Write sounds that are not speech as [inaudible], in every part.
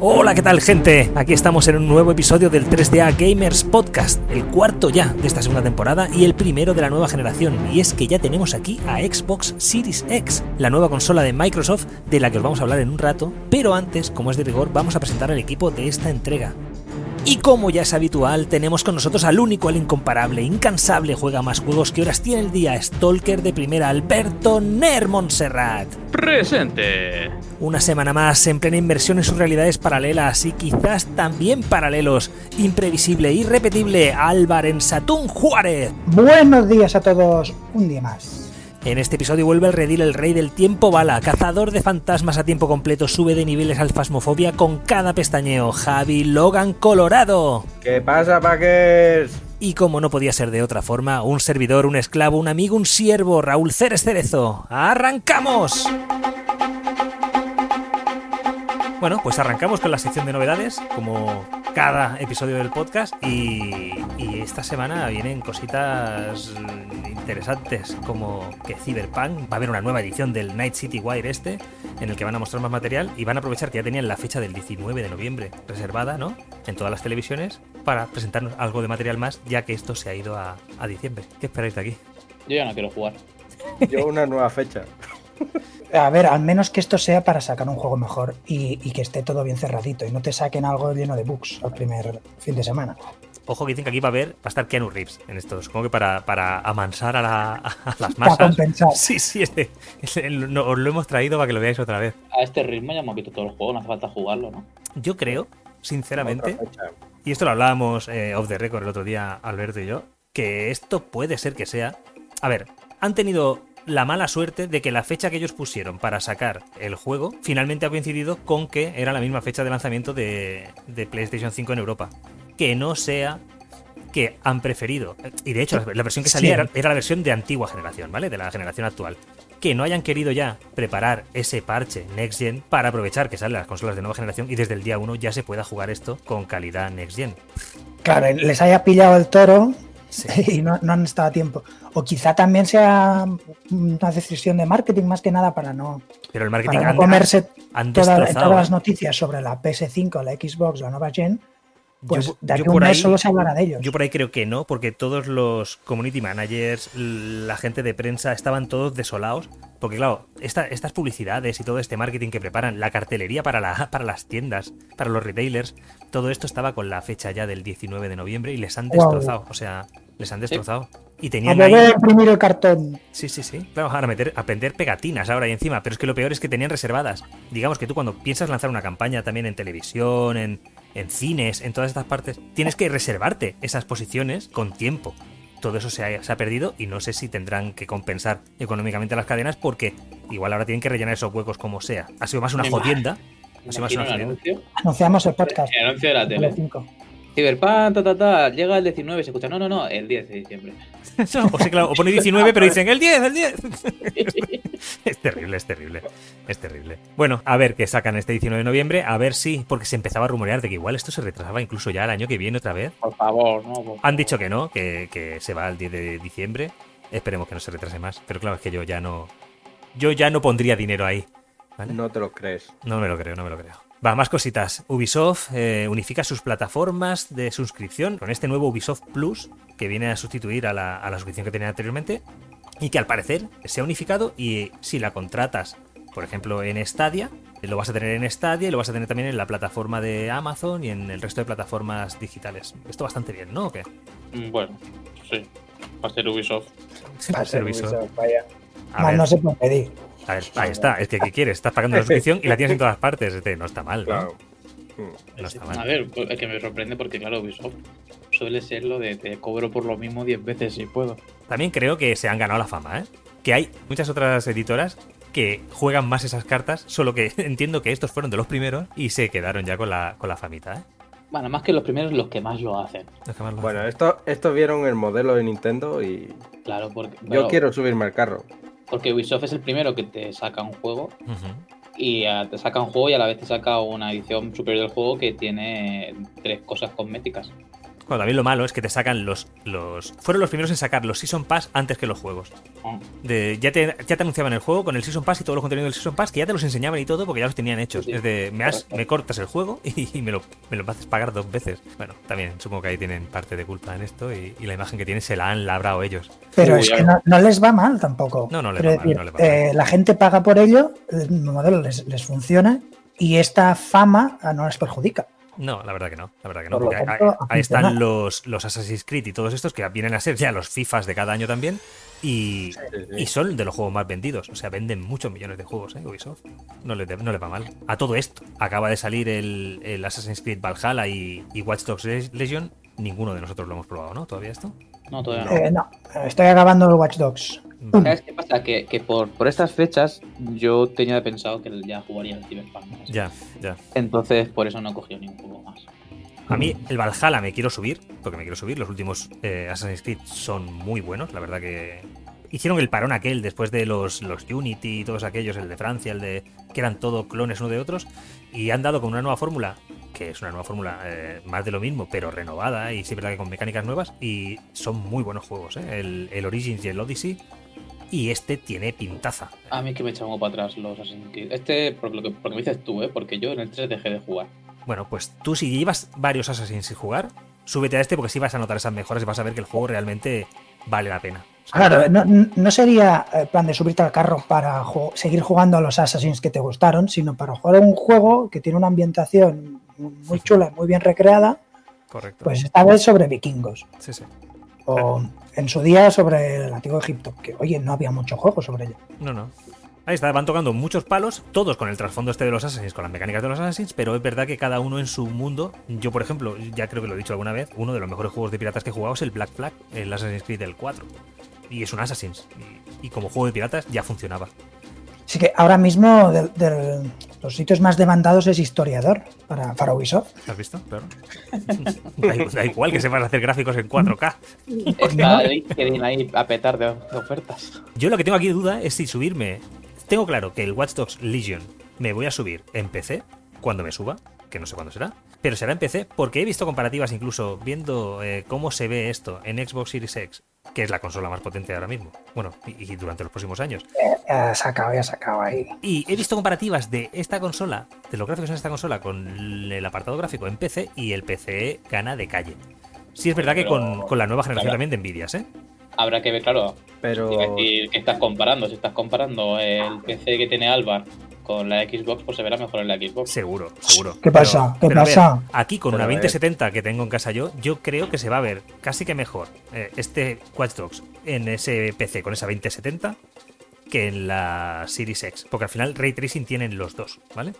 Hola, ¿qué tal gente? Aquí estamos en un nuevo episodio del 3DA Gamers Podcast, el cuarto ya de esta segunda temporada y el primero de la nueva generación. Y es que ya tenemos aquí a Xbox Series X, la nueva consola de Microsoft de la que os vamos a hablar en un rato, pero antes, como es de rigor, vamos a presentar al equipo de esta entrega. Y como ya es habitual, tenemos con nosotros al único, al incomparable, incansable, juega más juegos que horas tiene el día, Stalker de primera, Alberto Ner Montserrat. Presente. Una semana más en plena inversión en sus realidades paralelas y quizás también paralelos. Imprevisible, irrepetible, Álvaro Satún Juárez. Buenos días a todos, un día más. En este episodio vuelve el redil el rey del tiempo bala, cazador de fantasmas a tiempo completo, sube de niveles al fasmofobia con cada pestañeo, Javi Logan Colorado. ¿Qué pasa, Packers? Y como no podía ser de otra forma, un servidor, un esclavo, un amigo, un siervo, Raúl Ceres Cerezo. ¡Arrancamos! Bueno, pues arrancamos con la sección de novedades, como cada episodio del podcast, y, y esta semana vienen cositas interesantes, como que Cyberpunk va a haber una nueva edición del Night City Wire este, en el que van a mostrar más material y van a aprovechar que ya tenían la fecha del 19 de noviembre reservada, ¿no? En todas las televisiones, para presentarnos algo de material más, ya que esto se ha ido a, a diciembre. ¿Qué esperáis de aquí? Yo ya no quiero jugar. Yo una nueva fecha. [laughs] A ver, al menos que esto sea para sacar un juego mejor y, y, que esté todo bien cerradito y no te saquen algo lleno de bugs al primer fin de semana. Ojo que dicen que aquí va a haber, va a estar Keanu Reeves en esto. Supongo que para, para amansar a, la, a las masas. Para compensar. Sí, sí, este, este, no, os lo hemos traído para que lo veáis otra vez. A este ritmo ya hemos visto todo el juego, no hace falta jugarlo, ¿no? Yo creo, sinceramente, y esto lo hablábamos eh, off the record el otro día, Alberto y yo, que esto puede ser que sea. A ver, han tenido la mala suerte de que la fecha que ellos pusieron para sacar el juego finalmente ha coincidido con que era la misma fecha de lanzamiento de, de PlayStation 5 en Europa. Que no sea que han preferido, y de hecho la versión que salía sí. era, era, la versión de antigua generación, ¿vale? De la generación actual. Que no hayan querido ya preparar ese parche Next Gen para aprovechar que salen las consolas de nueva generación y desde el día 1 ya se pueda jugar esto con calidad Next Gen. Claro, les haya pillado el toro Sí. [laughs] y no, no, han estado a tiempo. O quizá también sea una decisión de marketing más que nada para no, Pero el marketing para no han, comerse han toda, todas las noticias sobre la PS5, la Xbox, la nueva Gen. Pues yo, de aquí yo un mes ahí, solo se hablará de ellos. Yo por ahí creo que no, porque todos los community managers, la gente de prensa, estaban todos desolados. Porque claro, esta, estas publicidades y todo este marketing que preparan, la cartelería para, la, [laughs] para las tiendas, para los retailers, todo esto estaba con la fecha ya del 19 de noviembre y les han destrozado. Wow. O sea, les han destrozado. Sí. Y tenían a ahí... imprimir el cartón. Sí, sí, sí. Claro, a meter, a vender pegatinas ahora y encima. Pero es que lo peor es que tenían reservadas. Digamos que tú cuando piensas lanzar una campaña también en televisión, en, en cines, en todas estas partes, tienes que reservarte esas posiciones con tiempo. Todo eso se ha, se ha, perdido y no sé si tendrán que compensar económicamente las cadenas porque igual ahora tienen que rellenar esos huecos como sea. Ha sido más una jodienda. Ha sido más una jodienda. Anunciamos el podcast. El anuncio de la tele. 5. Cyberpunk, ta, ta, ta, llega el 19, se escucha, no, no, no, el 10 de diciembre. [laughs] o, sea, claro, o pone 19, pero dicen el 10, el 10. [laughs] [laughs] es terrible, es terrible, es terrible. Bueno, a ver qué sacan este 19 de noviembre, a ver si, porque se empezaba a rumorear de que igual esto se retrasaba incluso ya el año que viene otra vez. Por favor, no. Por favor. Han dicho que no, que, que se va el 10 de diciembre. Esperemos que no se retrase más, pero claro, es que yo ya no. Yo ya no pondría dinero ahí. ¿vale? No te lo crees. No me lo creo, no me lo creo. Va, más cositas. Ubisoft eh, unifica sus plataformas de suscripción con este nuevo Ubisoft Plus que viene a sustituir a la, a la, suscripción que tenía anteriormente y que al parecer se ha unificado y si la contratas, por ejemplo, en Stadia, lo vas a tener en Stadia y lo vas a tener también en la plataforma de Amazon y en el resto de plataformas digitales. Esto bastante bien, ¿no? ¿O qué? Bueno, sí. Va a ser Ubisoft. Va a ser Ubisoft. Vaya. A Más ver. no se puede pedir. A ver, ahí está, es que ¿qué quieres? Estás pagando la [laughs] suscripción y la tienes en todas partes. Este, no está mal, ¿no? Claro. No está mal. A ver, es que me sorprende porque, claro, Ubisoft suele ser lo de te cobro por lo mismo 10 veces si puedo. También creo que se han ganado la fama, ¿eh? Que hay muchas otras editoras que juegan más esas cartas, solo que [laughs] entiendo que estos fueron de los primeros y se quedaron ya con la, con la famita, ¿eh? Bueno, más que los primeros, los que más lo hacen. Más lo bueno, hacen. Estos esto vieron el modelo de Nintendo y. Claro, porque. Yo quiero subirme al carro. Porque Ubisoft es el primero que te saca un juego. Uh -huh. Y uh, te saca un juego y a la vez te saca una edición superior del juego que tiene tres cosas cosméticas. Bueno, también lo malo es que te sacan los, los. Fueron los primeros en sacar los Season Pass antes que los juegos. De, ya, te, ya te anunciaban el juego con el Season Pass y todos los contenidos del Season Pass, que ya te los enseñaban y todo porque ya los tenían hechos. Sí, sí. Es de, me, has- me cortas el juego [laughs] y, me, lo, me lo haces pagar dos veces. Bueno, también supongo que ahí tienen parte de culpa en esto y, y la imagen que tienen se la han labrado ellos. Pero Uy, es que no, no les va mal tampoco. No, no les Quiero va mal, decir, no les va mal. eh, la gente paga por ello, el modelo les, les funciona y esta fama ah, no les perjudica. No, la verdad que no, la verdad que no. Por lo porque tanto, ahí, están los, los Assassin's Creed y todos estos que vienen a ser ya los FIFAs de cada año también. Y, Sí, sí. y son de los juegos más vendidos. O sea, venden muchos millones de juegos, ¿eh? Ubisoft. No le, no le va mal. A todo esto, acaba de salir el, el Assassin's Creed Valhalla y, y Watch Dogs Legion. Ninguno de nosotros lo hemos probado, ¿no? ¿Todavía esto? No, todavía no. Eh, no, estoy acabando el Watch Dogs. ¿Sabes qué pasa? Que, que por, por estas fechas yo tenía pensado que ya jugaría el Cyberpunk. ¿no? Ya, ya. Entonces, por eso no he cogido ningún juego más. A mí el Valhalla me quiero subir, porque me quiero subir. Los últimos eh, Assassin's Creed son muy buenos, la verdad que... Hicieron el parón aquel después de los, los Unity y todos aquellos, el de Francia, el de... que eran todo clones uno de otros, y han dado con una nueva fórmula, que es una nueva fórmula eh, más de lo mismo, pero renovada y sí, verdad que con mecánicas nuevas, y son muy buenos juegos, ¿eh? el, el Origins y el Odyssey, y este tiene pintaza. A mí que me echan para atrás los Assassin's Creed. Este, por lo que, porque me dices tú, ¿eh? Porque yo en el 3 dejé de jugar. Bueno, pues tú si llevas varios Assassins sin jugar, súbete a este porque sí vas a notar esas mejoras y vas a ver que el juego realmente vale la pena. Claro, no, no sería el plan de subirte al carro para seguir jugando a los Assassins que te gustaron, sino para jugar a un juego que tiene una ambientación muy chula, muy bien recreada, Correcto. pues esta vez sobre vikingos. Sí, sí. O en su día sobre el antiguo Egipto, que oye, no había mucho juego sobre ello. No, no. Ahí está, van tocando muchos palos, todos con el trasfondo este de los Assassins, con las mecánicas de los Assassins, pero es verdad que cada uno en su mundo. Yo, por ejemplo, ya creo que lo he dicho alguna vez, uno de los mejores juegos de piratas que he jugado es el Black Flag, el Assassin's Creed del 4. Y es un Assassin's. Y, y como juego de piratas ya funcionaba. Así que ahora mismo de, de los sitios más demandados es historiador para, para Ubisoft. ¿Has visto? Claro. da, da igual que sepas hacer gráficos en 4K. Está LinkedIn ahí a petar de, de ofertas. Yo lo que tengo aquí duda es si subirme. Tengo claro que el Watch Dogs Legion me voy a subir en PC cuando me suba, que no sé cuándo será, pero será en PC porque he visto comparativas incluso viendo eh, cómo se ve esto en Xbox Series X, que es la consola más potente ahora mismo, bueno, y, y durante los próximos años. Ya se acaba, ya se acaba ahí. Y he visto comparativas de esta consola, de los gráficos en esta consola con el apartado gráfico en PC y el PC gana de calle. Sí es verdad que Pero- con, con la nueva generación Claro. también de Nvidias, ¿eh? Habrá que ver, claro, Pero decir que estás comparando. Si estás comparando el PC que tiene Alvar con la Xbox, pues se verá mejor en la Xbox. Seguro, seguro. ¿Qué pasa? ¿Qué ver, pasa? aquí con Pero una a ver. 2070 que tengo en casa yo, yo creo que se va a ver casi que mejor eh, este Watch Dogs en ese PC con esa 2070 que en la Series X. Porque al final Ray Tracing tienen los dos, ¿vale?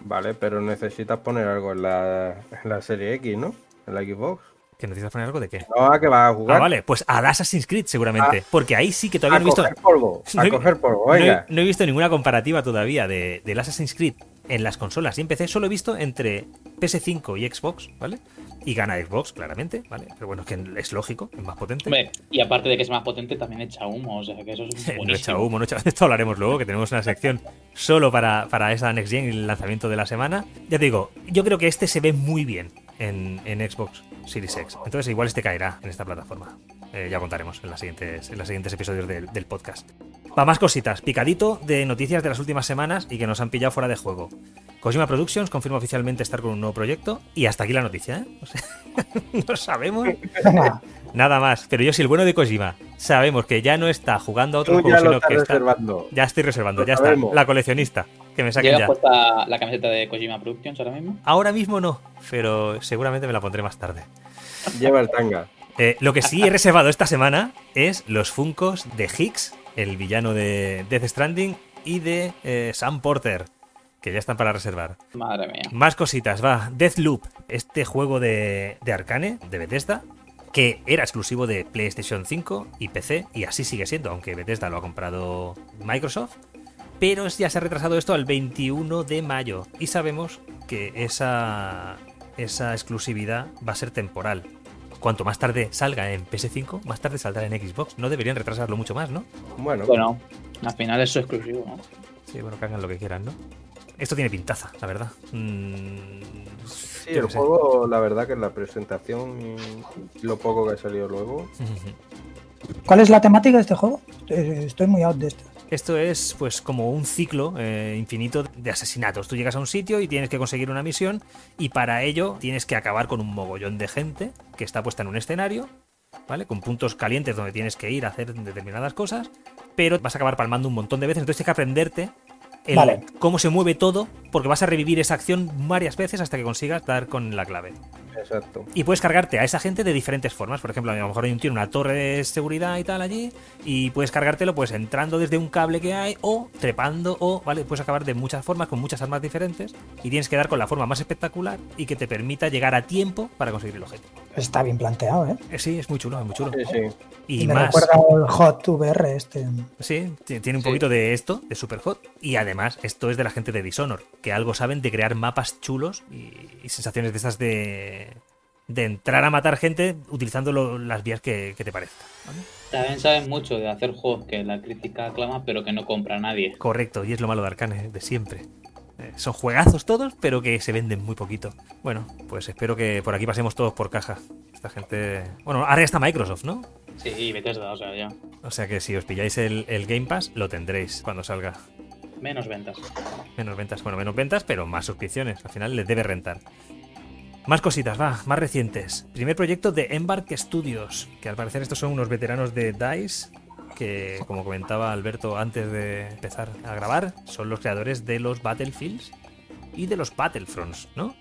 Vale, pero necesitas poner algo en la, en la serie X, ¿no? En la Xbox. ¿Que necesitas poner algo de qué? No, que vas a Ah, jugar. vale, pues a Assassin's Creed seguramente. porque ahí sí que todavía no he visto. coger polvo. [laughs] No A coger polvo, no he-. No he, visto ninguna comparativa todavía de, del Assassin's Creed en las consolas y en PC. Solo he visto entre PS5 y Xbox, ¿vale? Y gana Xbox, claramente, ¿vale? Pero bueno, es que es lógico, es más potente. Hombre, y aparte de que es más potente, también echa humo. O sea que eso es buenísimo. [laughs] no echa humo, no echa... [laughs] Esto hablaremos luego, que tenemos una sección solo para, para esa Next Gen y el lanzamiento de la semana. Ya te digo, yo creo que este se ve muy bien en, Xbox Series X. Entonces igual este caerá en esta plataforma. Eh, ya contaremos en, las siguientes, en los siguientes episodios del, podcast. Va, más cositas. Picadito de noticias de las últimas semanas y que nos han pillado fuera de juego. Kojima Productions confirma oficialmente estar con un nuevo proyecto y hasta aquí la noticia, ¿eh? [laughs] [laughs] No sabemos [laughs] nada más. Pero yo, si el bueno de Kojima, sabemos que ya no está jugando a otros Tú ya lo sino estás que está. reservando. Ya estoy reservando, Lo ya está. La coleccionista. Que me saquen ¿Llevas ya. puesta la camiseta de Kojima Productions ahora mismo? Ahora mismo no, pero seguramente me la pondré más tarde. Lleva el tanga. Eh, lo que sí he reservado esta semana es los Funcos de Higgs, el villano de Death Stranding, y de eh, Sam Porter, que ya están para reservar. Madre mía. Más cositas, va. Deathloop, este juego de, de Arcane, de Bethesda, que era exclusivo de PlayStation 5 y PC, y así sigue siendo, aunque Bethesda lo ha comprado Microsoft. Pero ya se ha retrasado esto al 21 de mayo, y sabemos que esa, esa exclusividad va a ser temporal. Cuanto más tarde salga en PS5, más tarde saldrá en Xbox. No deberían retrasarlo mucho más, ¿no? Bueno, Bueno, al final es su exclusivo, ¿no? Sí, bueno, que hagan lo que quieran, ¿no? Esto tiene pintaza, la verdad. Mm, sí, el juego, la verdad que en la presentación y lo poco que ha salido luego. ¿Cuál es la temática de este juego? Eh, estoy muy out de esto. Esto es pues como un ciclo eh, infinito de asesinatos. Tú llegas a un sitio y tienes que conseguir una misión y para ello tienes que acabar con un mogollón de gente que está puesta en un escenario, ¿vale? Con puntos calientes donde tienes que ir a hacer determinadas cosas, pero vas a acabar palmando un montón de veces, entonces tienes que aprenderte cómo se mueve todo, porque vas a revivir esa acción varias veces hasta que consigas dar con la clave. Exacto. Y puedes cargarte a esa gente de diferentes formas. Por ejemplo, a lo mejor hay un tío, una torre de seguridad y tal allí, y puedes cargártelo pues entrando desde un cable que hay, o trepando, o, ¿vale? Puedes acabar de muchas formas, con muchas armas diferentes, y tienes que dar con la forma más espectacular y que te permita llegar a tiempo para conseguir el objetivo. Está bien planteado, ¿eh? eh sí, es muy chulo, es muy chulo. Sí, sí. Y, me más. recuerda al Hot VR este. Sí, tiene un poquito de esto, de Super Hot. Y además, esto es de la gente de Dishonor, que algo saben de crear mapas chulos y, sensaciones de esas de, de entrar a matar gente utilizando las vías que, te parezca. También saben mucho de hacer juegos que la crítica aclama, pero que no compra nadie. Correcto, y es lo malo de Arcane, de siempre. Eh, son juegazos todos, pero que se venden muy poquito. Bueno, pues espero que por aquí pasemos todos por caja. Esta gente. Bueno, ahora está Microsoft, ¿no? Sí, y Bethesda, o sea, ya. O sea que si os pilláis el, el Game Pass, lo tendréis cuando salga. Menos ventas. Menos ventas, bueno, menos ventas, pero más suscripciones. Al final les debe rentar. Más cositas, va, más recientes. Primer proyecto de Embark Studios, que al parecer estos son unos veteranos de DICE, que como comentaba Alberto antes de empezar a grabar, son los creadores de los Battlefields y de los Battlefronts, ¿no?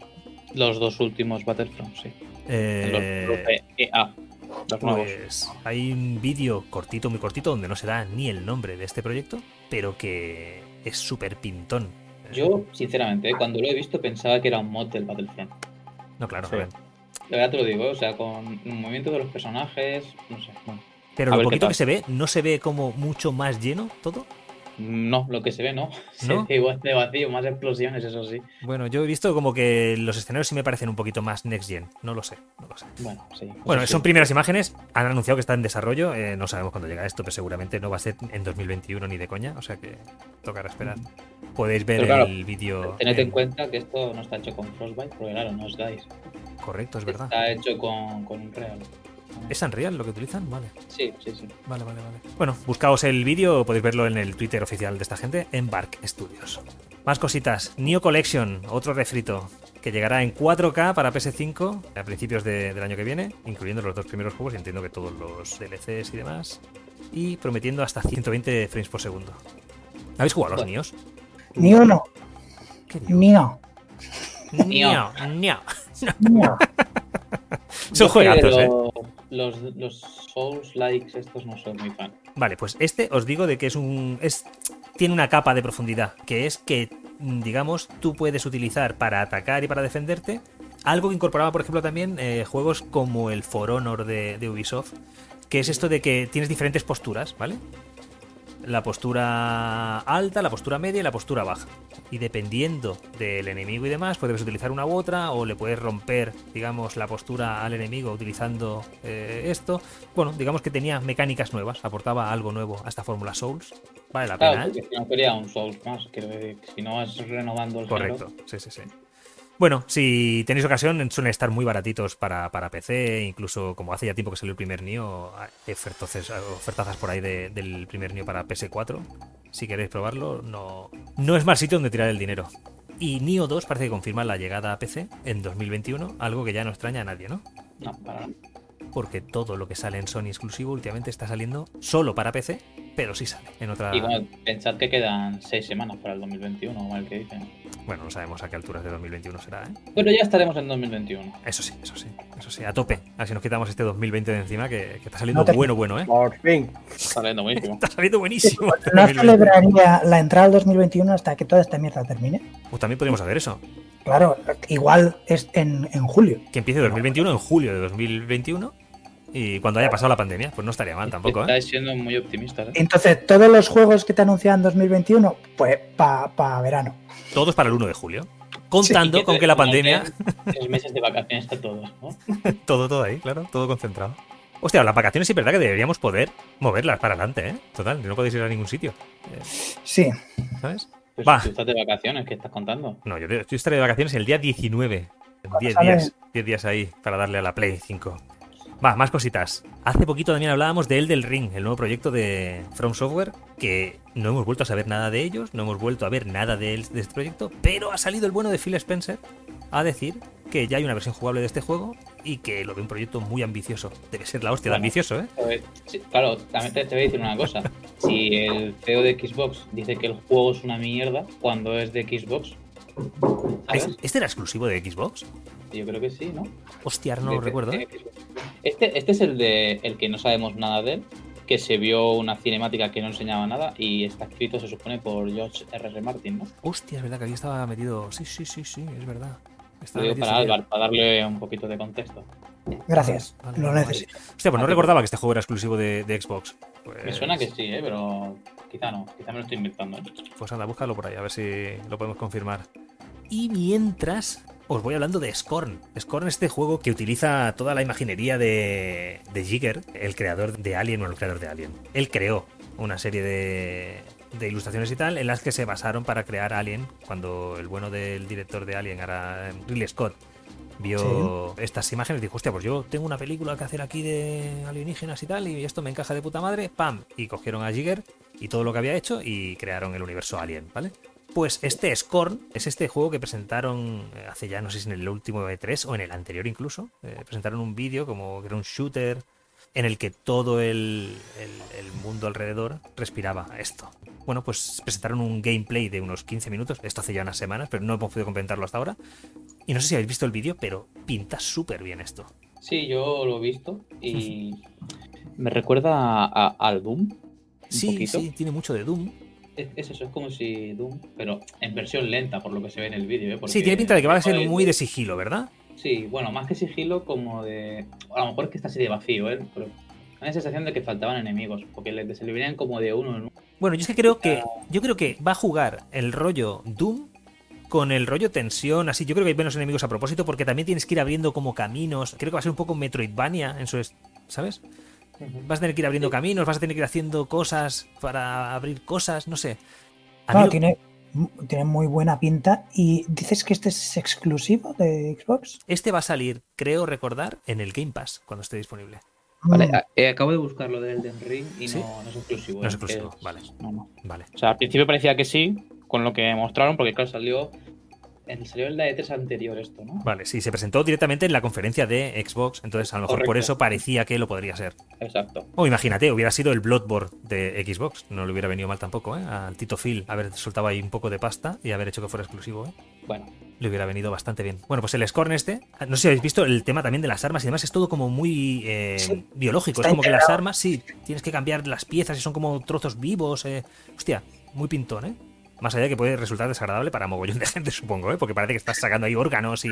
Los dos últimos Battlefronts, sí. Eh, los, de EA. pues hay un vídeo cortito, muy cortito, donde no se da ni el nombre de este proyecto, pero que es súper pintón. Yo, sinceramente, cuando lo he visto pensaba que era un mod del Battlefront. No, claro, La verdad te lo digo, o sea, con el movimiento de los personajes, no sé. Pero lo poquito que se ve, ¿no se ve como mucho más lleno todo? No, lo que se ve no. [laughs] Se ve igual de vacío, más explosiones, eso sí. Bueno, yo he visto como que los escenarios sí me parecen un poquito más next gen. No lo sé, no lo sé. Bueno, sí. Bueno, son primeras imágenes. Han anunciado que está en desarrollo. Eh, no sabemos cuándo llega esto, pero seguramente no va a ser en 2021 ni de coña. O sea que tocará esperar. Podéis ver el vídeo. Tened en... cuenta que esto no está hecho con Frostbite, porque claro, no os dais. Correcto, es verdad. Está hecho con, con Unreal. ¿Es Unreal lo que utilizan? Vale. Sí, sí, sí. Vale, vale, vale. Bueno, buscaos el vídeo, podéis verlo en el Twitter oficial de esta gente, Embark Studios. Más cositas. Neo Collection, otro refrito, que llegará en 4K para PS5 a principios del año que viene, incluyendo los dos primeros juegos, y entiendo que todos los DLCs y demás, y prometiendo hasta 120 frames por segundo. ¿Habéis jugado a los Nios? Ni uno. Ni no. Nio. Nio. Son juegazos, ¿eh? Los, los Souls likes estos no soy muy fan. Vale, pues este os digo de que es un. Es, tiene una capa de profundidad, que es que, digamos, tú puedes utilizar para atacar y para defenderte. Algo que incorporaba, por ejemplo, también eh, juegos como el For Honor de, de Ubisoft, que es esto de que tienes diferentes posturas, ¿vale? La postura alta, la postura media y la postura baja. Y dependiendo del enemigo y demás, puedes utilizar una u otra o le puedes romper, digamos, la postura al enemigo utilizando eh, esto. Bueno, digamos que tenía mecánicas nuevas, aportaba algo nuevo a esta fórmula Souls. Vale la pena. ¿eh? no quería un Souls más, decir, si no vas renovando el Correcto, sí, sí, sí. Bueno, si tenéis ocasión, suelen estar muy baratitos para, PC, incluso como hace ya tiempo que salió el primer NIO, ofertazas por ahí del primer NIO para PS4. Si queréis probarlo, no, no es mal sitio donde tirar el dinero. Y NIO 2 parece que confirma la llegada a PC en 2021, algo que ya no extraña a nadie, ¿no? No, para nada porque todo lo que sale en Sony exclusivo últimamente está saliendo solo para PC, pero sí sale en otra. Y bueno, pensad que quedan seis semanas para el 2021, como el que dicen. Bueno, no sabemos a qué alturas de 2021 será, ¿eh? Pero ya estaremos en 2021. Eso sí, eso sí, eso sí, a tope. Así nos quitamos este 2020 de encima que, está saliendo bueno, bueno, ¿eh? Por fin. Está saliendo buenísimo. está saliendo buenísimo. ¿No celebraría la entrada al 2021 hasta que toda esta mierda termine? Pues también podríamos hacer eso. Claro, igual es en, en julio. Que empiece 2021 en julio de 2021 y cuando haya pasado la pandemia, pues no estaría mal tampoco. ¿eh? Estáis siendo muy optimistas. ¿eh? Entonces, todos los juegos que te anuncian en 2021, pues para verano. Todos para el 1 de julio. Contando con que la pandemia. Tres [laughs] meses de vacaciones a todos, ¿no? [laughs] todo, todo ahí, claro, todo concentrado. Hostia, las vacaciones sí es verdad que deberíamos poder moverlas para adelante, ¿eh? Total, no podéis ir a ningún sitio. Sí. ¿Sabes? Pues Va. tú estás de vacaciones, ¿qué estás contando? No, yo, yo estaré de vacaciones el día 19. 10 sale? días, 10 días ahí para darle a la Play 5. Va, más cositas. Hace poquito también hablábamos de El del Ring, el nuevo proyecto de From Software, que no hemos vuelto a saber nada de ellos, no hemos vuelto a ver nada de, de este proyecto, pero ha salido el bueno de Phil Spencer a decir que ya hay una versión jugable de este juego y que lo ve un proyecto muy ambicioso. Debe ser la hostia de ambicioso, ¿eh? Pues, sí, claro, también te, te voy a decir una cosa. Si el CEO de Xbox dice que el juego es una mierda cuando es de Xbox, ¿sabes? ¿Este era exclusivo de Xbox? Yo creo que sí, ¿no? Hostia, ahora no lo recuerdo. ¿eh? Este, este es el de el que no sabemos nada de él, que se vio una cinemática que no enseñaba nada y está escrito, se supone, por George R.R. Martin, ¿no? Hostia, es verdad que aquí estaba metido. Sí, sí, sí, sí, es verdad. Lo Estaba digo para. Álvaro, para darle un poquito de contexto. Gracias, Vale, lo vale. necesito. Hostia, pues no recordaba que este juego era exclusivo de, de Xbox. Pues, Me suena que sí, ¿eh? pero quizá no, quizá me lo estoy inventando. ¿eh? Pues anda, búscalo por ahí, a ver si lo podemos confirmar. Y mientras, os voy hablando de Scorn. Scorn es este juego que utiliza toda la imaginería de, de Jigger, el creador de Alien, o el creador de Alien. Él creó una serie de, de ilustraciones y tal, en las que se basaron para crear Alien, cuando el bueno del director de Alien, era Ridley Scott, vio estas imágenes y dijo, hostia, pues yo tengo una película que hacer aquí de alienígenas y tal, y esto me encaja de puta madre, ¡pam! Y cogieron a Jigger y todo lo que había hecho y crearon el universo Alien, ¿vale? Pues este Scorn es este juego que presentaron eh, hace ya, no sé si en el último E3 o en el anterior incluso. eh, presentaron un vídeo como que era un shooter en el que todo el, el- el mundo alrededor respiraba esto. Bueno, pues presentaron un gameplay de unos 15 minutos, esto hace ya unas semanas, pero no hemos podido comentarlo hasta ahora. Y no sé si habéis visto el vídeo, pero pinta súper bien esto. Sí, yo lo he visto y [laughs] me recuerda al Doom. Un Sí, poquito. sí, tiene mucho de Doom. Es, es eso, es como si Doom, pero en versión lenta, por lo que se ve en el vídeo. ¿eh? Sí, tiene pinta de que va a ser muy de sigilo, ¿verdad? Sí, bueno, más que sigilo, como de. A lo mejor es que está así de vacío, ¿eh? Pero la sensación de que faltaban enemigos, porque le- venían como de uno en uno. Bueno, yo es que creo que yo creo que va a jugar el rollo Doom con el rollo tensión, así. Yo creo que hay menos enemigos a propósito porque también tienes que ir abriendo como caminos. Creo que va a ser un poco Metroidvania en su, ¿sabes? Vas a tener que ir abriendo caminos, vas a tener que ir haciendo cosas para abrir cosas, no sé. A lo- tiene, tiene muy buena pinta. ¿Y dices que este es exclusivo de Xbox? Este va a salir, creo recordar, en el Game Pass cuando esté disponible. Vale, Mm, eh, acabo de buscar lo del Elden Ring y ¿Sí? no, no es exclusivo. No es ¿eh? exclusivo, Que- vale. no, no. Vale. O sea, al principio parecía que sí, con lo que mostraron, porque claro, salió. En- Salió en la E3 anterior esto, ¿no? Vale, sí, se presentó directamente en la conferencia de Xbox, entonces a lo mejor por eso parecía que lo podría ser. Exacto. O imagínate, hubiera sido el Bloodborne de Xbox. No le hubiera venido mal tampoco, ¿eh? Al Tito Phil haber soltado ahí un poco de pasta y haber hecho que fuera exclusivo, ¿eh? Bueno, Le hubiera venido bastante bien. Bueno, pues el Scorn este, no sé si habéis visto el tema también de las armas y demás, es todo como muy eh, Sí. biológico. Está es como que las armas, sí, tienes que cambiar las piezas y son como trozos vivos. eh. Hostia, muy pintón, ¿eh? Más allá de que puede resultar desagradable para mogollón de [laughs] gente, supongo, ¿eh? Porque parece que estás sacando ahí órganos y...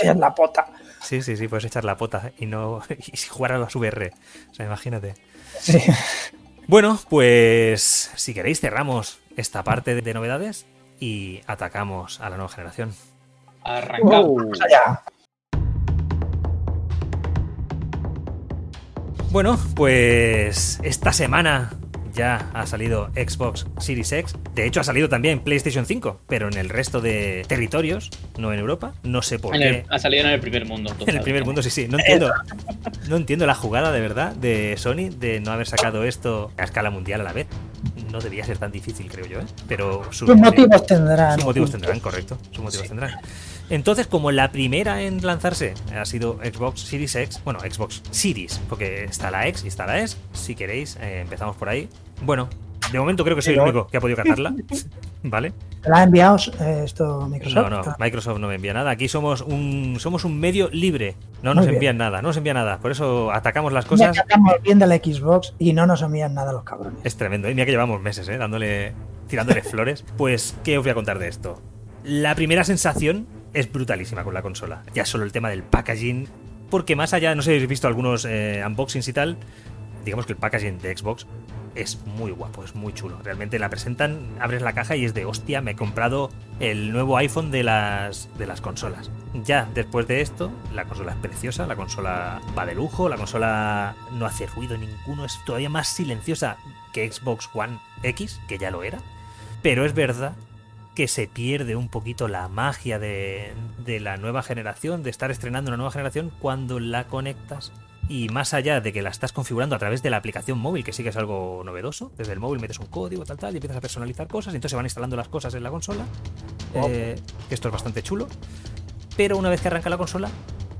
Echas la pota. Sí, sí, sí, puedes echar la pota y no [laughs] y jugar a las VR. O sea, imagínate. Sí. Bueno, pues si queréis cerramos esta parte de novedades y atacamos a la nueva generación. arrancamos. Vamos allá. Bueno, pues esta semana ya ha salido Xbox Series X. De hecho, ha salido también PlayStation 5, pero en el resto de territorios, no en Europa. No sé por En qué. el- ha salido en el primer mundo. [laughs] En el primer ¿no? mundo, sí, sí. No entiendo, no entiendo la jugada de verdad de Sony de no haber sacado esto a escala mundial a la vez. No debía ser tan difícil, creo yo, ¿eh? Pero sus Sus motivos tendrán. Sus motivos tendrán, correcto. Sus motivos Sí. tendrán. Entonces, como la primera en lanzarse ha sido Xbox Series X, bueno, Xbox Series, porque está la X y está la S, si queréis, eh, empezamos por ahí. Bueno, de momento creo que soy el único que ha podido catarla, [laughs] ¿vale? ¿Te la ha enviado eh, esto Microsoft? No, no, Microsoft no me envía nada. Aquí somos un, somos un medio libre. No nos bien. envían nada, no nos envía nada. Por eso atacamos las cosas. que estamos viendo la Xbox y no nos envían nada los cabrones. Es tremendo. Y mira que llevamos meses, ¿eh? Dándole, tirándole [laughs] flores. Pues, ¿qué os voy a contar de esto? La primera sensación es brutalísima con la consola. Ya solo el tema del packaging. Porque más allá, no sé si habéis visto algunos eh, unboxings y tal. Digamos que el packaging de Xbox es muy guapo, es muy chulo. Realmente la presentan, abres la caja y es de hostia, me he comprado el nuevo iPhone de las, de las consolas. Ya después de esto, la consola es preciosa, la consola va de lujo, la consola no hace ruido ninguno, es todavía más silenciosa que Xbox One X, que ya lo era. Pero es verdad que se pierde un poquito la magia de, de la nueva generación, de estar estrenando una nueva generación cuando la conectas y más allá de que la estás configurando a través de la aplicación móvil, que sí que es algo novedoso, desde el móvil metes un código, tal, tal, y empiezas a personalizar cosas, y entonces se van instalando las cosas en la consola. Eh, esto es bastante chulo. Pero una vez que arranca la consola,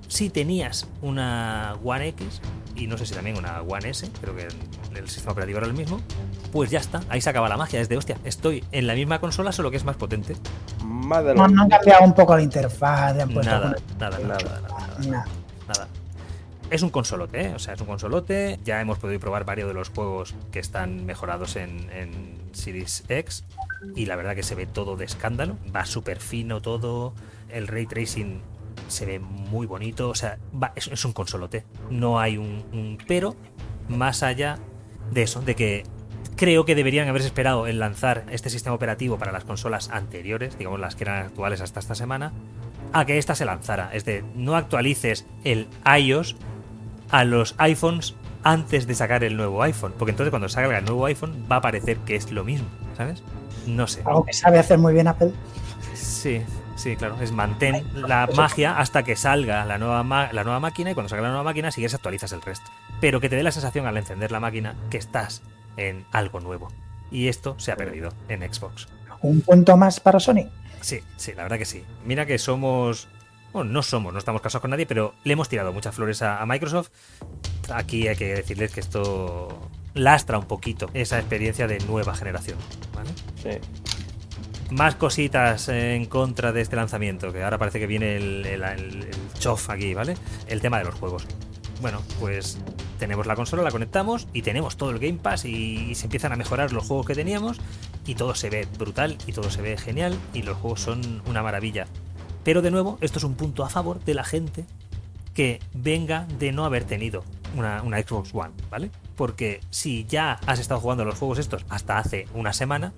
si tenías una One X, y no sé si también una One S, creo que el sistema operativo era el mismo, pues ya está, ahí se acaba la magia, es de hostia, estoy en la misma consola, solo que es más potente. no, no han cambiado un poco la interfaz, nada, nada, nada, nada, nada, nada es un consolote, ¿eh? o sea, es un consolote. Ya hemos podido probar varios de los juegos que están mejorados en, Series X y la verdad que se ve todo de escándalo. Va súper fino todo. El ray tracing se ve muy bonito. O sea, es, un consolote. No hay un, pero más allá de eso, de que creo que deberían haberse esperado en lanzar este sistema operativo para las consolas anteriores, digamos las que eran actuales hasta esta semana, a que esta se lanzara. Es de, no actualices el iOS a los iPhones antes de sacar el nuevo iPhone. Porque entonces cuando salga el nuevo iPhone va a parecer que es lo mismo, ¿sabes? No sé. Algo que sabe hacer muy bien Apple. Sí, sí, claro. Es mantén la magia hasta que salga la nueva, la nueva máquina y cuando salga la nueva máquina, si quieres, actualizas el resto. Pero que te dé la sensación al encender la máquina que estás en algo nuevo. Y esto se ha perdido en Xbox. ¿Un punto más para Sony? Sí, sí, la verdad que sí. Mira que somos bueno, no somos, no estamos casados con nadie, pero le hemos tirado muchas flores a, Microsoft. Aquí hay que decirles que esto lastra un poquito esa experiencia de nueva generación. ¿vale? Sí. Más cositas en contra de este lanzamiento, que ahora parece que viene el, el, chof aquí, ¿vale? El tema de los juegos. Bueno, pues tenemos la consola, la conectamos y tenemos todo el Game Pass y, se empiezan a mejorar los juegos que teníamos y todo se ve brutal y todo se ve genial y los juegos son una maravilla. Pero de nuevo, esto es un punto a favor de la gente que venga de no haber tenido una, Xbox One, ¿vale? Porque si ya has estado jugando los juegos estos hasta hace una semana,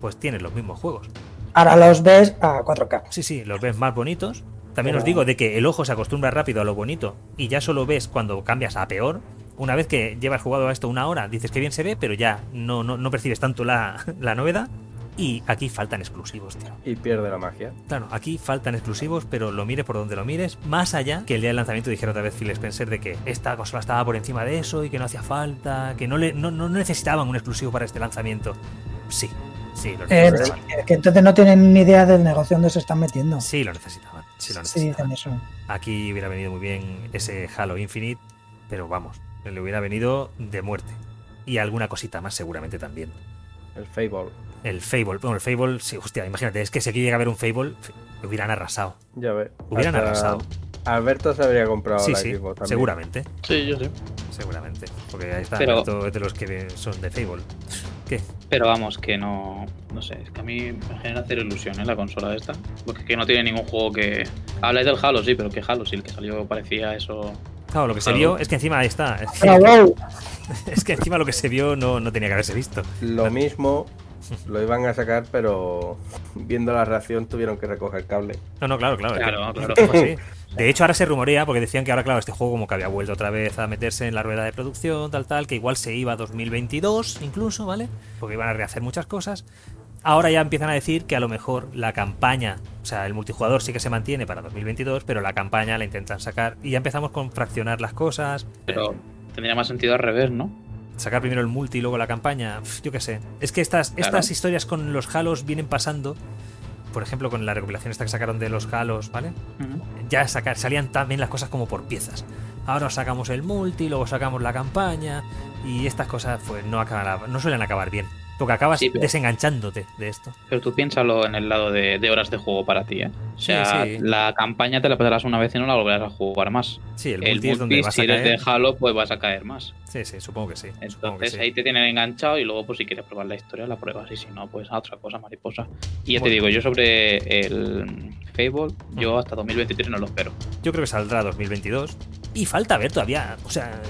pues tienes los mismos juegos. Ahora los ves a 4K. Sí, sí, los ves más bonitos. También os digo de que el ojo se acostumbra rápido a lo bonito y ya solo ves cuando cambias a peor. Una vez que llevas jugado a esto una hora, dices que bien se ve, pero ya no, no, no percibes tanto la, la novedad. Y aquí faltan exclusivos, tío. Y pierde la magia. Claro, aquí faltan exclusivos, pero lo mires por donde lo mires. Más allá que el día del lanzamiento dijera otra vez Phil Spencer de que esta consola estaba por encima de eso y que no hacía falta, que no, le, no, necesitaban un exclusivo para este lanzamiento. Sí, sí, lo eh, que entonces no tienen ni idea del negocio donde se están metiendo. Sí, lo necesitaban. Sí, lo necesitaban. eso. Aquí hubiera venido muy bien ese Halo Infinite, pero vamos, le hubiera venido de muerte. Y alguna cosita más seguramente también. El Fable. El Fable. Bueno, el Fable, sí, hostia, imagínate, es que si aquí llega a haber un Fable, hubieran arrasado. Ya ve. Hubieran arrasado. Alberto se habría comprado sí, sí, Seguramente. Sí, yo sí. Seguramente. Porque ahí está Alberto de los que son de Fable. ¿Qué? Pero vamos, que no. No sé, es que a mí me genera hacer ilusión ¿eh? la consola esta. Porque que no tiene ningún juego que. Habláis del Halo, sí, pero que Halo, sí, el que salió parecía eso. Claro, lo que se vio es que encima ahí está. [laughs] Es que, encima lo que se vio no, no tenía que haberse visto. Lo mismo lo iban a sacar, pero viendo la reacción tuvieron que recoger cable. No, no, claro, claro. claro, claro. De hecho, ahora se rumorea, porque decían que ahora, claro, este juego como que había vuelto otra vez a meterse en la rueda de producción, tal, tal, que igual se iba a 2022 incluso, ¿vale? Porque iban a rehacer muchas cosas. Ahora ya empiezan a decir que a lo mejor la campaña, o sea, el multijugador sí que se mantiene para 2022, pero la campaña la intentan sacar y ya empezamos con fraccionar las cosas. Pero tendría más sentido al revés, ¿no? Sacar primero el multi y luego la campaña, yo qué sé. Es que estas, estas historias con los Halos vienen pasando. Por ejemplo, con la recopilación esta que sacaron de los Halos, ¿vale? Ya sacar, salían también las cosas como por piezas. Ahora sacamos el multi, luego sacamos la campaña. Y estas cosas, pues, no, acaban, no suelen acabar bien. Porque acabas desenganchándote de esto. Pero tú piénsalo en el lado de, horas de juego para ti, ¿eh? O sea, la campaña te la pasarás una vez y no la volverás a jugar más. Sí, el, multi, es donde vas si eres de Halo, pues vas a caer más. Sí, sí, supongo que sí. Entonces ahí te tienen enganchado y luego, pues si quieres probar la historia, la pruebas. Y si no, pues a otra cosa, mariposa. Y ya te digo, yo sobre el Fable, yo hasta 2023 no lo espero. Yo creo que saldrá 2022. Y falta ver todavía. O sea,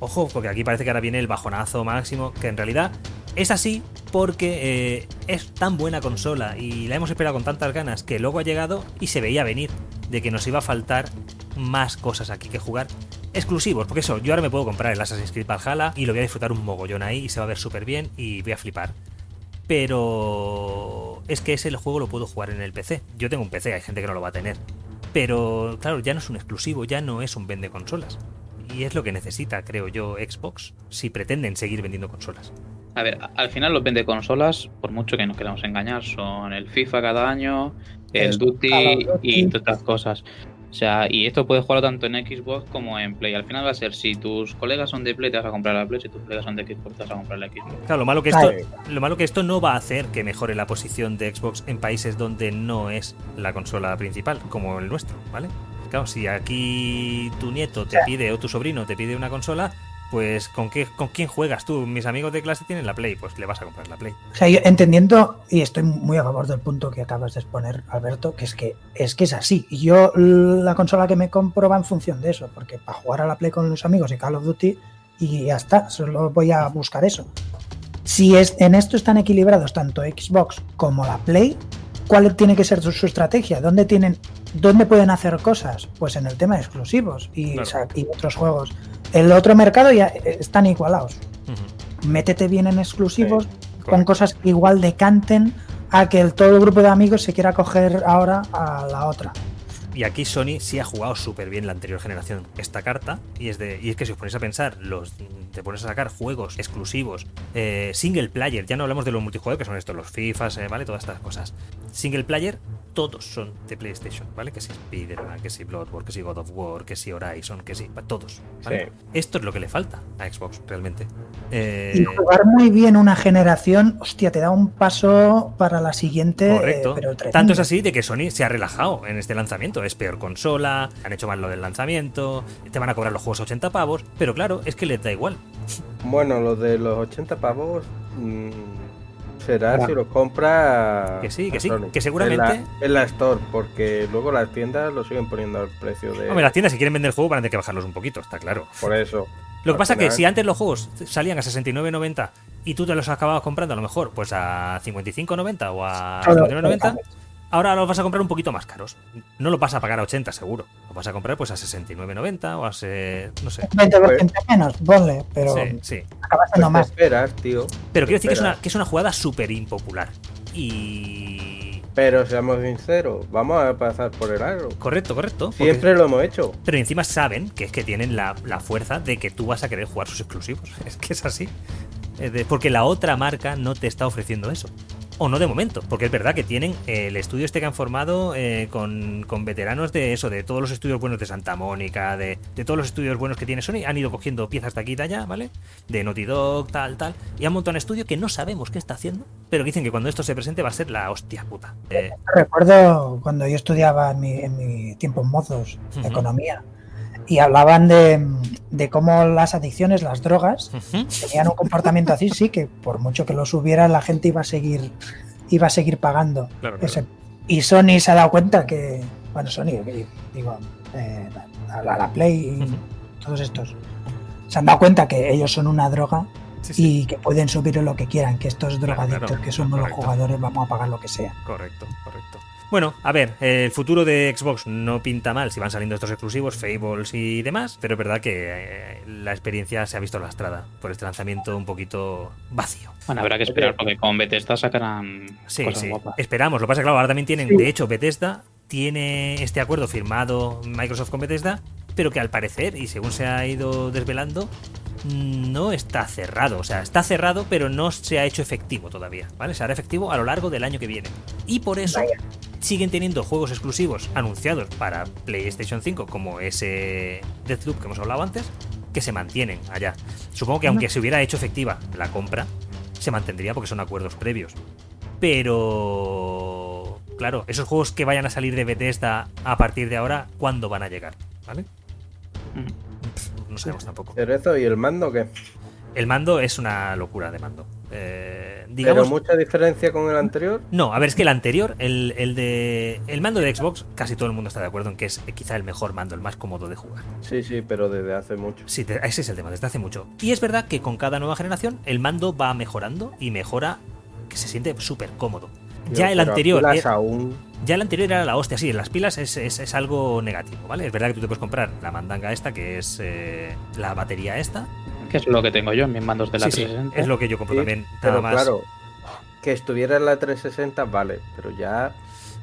ojo, porque aquí parece que ahora viene el bajonazo máximo, que en realidad es así porque eh, es tan buena consola y la hemos esperado con tantas ganas que luego ha llegado y se veía venir de que nos iba a faltar más cosas aquí que jugar exclusivos, porque eso, yo ahora me puedo comprar el Assassin's Creed Valhalla y lo voy a disfrutar un mogollón ahí y se va a ver súper bien y voy a flipar. Pero es que ese juego lo puedo jugar en el PC. Yo tengo un PC, hay gente que no lo va a tener. Pero claro, ya no es un exclusivo, ya no es un vende consolas. Y es lo que necesita, creo yo, Xbox, si pretenden seguir vendiendo consolas. A ver, al final los vende consolas, por mucho que nos queramos engañar, son el FIFA cada año, el Duty y otras cosas. O sea, y esto puedes jugarlo tanto en Xbox como en Play. Al final va a ser, si tus colegas son de Play, te vas a comprar la Play, si tus colegas son de Xbox, te vas a comprar la Xbox. Claro, lo malo que esto, lo malo que esto no va a hacer que mejore la posición de Xbox en países donde no es la consola principal, como el nuestro, ¿vale? Claro, si aquí tu nieto te pide o tu sobrino te pide una consola, pues ¿con, qué, ¿con quién juegas tú? Mis amigos de clase tienen la Play, pues le vas a comprar la Play. O sea, yo entendiendo, y estoy muy a favor del punto que acabas de exponer, Alberto, que es que es que es así. Yo la consola que me compro va en función de eso, porque para jugar a la Play con los amigos y Call of Duty, y ya está, solo voy a buscar eso. Si es, en esto están equilibrados tanto Xbox como la Play, ¿cuál tiene que ser su, estrategia? ¿Dónde tienen, dónde pueden hacer cosas? Pues en el tema de exclusivos y, y otros juegos. El otro mercado ya están igualados. Métete bien en exclusivos, con cosas que igual decanten a que el, todo el grupo de amigos se quiera coger ahora a la otra. Y aquí Sony sí ha jugado súper bien la anterior generación esta carta. Y es, de, y es que si os ponéis a pensar, los, te pones a sacar juegos exclusivos, eh, single player, ya no hablamos de los multijugador, que son estos, los FIFAs, eh, ¿vale? Todas estas cosas. Single player, todos son de PlayStation, ¿vale? Que si Spider-Man, que si Bloodborne, que si God of War, que si Horizon, que si. Todos. Esto es lo que le falta a Xbox, realmente. Eh, y jugar muy bien una generación, hostia, te da un paso para la siguiente. Correcto. pero Tanto es así de que Sony se ha relajado en este lanzamiento. Es peor consola, han hecho mal lo del lanzamiento, te van a cobrar los juegos a 80 pavos, pero claro, es que les da igual. Bueno, lo de los 80 pavos. Mm, será si lo compra. Que sí, que sí, que seguramente. En la, Store, porque luego las tiendas lo siguen poniendo al precio de. Hombre, las tiendas, si quieren vender el juego, van a tener que bajarlos un poquito, está claro. Por eso. Lo que pasa es que si antes los juegos salían a 69.90 y tú te los acababas comprando a lo mejor pues a 55.90 o a 59.90, ahora los vas a comprar un poquito más caros. No lo vas a pagar a 80 seguro. Lo vas a comprar pues a 69.90 o a se, no sé. 20% menos, ponle, pero sí, sí. acabas siendo más. esperas, tío. Pero quiero decir que es, una, que es una jugada súper impopular. Y... Pero seamos sinceros, vamos a pasar por el aro. Correcto, correcto. Siempre lo hemos hecho. Pero encima saben que es que tienen la, la fuerza de que tú vas a querer jugar sus exclusivos. [laughs] Es que es así. Porque la otra marca no te está ofreciendo eso o no de momento, porque es verdad que tienen el estudio este que han formado eh, con, veteranos de eso, de todos los estudios buenos de Santa Mónica, de, todos los estudios buenos que tiene Sony, han ido cogiendo piezas de aquí y de allá, ¿vale? De Naughty Dog, tal, tal, y han montado un estudio que no sabemos qué está haciendo, pero dicen que cuando esto se presente va a ser la hostia puta. Eh, Recuerdo cuando yo estudiaba en mi, en mi tiempo en mozos, economía, y hablaban de, de, cómo las adicciones, las drogas, tenían un comportamiento así, sí, que por mucho que lo subiera, la gente iba a seguir, iba a seguir pagando. Y Sony se ha dado cuenta que, bueno, Sony, digo, eh, la, Play y todos estos, se han dado cuenta que ellos son una droga y que pueden subir lo que quieran, que estos drogadictos que somos los jugadores vamos a pagar lo que sea. Correcto, correcto. Bueno, a ver, el futuro de Xbox no pinta mal si van saliendo estos exclusivos, Fables y demás, pero es verdad que eh, la experiencia se ha visto lastrada por este lanzamiento un poquito vacío. Bueno, habrá que esperar porque con Bethesda sacarán sí, sí. Esperamos, lo que pasa es que claro, ahora también tienen, de hecho, Bethesda tiene este acuerdo firmado Microsoft con Bethesda, pero que al parecer, y según se ha ido desvelando, no está cerrado. O sea, está cerrado, pero no se ha hecho efectivo todavía. ¿Vale? Se hará efectivo a lo largo del año que viene. Y por eso siguen teniendo juegos exclusivos anunciados para PlayStation 5, como ese Deathloop que hemos hablado antes, que se mantienen allá. Supongo que aunque se hubiera hecho efectiva la compra, se mantendría porque son acuerdos previos. Pero. Claro, esos juegos que vayan a salir de Bethesda a partir de ahora, ¿cuándo van a llegar? ¿Vale? no sabemos tampoco. ¿Pero eso y el mando qué? El mando es una locura de mando. Eh, ¿Pero mucha diferencia con el anterior? No, a ver, es que el anterior, el, el, de el mando de Xbox, casi todo el mundo está de acuerdo en que es quizá el mejor mando, el más cómodo de jugar. Sí, sí, pero desde hace mucho. Sí, ese es el tema, desde hace mucho. Y es verdad que con cada nueva generación el mando va mejorando y mejora que se siente súper cómodo. Ya el anterior. Ya el anterior era la hostia, sí, en las pilas es, es, algo negativo, ¿vale? Es verdad que tú te puedes comprar la mandanga esta, que es eh, la batería esta. Que es lo que tengo yo en mis mandos de la sí, Es lo que yo compro también. Nada más. claro, que estuviera en la 360, vale, pero ya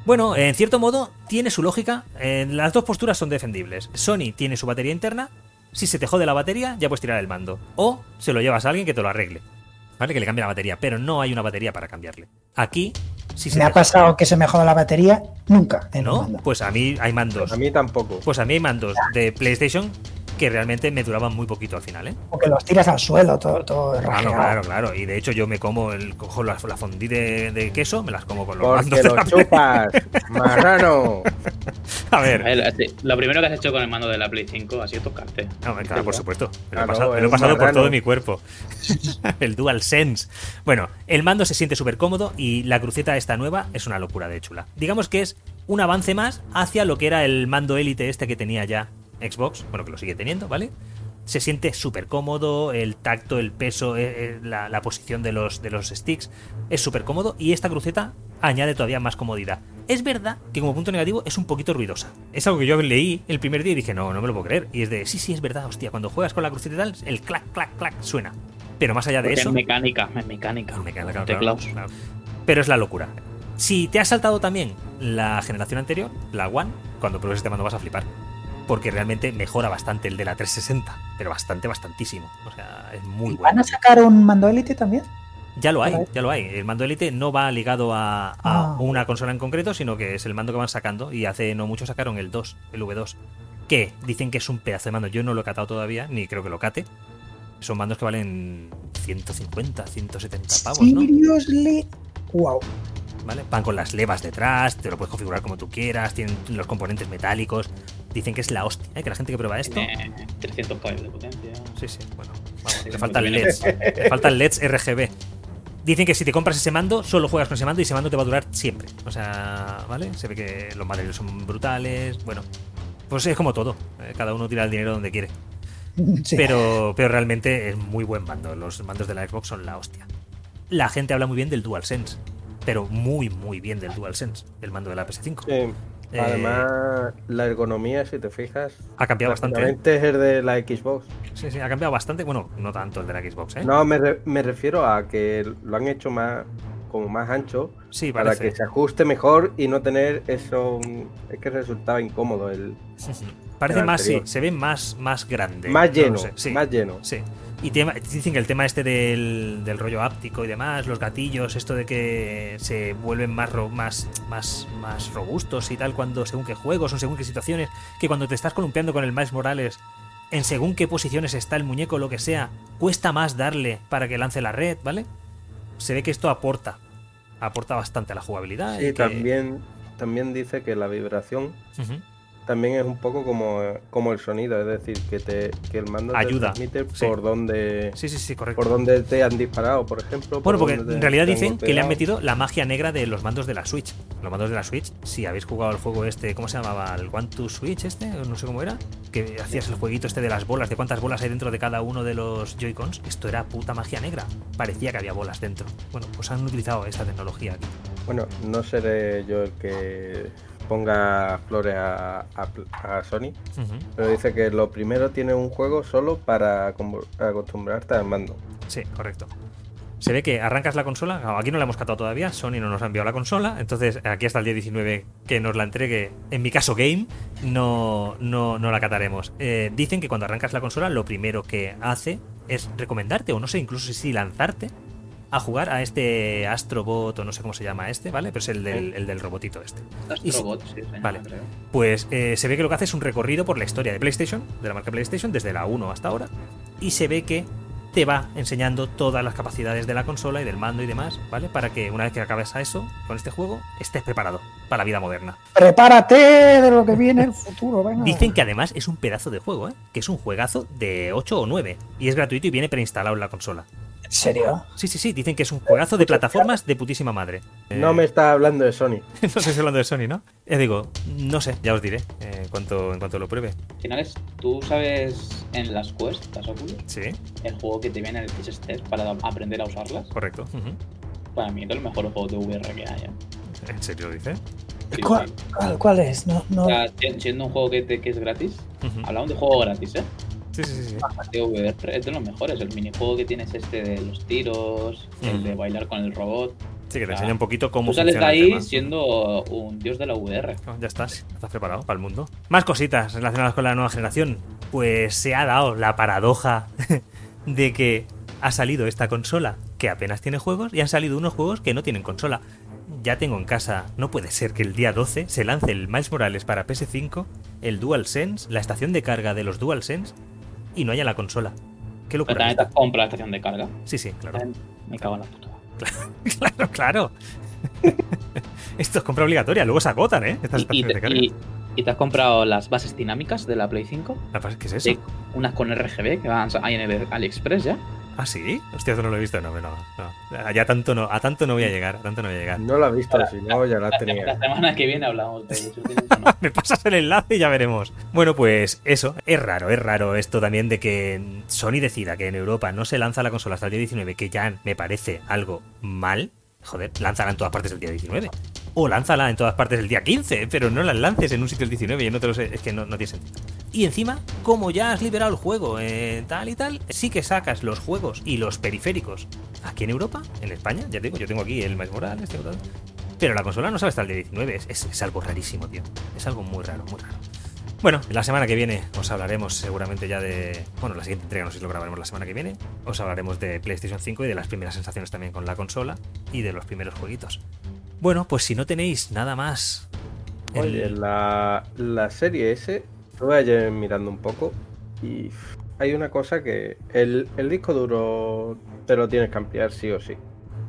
Bueno, en cierto modo tiene su lógica. Eh, las dos posturas son defendibles. Sony tiene su batería interna. Si se te jode la batería, ya puedes tirar el mando. O se lo llevas a alguien que te lo arregle. ¿Vale? Que le cambie la batería. Pero no hay una batería para cambiarle. Aquí, si se Me ha pasado que se me joda la batería nunca en ¿No? Pues a mí hay mandos. a mí tampoco. Pues a mí hay mandos de PlayStation que realmente me duraban muy poquito al final, ¿eh? O que los tiras al suelo, todo, todo Claro, claro, claro. Y de hecho yo me como el cojo la, la de, de queso, me las como con los Porque lo chupas, [laughs] marrano. A ver, así, Lo primero que has hecho con el mando de la Play 5 ha sido tocarte. No, claro, por supuesto. Me lo he Claro, pasado, me es lo he pasado por todo mi cuerpo. [laughs] el Dual Sense. Bueno, el mando se siente súper cómodo y la cruceta esta nueva es una locura de chula. Digamos que es un avance más hacia lo que era el mando élite este que tenía ya Xbox. Bueno, que lo sigue teniendo, ¿vale? Se siente súper cómodo, el tacto, el peso, eh, eh, la, la posición de los, de los sticks es súper cómodo y esta cruceta añade todavía más comodidad. Es verdad que como punto negativo es un poquito ruidosa. Es algo que yo leí el primer día y dije, no, no me lo puedo creer. Y es de, sí, sí, es verdad, hostia, cuando juegas con la cruceta y tal, el clac, clac, clac suena. Pero más allá de Porque eso... es mecánica, es mecánica. Me queda claro, Teclados. claro. Pero es la locura. Si te has saltado también la generación anterior, la One, cuando pruebes este mando vas a flipar. Porque realmente mejora bastante el de la 360. Pero bastante, bastantísimo. O sea, es muy ¿Y bueno. ¿Van a sacar un mando Elite también? Ya lo hay, ya lo hay. El mando Elite no va ligado a, a Ah. una consola en concreto, sino que es el mando que van sacando. Y hace no mucho sacaron el 2, el V2. Que dicen que es un pedazo de mando. Yo no lo he catado todavía, ni creo que lo cate. Son mandos que valen 150, 170 pavos, ¿no? Seriously. Wow. ¿Vale? Van con las levas detrás, te lo puedes configurar como tú quieras, tienen los componentes metálicos. Dicen que es la hostia, ¿eh? que la gente que prueba esto. Tiene 300 caballos de potencia. Sí, sí, bueno, vamos, te faltan LEDs, te faltan LEDs RGB. Dicen que si te compras ese mando, solo juegas con ese mando y ese mando te va a durar siempre. O sea, ¿vale? Se ve que los materiales son brutales. Bueno, pues es como todo. eh, Cada uno tira el dinero donde quiere. [laughs] Sí. Pero, pero realmente es muy buen mando. Los mandos de la Xbox son la hostia. La gente habla muy bien del DualSense. Pero muy, muy bien del DualSense. El mando de la PS5. Sí. Eh, Además, la ergonomía, si te fijas, Ha cambiado bastante. ¿eh? es el de la Xbox. Sí, sí, ha cambiado bastante. Bueno, no tanto el de la Xbox, ¿eh? No, me, re- me refiero a que lo han hecho más como más ancho sí, para que se ajuste mejor y no tener eso. Es que resultaba incómodo el Parece el más, sí, se ve más, más grande. más No lleno, sé, sí, más lleno. sí. Y tema- dicen que el tema este del, del rollo áptico y demás, los gatillos, esto de que se vuelven más, ro- más, más, más robustos y tal cuando según qué juegos o según qué situaciones, que cuando te estás columpiando con el Miles Morales, en según qué posiciones está el muñeco lo que sea, cuesta más darle para que lance la red, ¿vale? Se ve que esto aporta, aporta bastante a la jugabilidad. y Sí, que- también, también dice que la vibración. También es un poco como, como el sonido, es decir, que te que el mando Ayuda, te transmite sí. por donde Sí, sí, sí, correcto. por donde te han disparado, por ejemplo. Bueno, por porque dónde en realidad dicen que le han metido la magia negra de los mandos de la Switch. Los mandos de la Switch, si habéis jugado el juego este, ¿cómo se llamaba? ¿El One to Switch este? No sé cómo era. Que hacías el jueguito este de las bolas, de cuántas bolas hay dentro de cada uno de los Joy-Cons. Esto era puta magia negra. Parecía que había bolas dentro. Bueno, pues han utilizado esta tecnología aquí. Bueno, no seré yo el que ponga flores a, a, a Sony, pero dice que lo primero tiene un juego solo para acostumbrarte al mando. Sí, correcto. Se ve que arrancas la consola, aquí no la hemos catado todavía, Sony no nos ha enviado la consola, entonces aquí hasta el día 19 que nos la entregue, en mi caso Game, no, no, no la cataremos. Eh, dicen que cuando arrancas la consola lo primero que hace es recomendarte, o no sé, incluso si lanzarte a jugar a este Astrobot, o no sé cómo se llama este, ¿vale? Pero es el del, el del robotito este. Y si- Astrobot, sí, Vale. creo. Pues eh, se ve que lo que hace es un recorrido por la historia de PlayStation, de la marca PlayStation, desde la 1 hasta ahora. Y se ve que te va enseñando todas las capacidades de la consola y del mando y demás, ¿vale? Para que una vez que acabes a eso, con este juego, estés preparado para la vida moderna. Prepárate de lo que viene el futuro, venga. Dicen que además es un pedazo de juego, ¿eh? Que es un juegazo de 8 o 9. Y es gratuito y viene preinstalado en la consola. ¿En serio? Sí, sí, sí, dicen que es un juegazo de plataformas de putísima madre. Eh, No me está hablando de Sony. [laughs] no sé si hablando de Sony, ¿no? Ya digo, no sé, ya os diré eh, en, cuanto, en cuanto lo pruebe. Al final es, tú sabes en las Quest, las Oculus, Sí, el juego que te viene en el Test para aprender a usarlas. correcto. Para mí es el mejor juego de VR que hay. ¿eh? ¿En serio lo dice? Sí, ¿Cuál, sí. cuál- cuál es? No, no. O sea, si- siendo un juego que, te- que es gratis, hablamos de juego gratis, ¿eh? Sí, sí, sí. es de los mejores. El minijuego que tienes este de los tiros, el de bailar con el robot. Sí, que te enseña un poquito cómo Tú sales de funciona ahí siendo un dios de la VR. No, ya estás, estás preparado para el mundo. Más cositas relacionadas con la nueva generación. Pues se ha dado la paradoja [laughs] de que ha salido esta consola que apenas tiene juegos y han salido unos juegos que no tienen consola. Ya tengo en casa, no puede ser que el día 12 se lance el Miles Morales para PS5, el DualSense, la estación de carga de los DualSense y no haya la consola. Qué Pero locura. también te has comprado la estación de carga. Sí, sí, claro. Me cago en la puta. [laughs] Claro, claro. [laughs] Esto es compra obligatoria, luego se agotan, ¿eh? Estas Y, te, de carga. y- y te has comprado las bases dinámicas de la Play 5. La pasa- ¿Qué es eso? Sí, unas con RGB que van ahí en el AliExpress ya. ¿Ah, sí? Hostia, eso no lo he visto. No, no, no. Ya tanto no, a tanto no voy a llegar, a tanto no voy a llegar. No lo has visto, si no, ya la La, la tenía. semana que viene hablamos de eso. ¿tienes o no? [laughs] Me pasas el enlace y ya veremos. Bueno, pues eso, es raro, es raro esto también de que Sony decida que en Europa no se lanza la consola hasta el día 19, que ya me parece algo mal. Joder, lánzala en todas partes el día 19. O lánzala en todas partes el día 15, pero no las lances en un sitio el 19 y en otro es que no, tiene sentido. Y encima, como ya has liberado el juego, eh, tal y tal, sí que sacas los juegos y los periféricos aquí en Europa, en España, ya te digo, yo tengo aquí el Miles Morales, tengo tal. Pero la consola no sabe hasta el día 19, es, es- es algo rarísimo, tío. Es algo muy raro, muy raro. Bueno, la semana que viene os hablaremos seguramente ya de. Bueno, la siguiente entrega no sé si lo grabaremos la semana que viene. Os hablaremos de PlayStation 5 y de las primeras sensaciones también con la consola y de los primeros jueguitos. Bueno, pues si no tenéis nada más. el- Oye, la, la serie S, estuve ayer mirando un poco y hay una cosa que el, el disco duro te lo tienes que ampliar sí o sí.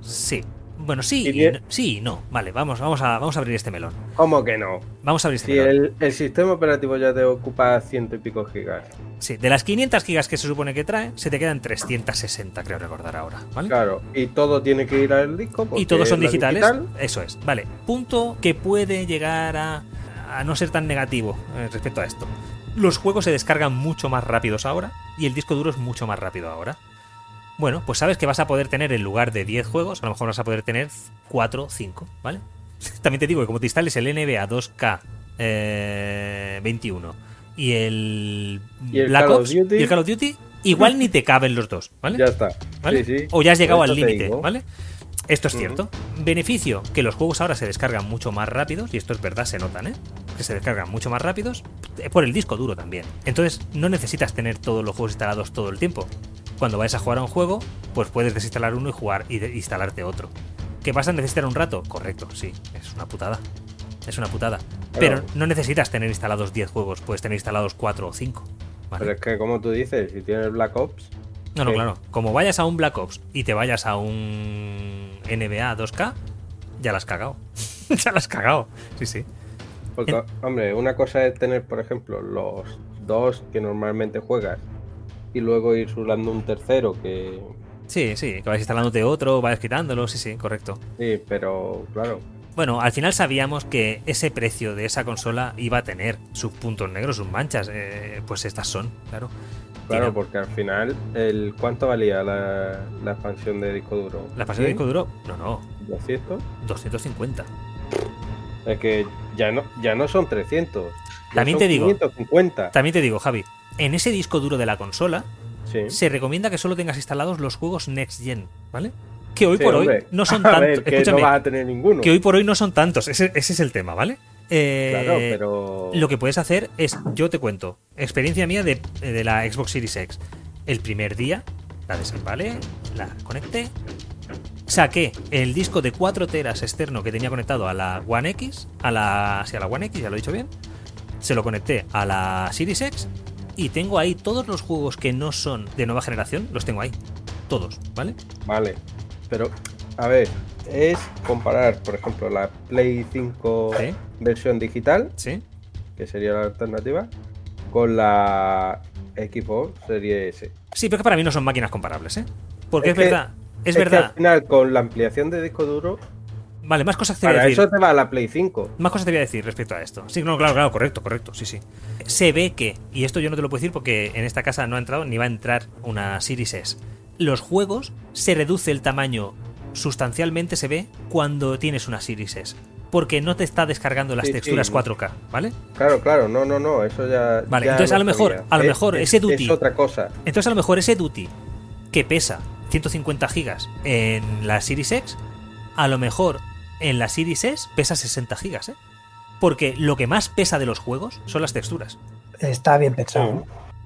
Sí. Bueno, sí, Y sí no. Vale, vamos, vamos, a, vamos a abrir este melón. ¿Cómo que no? Vamos a abrir este Si melón. el, el sistema operativo ya te ocupa ciento y pico gigas. Sí, de las 500 gigas que se supone que trae, se te quedan 360, creo recordar ahora, ¿vale? Claro, y todo tiene que ir al disco. y todos son digitales. digital- Eso es. Vale. Punto que puede llegar a, a no ser tan negativo eh, respecto a esto. Los juegos se descargan mucho más rápidos ahora y el disco duro es mucho más rápido ahora. Bueno, pues sabes que vas a poder tener en lugar de 10 juegos, a lo mejor vas a poder tener 4 o 5, ¿vale? [laughs] También te digo que como te instales el NBA 2K eh, 21 y el, Y el Black Call of Ops Duty. y el Call of Duty, igual ni te caben los dos, ¿vale? Ya está. ¿vale? Sí, sí. O ya has llegado al límite. ¿vale? Esto es cierto. Beneficio, que los juegos ahora se descargan mucho más rápidos, y esto es verdad, se notan, ¿eh? Que se descargan mucho más rápidos eh, por el disco duro también. Entonces, no necesitas tener todos los juegos instalados todo el tiempo. Cuando vayas a jugar a un juego, pues puedes desinstalar uno y jugar y de- instalarte otro. ¿Que vas a necesitar un rato? Correcto, sí, es una putada. Es una putada. Pero no necesitas tener instalados 10 juegos, puedes tener instalados 4 o 5. ¿vale? Pero es que, como tú dices, si tienes Black Ops, No, no, Sí. claro. Como vayas a un Black Ops y te vayas a un NBA 2K, ya la has cagado. [laughs] ya la has cagado. Sí, sí. Porque, hombre, una cosa es tener, por ejemplo, los dos que normalmente juegas y luego ir sulando un tercero que. Sí, sí. Que vayas instalándote otro, vayas quitándolo. Sí, sí, correcto. Sí, pero claro. Bueno, al final sabíamos que ese precio de esa consola iba a tener sus puntos negros, sus manchas. eh, pues estas son, claro. Claro, Tiene- porque al final, el ¿cuánto valía la, la expansión de disco duro? La expansión de disco ¿100? duro, no, no, 200. 250. Es que ya no, ya no son 300. ya También son te digo- 550. También te digo, Javi, en ese disco duro de la consola Sí. se recomienda que solo tengas instalados los juegos Next Gen, ¿vale? Que hoy Sí, por hombre. hoy no son [laughs] tantos. que no vas a tener ninguno. que hoy por hoy no son tantos. Ese, ese es el tema, ¿vale? Eh, Claro, pero. Lo que puedes hacer es, yo te cuento, experiencia mía de, de la Xbox Series X. El primer día la desembalé, la conecté, saqué el disco de 4 teras externo que tenía conectado a la One X, a la, sí, a la One X, ya lo he dicho bien, se lo conecté a la Series X y tengo ahí todos los juegos que no son de nueva generación, los tengo ahí. Todos, ¿vale? Vale. Pero, a ver, es comparar, por ejemplo, la Play 5 Sí. versión digital, Sí. que sería la alternativa, con la Xbox Series S. Sí, pero que para mí no son máquinas comparables, ¿eh? Porque es, Es que- verdad, es, verdad. al final, con la ampliación de disco duro, Vale, más cosas te voy a decir. eso te va la Play 5. Más cosas te voy a decir respecto a esto. Sí, no, claro, claro, correcto, correcto, sí, sí. Se ve que, y esto yo no te lo puedo decir porque en esta casa no ha entrado ni va a entrar una Series S. Los juegos se reduce el tamaño sustancialmente, se ve, cuando tienes una Series S. Porque no te está descargando las Sí, texturas sí. 4K, ¿vale? Claro, claro, no, no, no, eso ya. Vale, ya entonces a lo mejor- sabía. a lo mejor es- ese duty- Es otra cosa. Entonces a lo mejor ese Duty que pesa 150 gigas en la Series X, a lo mejor en la Series S pesa 60 gigas, ¿eh? Porque lo que más pesa de los juegos son las texturas. Está bien pensado.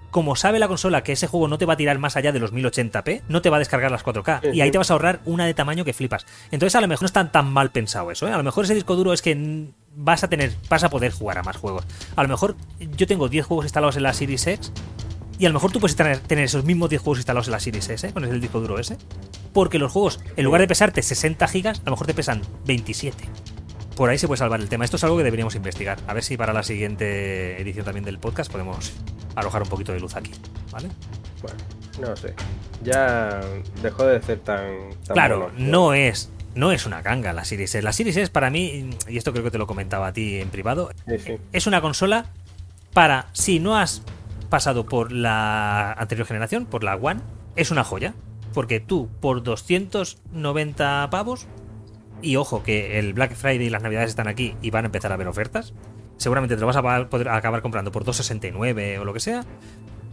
Como sabe la consola que ese juego no te va a tirar más allá de los 1080p, no te va a descargar las 4K. Y ahí te vas a ahorrar una de tamaño que flipas. Entonces a lo mejor no está tan mal pensado eso, ¿eh? A lo mejor ese disco duro es que vas a tener, vas a poder jugar a más juegos. A lo mejor yo tengo 10 juegos instalados en la Series X y a lo mejor tú puedes tener, esos mismos 10 juegos instalados en la Series S, con el disco duro ese. Porque los juegos, en lugar de pesarte 60 gigas, a lo mejor te pesan 27. Por ahí se puede salvar el tema. Esto es algo que deberíamos investigar. A ver si para la siguiente edición también del podcast podemos arrojar un poquito de luz aquí. ¿Vale? Bueno, no sé. Ya dejó de ser tan. claro, no es. No es una ganga la Series S. La Series S para mí, y esto creo que te lo comentaba a ti en privado, es una consola para si no has pasado por la anterior generación, por la One, es una joya. Porque tú, por 290 pavos, y ojo que el Black Friday y las Navidades están aquí y van a empezar a haber ofertas, seguramente te lo vas a poder acabar comprando por 269 o lo que sea,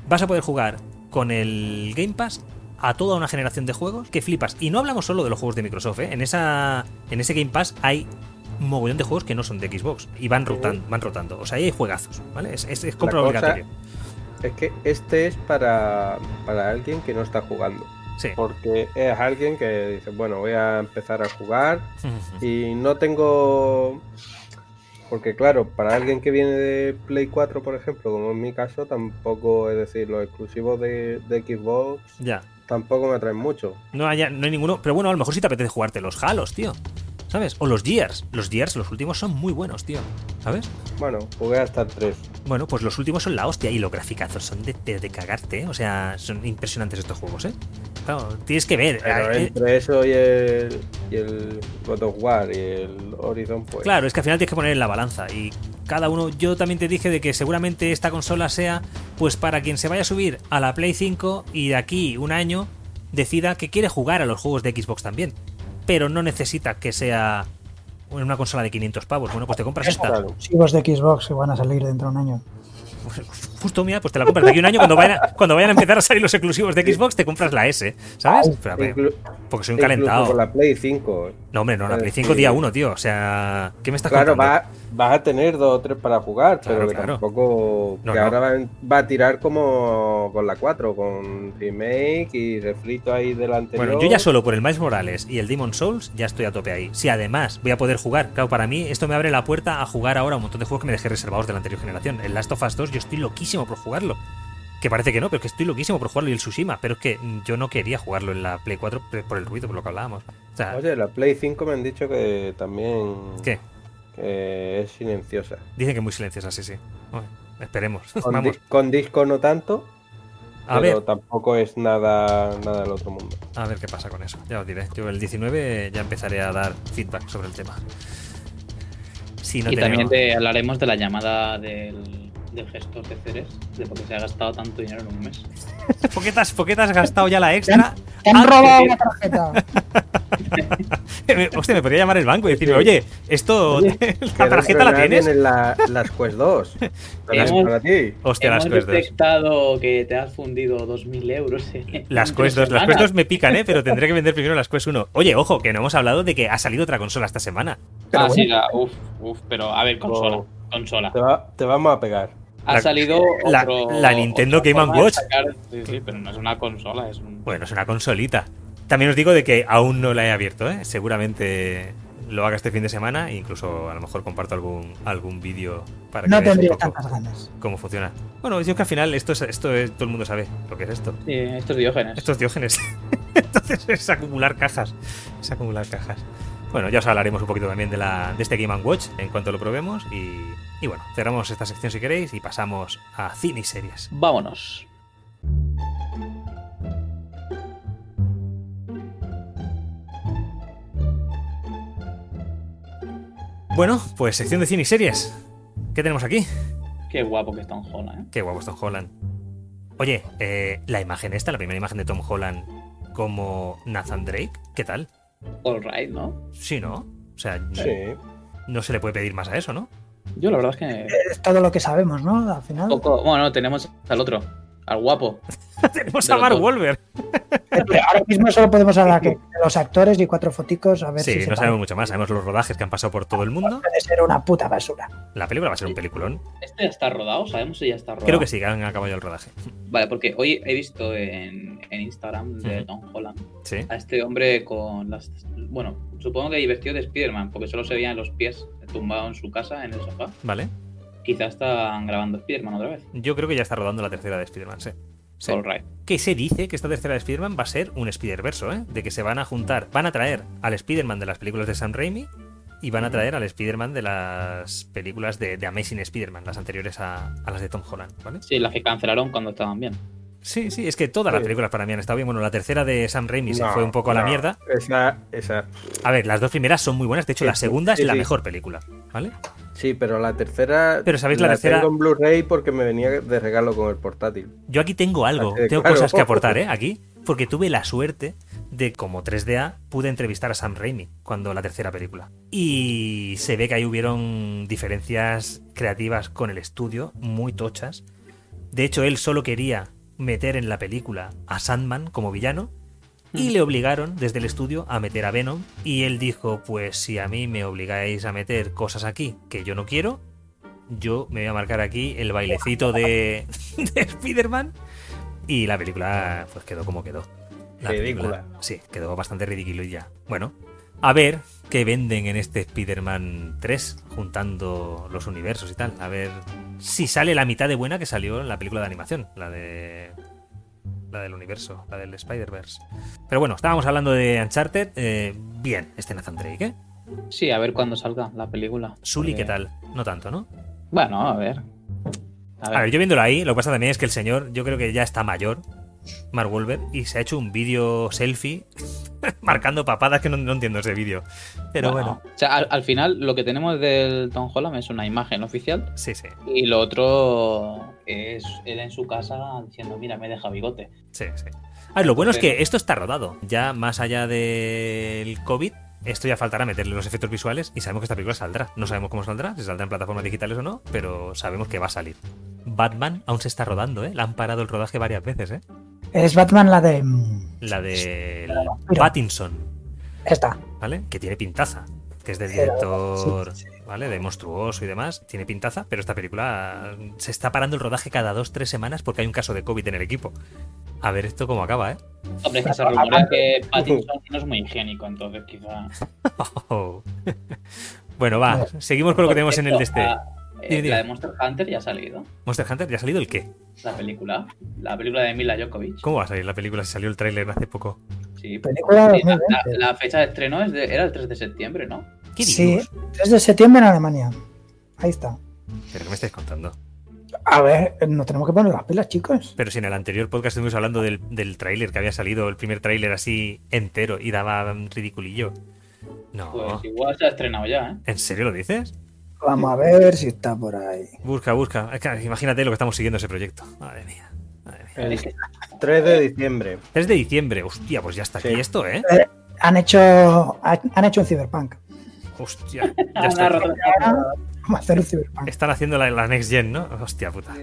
vas a poder jugar con el Game Pass a toda una generación de juegos que flipas. Y no hablamos solo de los juegos de Microsoft, ¿eh? en, esa, en ese Game Pass hay un mogollón de juegos que no son de Xbox y van rotando, van rotando. O sea, ahí hay juegazos, ¿vale? Es, es, compra obligatorio. Es que este es para, para alguien que no está jugando. Sí. Porque es alguien que dice, bueno, voy a empezar a jugar y no tengo... Porque claro, para alguien que viene de Play 4, por ejemplo, como en mi caso, tampoco, es decir, los exclusivos de, de Xbox ya. tampoco me atraen mucho. No hay, no hay ninguno, pero bueno, a lo mejor sí te apetece jugarte los Halos, tío. ¿Sabes? O los Gears. Los Gears, los últimos, son muy buenos, tío. ¿Sabes? Bueno, jugué hasta el 3. Bueno, pues los últimos son la hostia y los graficazos son de, de, cagarte, ¿eh? O sea, son impresionantes estos juegos, ¿eh? Claro, tienes que ver. Pero eh, entre eso y el, y el God of War y el Horizon, pues. Claro, es que al final tienes que poner en la balanza. Y cada uno, yo también te dije de que seguramente esta consola sea, pues para quien se vaya a subir a la Play 5 y de aquí un año decida que quiere jugar a los juegos de Xbox también pero no necesita que sea una consola de 500 pavos. Bueno, pues te compras esta. Los de Xbox que van a salir dentro de un año. [laughs] Justo, mira, pues te la compras de aquí un año. Cuando vayan, a, cuando vayan a empezar a salir los exclusivos de Xbox, te compras la S, ¿sabes? porque soy un calentado. Con la Play 5. No, hombre, no, la Play 5 día 1, tío. O sea, ¿qué me estás claro, contando? Claro, vas a tener dos o tres para jugar, pero que tampoco. que ahora va, a tirar como con la 4, con remake y refrito ahí delante. Bueno, yo ya solo por el Miles Morales y el Demon Souls ya estoy a tope ahí. Si además voy a poder jugar, claro, para mí esto me abre la puerta a jugar ahora un montón de juegos que me dejé reservados de la anterior generación. El Last of Us 2, yo estoy loquísimo por jugarlo. Que parece que no, pero es que estoy loquísimo por jugarlo y el Tsushima. Pero es que yo no quería jugarlo en la Play 4 por el ruido, por lo que hablábamos. Oye, la Play 5 me han dicho que también. ¿Qué? Que es silenciosa. Dicen que es muy silenciosa, sí, sí. esperemos. Con, Vamos. con disco no tanto. A pero tampoco es nada, nada del otro mundo. A ver qué pasa con eso. Ya os diré. Yo el 19 ya empezaré a dar feedback sobre el tema. y también te hablaremos de la llamada del del gestor de Ceres, de por qué se ha gastado tanto dinero en un mes. [laughs] ¿Por qué te has gastado ya la extra? Te han, robado la tarjeta. [laughs] Hostia, me podría llamar el banco y decirme, oye, esto, [laughs] la tarjeta la tienes. En la, las Quest 2. hemos, para ti. Hostia, hemos las Quest 2. detectado que te has fundido 2.000 euros. las Quest 2, las Quest 2 me pican, ¿eh? Pero tendré que vender primero las Quest 1. Oye, ojo, que no hemos hablado de que ha salido otra consola esta semana. ah, sí, la, uf, uf, pero a ver, consola. Consola. Te, va, te vamos a pegar ha salido la, la Nintendo Game Watch. sí, sí, pero no es una consola, es un... Bueno, es una consolita. También os digo de que aún no la he abierto, ¿eh? Seguramente lo haga este fin de semana e incluso a lo mejor comparto algún algún vídeo para que no tendría tantas ganas cómo funciona bueno yo que al final esto es esto es todo el mundo sabe lo que es esto sí, esto es diógenes esto es diógenes [laughs] entonces es acumular cajas es acumular cajas bueno, ya os hablaremos un poquito también de, la, de este Game Watch en cuanto lo probemos. Y, bueno, cerramos esta sección si queréis y pasamos a cine y series. Vámonos. Bueno, pues sección de cine y series. ¿Qué tenemos aquí? Qué guapo que es Tom Holland, ¿eh? Qué guapo es Tom Holland. Oye, eh, la imagen esta, la primera imagen de Tom Holland como Nathan Drake, ¿qué tal? Alright, ¿no? Sí, ¿no? O sea, no se le puede pedir más a eso, ¿no? Yo la verdad es que... Es todo lo que sabemos, ¿no? Al final... bueno, tenemos al otro, al guapo. [laughs] Tenemos a Mark Wolver. Ahora mismo solo podemos hablar [laughs] de los actores y cuatro foticos. A ver sí, no sabemos mucho más. Sabemos los rodajes que han pasado por todo el mundo. Puede ser una puta basura. La película va a ser un peliculón. ¿Este ya está rodado? ¿Sabemos si ya está rodado? Creo que sí, que han acabado ya el rodaje. Vale, porque hoy he visto en, Instagram de Tom Holland a este hombre con las. Bueno, supongo que vestido de Spider-Man, porque solo se veían los pies tumbado en su casa en el sofá. Vale. Quizás están grabando Spider-Man otra vez. Yo creo que ya está rodando la tercera de Spider-Man, sí. Sí. Que se dice que esta tercera de Spider-Man va a ser un Spider-Verso, ¿eh? De que se van a juntar, van a traer al Spider-Man de las películas de Sam Raimi y van a traer al Spider-Man de las películas de, Amazing Spider-Man, las anteriores a, a, las de Tom Holland, ¿vale? Sí, las que cancelaron cuando estaban bien. Sí, sí, es que todas las películas para mí han estado bien. Bueno, la tercera de Sam Raimi se fue un poco a la mierda. Esa, esa. A ver, las dos primeras son muy buenas. De hecho, la segunda es la mejor película, ¿vale? Sí, pero la tercera. Pero sabéis, la, tercera. Tengo en Blu-ray porque me venía de regalo con el portátil. Yo aquí tengo algo, tengo cosas que [laughs] aportar, ¿eh? Aquí. Porque tuve la suerte de, como 3DA, pude entrevistar a Sam Raimi cuando la tercera película. Y se ve que ahí hubieron diferencias creativas con el estudio, muy tochas. De hecho, él solo quería meter en la película a Sandman como villano y mm. le obligaron desde el estudio a meter a Venom y él dijo, pues si a mí me obligáis a meter cosas aquí que yo no quiero, yo me voy a marcar aquí el bailecito de, [laughs] de Spider-Man y la película pues quedó como quedó. La Ridícula. sí, quedó bastante ridículo y ya. Bueno, a ver qué venden en este Spider-Man 3, juntando los universos y tal. A ver si sale la mitad de buena que salió en la película de animación, la de. La del universo, la del Spider-Verse. Pero bueno, estábamos hablando de Uncharted. Eh, bien, este Nathan Drake, ¿eh? Sí, a ver cuándo salga la película. Sully, ¿qué tal? No tanto, ¿no? Bueno, a ver. a ver. A ver, yo viéndolo ahí, lo que pasa también es que el señor, yo creo que ya está mayor Mark Wolver y se ha hecho un vídeo selfie [laughs] marcando papadas que no, entiendo ese vídeo. Pero bueno. O sea, al, final lo que tenemos del Tom Holland es una imagen oficial. Sí, sí. Y lo otro es él en su casa diciendo, mira, me deja bigote. Sí, sí. A ver, lo bueno es que esto está rodado. Ya más allá del COVID, esto ya faltará meterle los efectos visuales y sabemos que esta película saldrá. No sabemos cómo saldrá, si saldrá en plataformas digitales o no, pero sabemos que va a salir. Batman aún se está rodando, ¿eh? La han parado el rodaje varias veces, ¿eh? Es Batman la de. La de. Pattinson. Esta. ¿Vale? Que tiene pintaza. Que es del director. ¿Vale? De monstruoso y demás. Tiene pintaza, pero esta película se está parando el rodaje cada dos, tres semanas porque hay un caso de COVID en el equipo. A ver esto cómo acaba, ¿eh? Hombre, que se rumorea que Pattinson no es muy higiénico, entonces quizá. [laughs] bueno, va, seguimos con lo que tenemos en el de este. Eh, la de Monster Hunter ya ha salido. ¿Monster Hunter ya ha salido el qué? La película. La película de Mila Djokovic. ¿Cómo va a salir la película si salió el tráiler hace poco? Sí, película la, fecha de estreno era el 3 de septiembre, ¿no? ¿Qué sí, 3 de septiembre en Alemania. Ahí está. ¿Pero qué me estáis contando? A ver, nos tenemos que poner las pilas, chicos. Pero si en el anterior podcast estuvimos hablando del, del tráiler que había salido, el primer tráiler así entero y daba un ridiculillo. No. Pues igual se ha estrenado ya, ¿eh? ¿En serio lo dices? Vamos a ver si está por ahí. Busca, busca. Imagínate lo que estamos siguiendo ese proyecto. Madre mía. Madre mía. 3 de diciembre. 3 de diciembre. Hostia, pues ya está aquí esto, ¿eh? ¿eh? Han hecho han hecho un Cyberpunk. Hostia, ya [laughs] está. Vamos a hacer un Cyberpunk. Están haciendo la, Next Gen, ¿no? Hostia puta.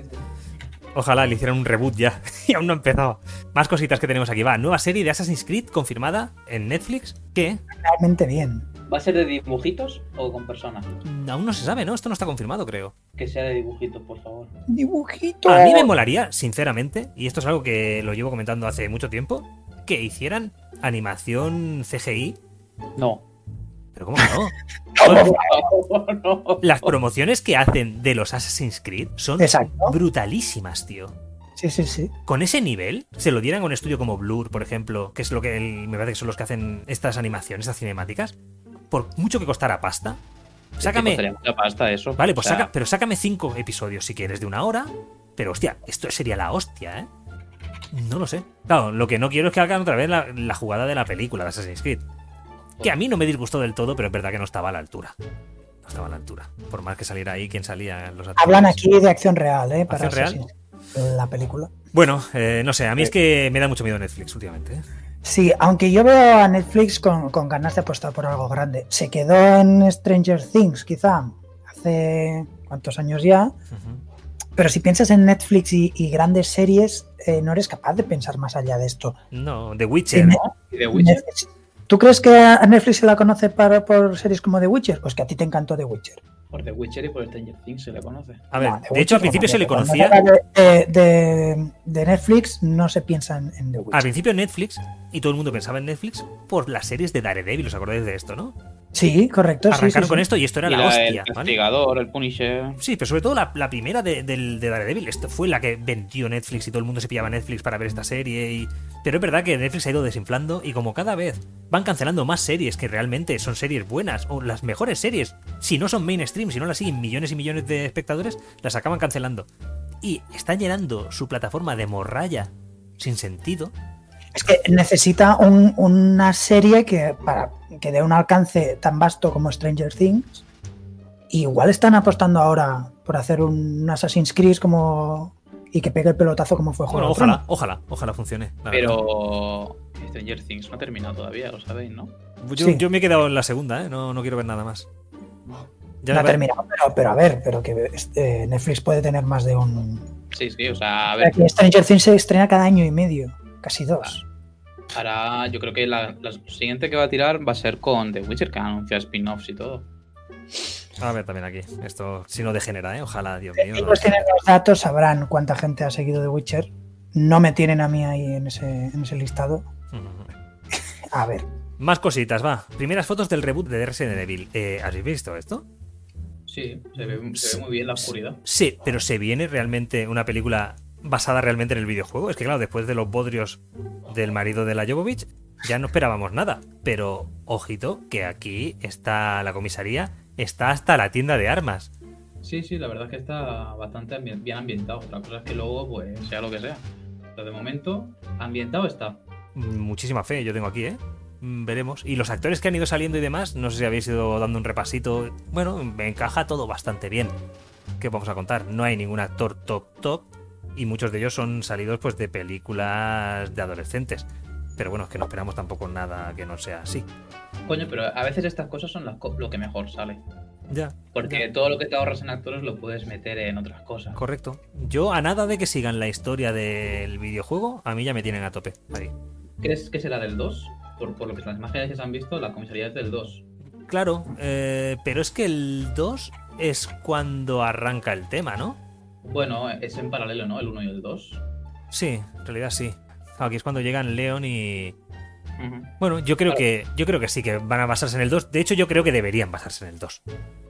Ojalá le hicieran un reboot ya. [laughs] y aún no ha empezado. Más cositas que tenemos aquí. Va, nueva serie de Assassin's Creed confirmada en Netflix. ¿Qué? Realmente bien. ¿Va a ser de dibujitos o con personas? Aún no se sabe, ¿no? Esto no está confirmado, creo. Que sea de dibujitos, por favor. Dibujitos. A mí me molaría, sinceramente, y esto es algo que lo llevo comentando hace mucho tiempo, que hicieran animación CGI. No. ¿Pero cómo [laughs] no? Las promociones que hacen de los Assassin's Creed son brutalísimas, tío. Sí, sí, sí. Con ese nivel, se lo dieran a un estudio como Blur, por ejemplo, que es lo que me parece que son los que hacen estas animaciones, estas cinemáticas, por mucho que costara pasta, sácame. pasta eso. Vale, pues pero sácame cinco episodios si quieres de una hora. Pero hostia, esto sería la hostia, ¿eh? No lo sé. Claro, lo que no quiero es que hagan otra vez la, jugada de la película de Assassin's Creed. Que a mí no me disgustó del todo, pero es verdad que no estaba a la altura. No estaba a la altura. Por más que saliera ahí quien salía en los Hablan aquí de acción real, ¿eh? Para ¿Acción real? La película. Bueno, eh, no sé, a mí es que me da mucho miedo Netflix últimamente. ¿eh? Sí, aunque yo veo a Netflix con, ganas de apostar por algo grande. Se quedó en Stranger Things, quizá, hace cuántos años ya. pero si piensas en Netflix y, grandes series, eh, no eres capaz de pensar más allá de esto. No, The Witcher. ¿no? The Witcher? ¿Tú crees que a Netflix se la conoce por series como The Witcher? Pues que a ti te encantó The Witcher. Por The Witcher y por Stranger Things se le conoce. A ver, de, hecho al principio se le conocía. De, Netflix no se piensa en, The Witcher. Al principio Netflix, y todo el mundo pensaba en Netflix por las series de Daredevil, ¿os acordáis de esto, no? Sí, correcto. Arrancaron con esto y esto era la, hostia. El castigador, el Punisher. Sí, pero sobre todo la, primera de, de, Daredevil. Esto fue la que vendió Netflix y todo el mundo se pillaba Netflix para ver esta serie. Y... Pero es verdad que Netflix ha ido desinflando y como cada vez van cancelando más series que realmente son series buenas o las mejores series, si no son mainstream, si no las siguen millones y millones de espectadores, las acaban cancelando. Y están llenando su plataforma de morralla sin sentido es que necesita una serie que para que dé un alcance tan vasto como Stranger Things. Igual están apostando ahora por hacer un Assassin's Creed como y que pegue el pelotazo como fue Juego. ojalá, ojalá, ojalá funcione. Pero Stranger Things no ha terminado todavía, lo sabéis, ¿no? Yo, me he quedado en la segunda, ¿eh? no, no quiero ver nada más. Ya no ha terminado, pero, a ver, pero que este, Netflix puede tener más de un. Sí, sí, o sea, a ver. Stranger Things se estrena cada año y medio casi dos. Ahora yo creo que la, siguiente que va a tirar va a ser con The Witcher, que anuncia spin-offs y todo. A ver también aquí. Esto si no degenera, ¿eh? Ojalá, Dios mío. Si no tienen los datos, sabrán cuánta gente ha seguido The Witcher. No me tienen a mí ahí en ese, en ese listado. a ver. Más cositas, va. Primeras fotos del reboot de Resident Evil. Eh, ¿Habéis visto esto? Sí, se ve, se ve muy bien la oscuridad. Sí, pero ¿se viene realmente una película basada realmente en el videojuego. Es que claro, después de los bodrios del marido de la Jovovich, ya no esperábamos nada. Pero ojito, que aquí está la comisaría, está hasta la tienda de armas. Sí, sí, la verdad es que está bastante bien ambientado. Otra cosa es que luego, pues, sea lo que sea. Pero de momento, ambientado está. Muchísima fe yo tengo aquí, ¿eh? Mm, veremos. Y los actores que han ido saliendo y demás, no sé si habéis ido dando un repasito. Bueno, me encaja todo bastante bien. ¿Qué vamos a contar? No hay ningún actor top top, y muchos de ellos son salidos pues de películas de adolescentes. Pero bueno, es que no esperamos tampoco nada que no sea así. Coño, pero a veces estas cosas son lo que mejor sale. Ya. Porque todo lo que te ahorras en actores lo puedes meter en otras cosas. Correcto. Yo a nada de que sigan la historia del videojuego, a mí ya me tienen a tope. Ahí. ¿Crees que será del 2? Por, por lo que las imágenes que se han visto, la comisaría es del 2. Claro, eh, pero es que el 2 es cuando arranca el tema, ¿no? Bueno, es en paralelo, ¿no? El 1 y el 2. Sí, en realidad sí. Aquí es cuando llegan Leon y. Bueno, yo creo que yo creo que sí, que van a basarse en el 2. De hecho, yo creo que deberían basarse en el 2.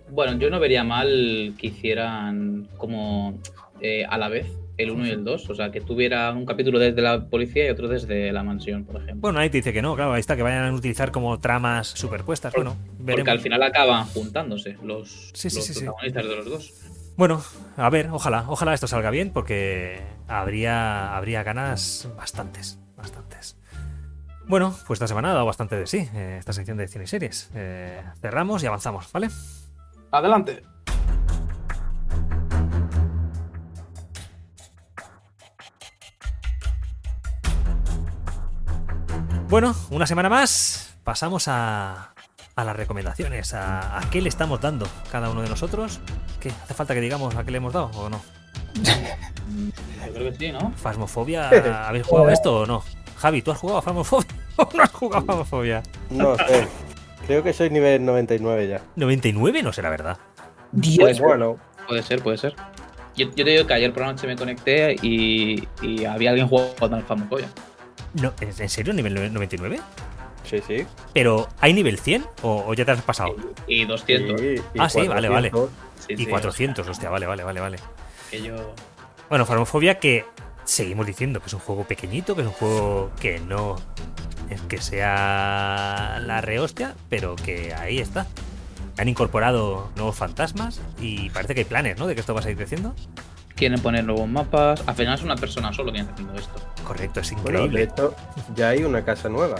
Bueno, yo no vería mal que hicieran como eh, a la vez el 1 y el 2. O sea, que tuviera un capítulo desde la policía y otro desde la mansión, por ejemplo. Bueno, ahí te dice que no, claro, ahí está, que vayan a utilizar como tramas superpuestas. Bueno, veremos. Porque al final acaban juntándose los, protagonistas de los dos. Bueno, a ver, ojalá, ojalá esto salga bien porque habría, habría ganas bastantes, bastantes. Bueno, pues esta semana ha dado bastante de sí, eh, esta sección de cine y series. Eh, cerramos y avanzamos, ¿vale? Adelante. Bueno, una semana más, pasamos a, a las recomendaciones, a, qué le estamos dando cada uno de nosotros. ¿Qué? ¿Hace falta que digamos a qué le hemos dado o no? Yo creo que sí, ¿no? Fasmofobia, [laughs] ¿habéis jugado esto o no? Javi, ¿tú has jugado a Fasmofobia [laughs] o no has jugado a Fasmofobia? No sé. Creo que soy nivel 99 ya. ¿99? No será verdad. Dios. bueno. Puede ser, puede ser. Yo, te digo que ayer por la noche me conecté y, y había alguien jugando al Fasmofobia. No, ¿En serio? ¿Nivel 99? Sí, sí. Pero, ¿hay nivel 100 o, ya te has pasado? Y, 200. ah, sí, vale, vale. y 400, hostia, vale, vale, vale, vale. Que yo... Bueno, Farmofobia que seguimos diciendo que es un juego pequeñito, que es un juego que no es que sea la rehostia, pero que ahí está. Han incorporado nuevos fantasmas y parece que hay planes, ¿no? De que esto va a seguir creciendo. Quieren poner nuevos mapas. Al final es una persona solo quien está haciendo esto. Correcto, es increíble. ya hay una casa nueva.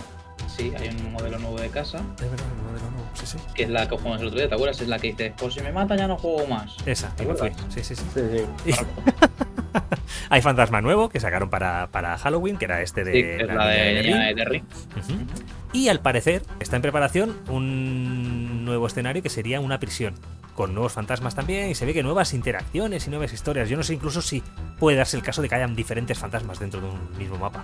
Sí, hay un modelo nuevo de casa. Es verdad, un modelo nuevo, sí, sí. Que es la que jugamos el otro día, ¿te acuerdas? Es la que dice, pues si me mata ya no juego más. Esa, fue. Sí, sí, sí. sí, [laughs] hay fantasma nuevo que sacaron para, para, Halloween, que era este de, sí, es la, de, de, de, Y al parecer está en preparación un nuevo escenario que sería una prisión. con nuevos fantasmas también, y se ve que nuevas interacciones y nuevas historias. Yo no sé incluso si puede darse el caso de que hayan diferentes fantasmas dentro de un mismo mapa.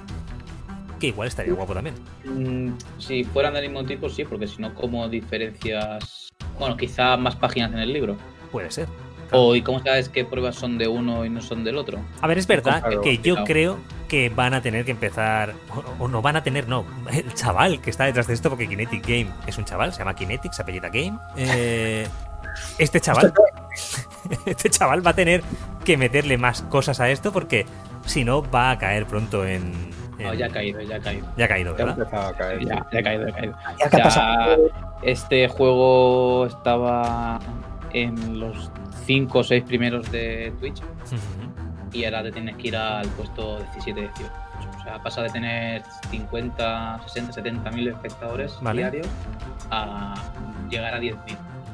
Que igual estaría guapo también. Mm, si fueran del mismo tipo, sí, porque si no, ¿cómo diferencias? Bueno, quizá más páginas en el libro. Puede ser. ¿O y cómo sabes qué pruebas son de uno y no son del otro? A ver, es verdad que yo creo que van a tener que empezar, o, no van a tener, no, [laughs] el chaval que está detrás de esto, porque Kinetic Game es un chaval, se llama Kinetic, se apellida Game. Eh, este chaval, [laughs] este chaval va a tener que meterle más cosas a esto porque si no va a caer pronto en, ya ha caído, ya ha caído. Ya ha caído, ¿verdad? Ya, ha caído, ya ha caído. Ya, este juego estaba en los 5 o 6 primeros de Twitch y ahora te tienes que ir al puesto 17-18. O sea, pasa de tener 50, 60, 70 mil espectadores diarios a llegar a 10.000.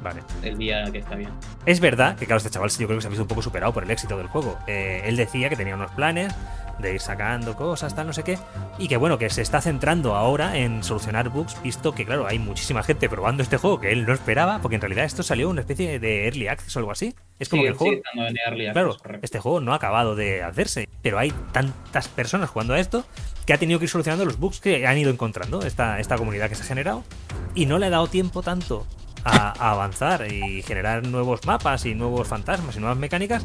Vale. El día que está bien. Es verdad que, claro, este chaval yo creo que se ha visto un poco superado por el éxito del juego. Eh, él decía que tenía unos planes de ir sacando cosas, tal, no sé qué. Y que bueno, que se está centrando ahora en solucionar bugs, visto que, claro, hay muchísima gente probando este juego que él no esperaba, porque en realidad esto salió una especie de early access o algo así. Es como que el juego. claro, este juego no ha acabado de hacerse, pero hay tantas personas jugando a esto que ha tenido que ir solucionando los bugs que han ido encontrando esta, esta comunidad que se ha generado. Y no le ha dado tiempo tanto a avanzar y generar nuevos mapas y nuevos fantasmas y nuevas mecánicas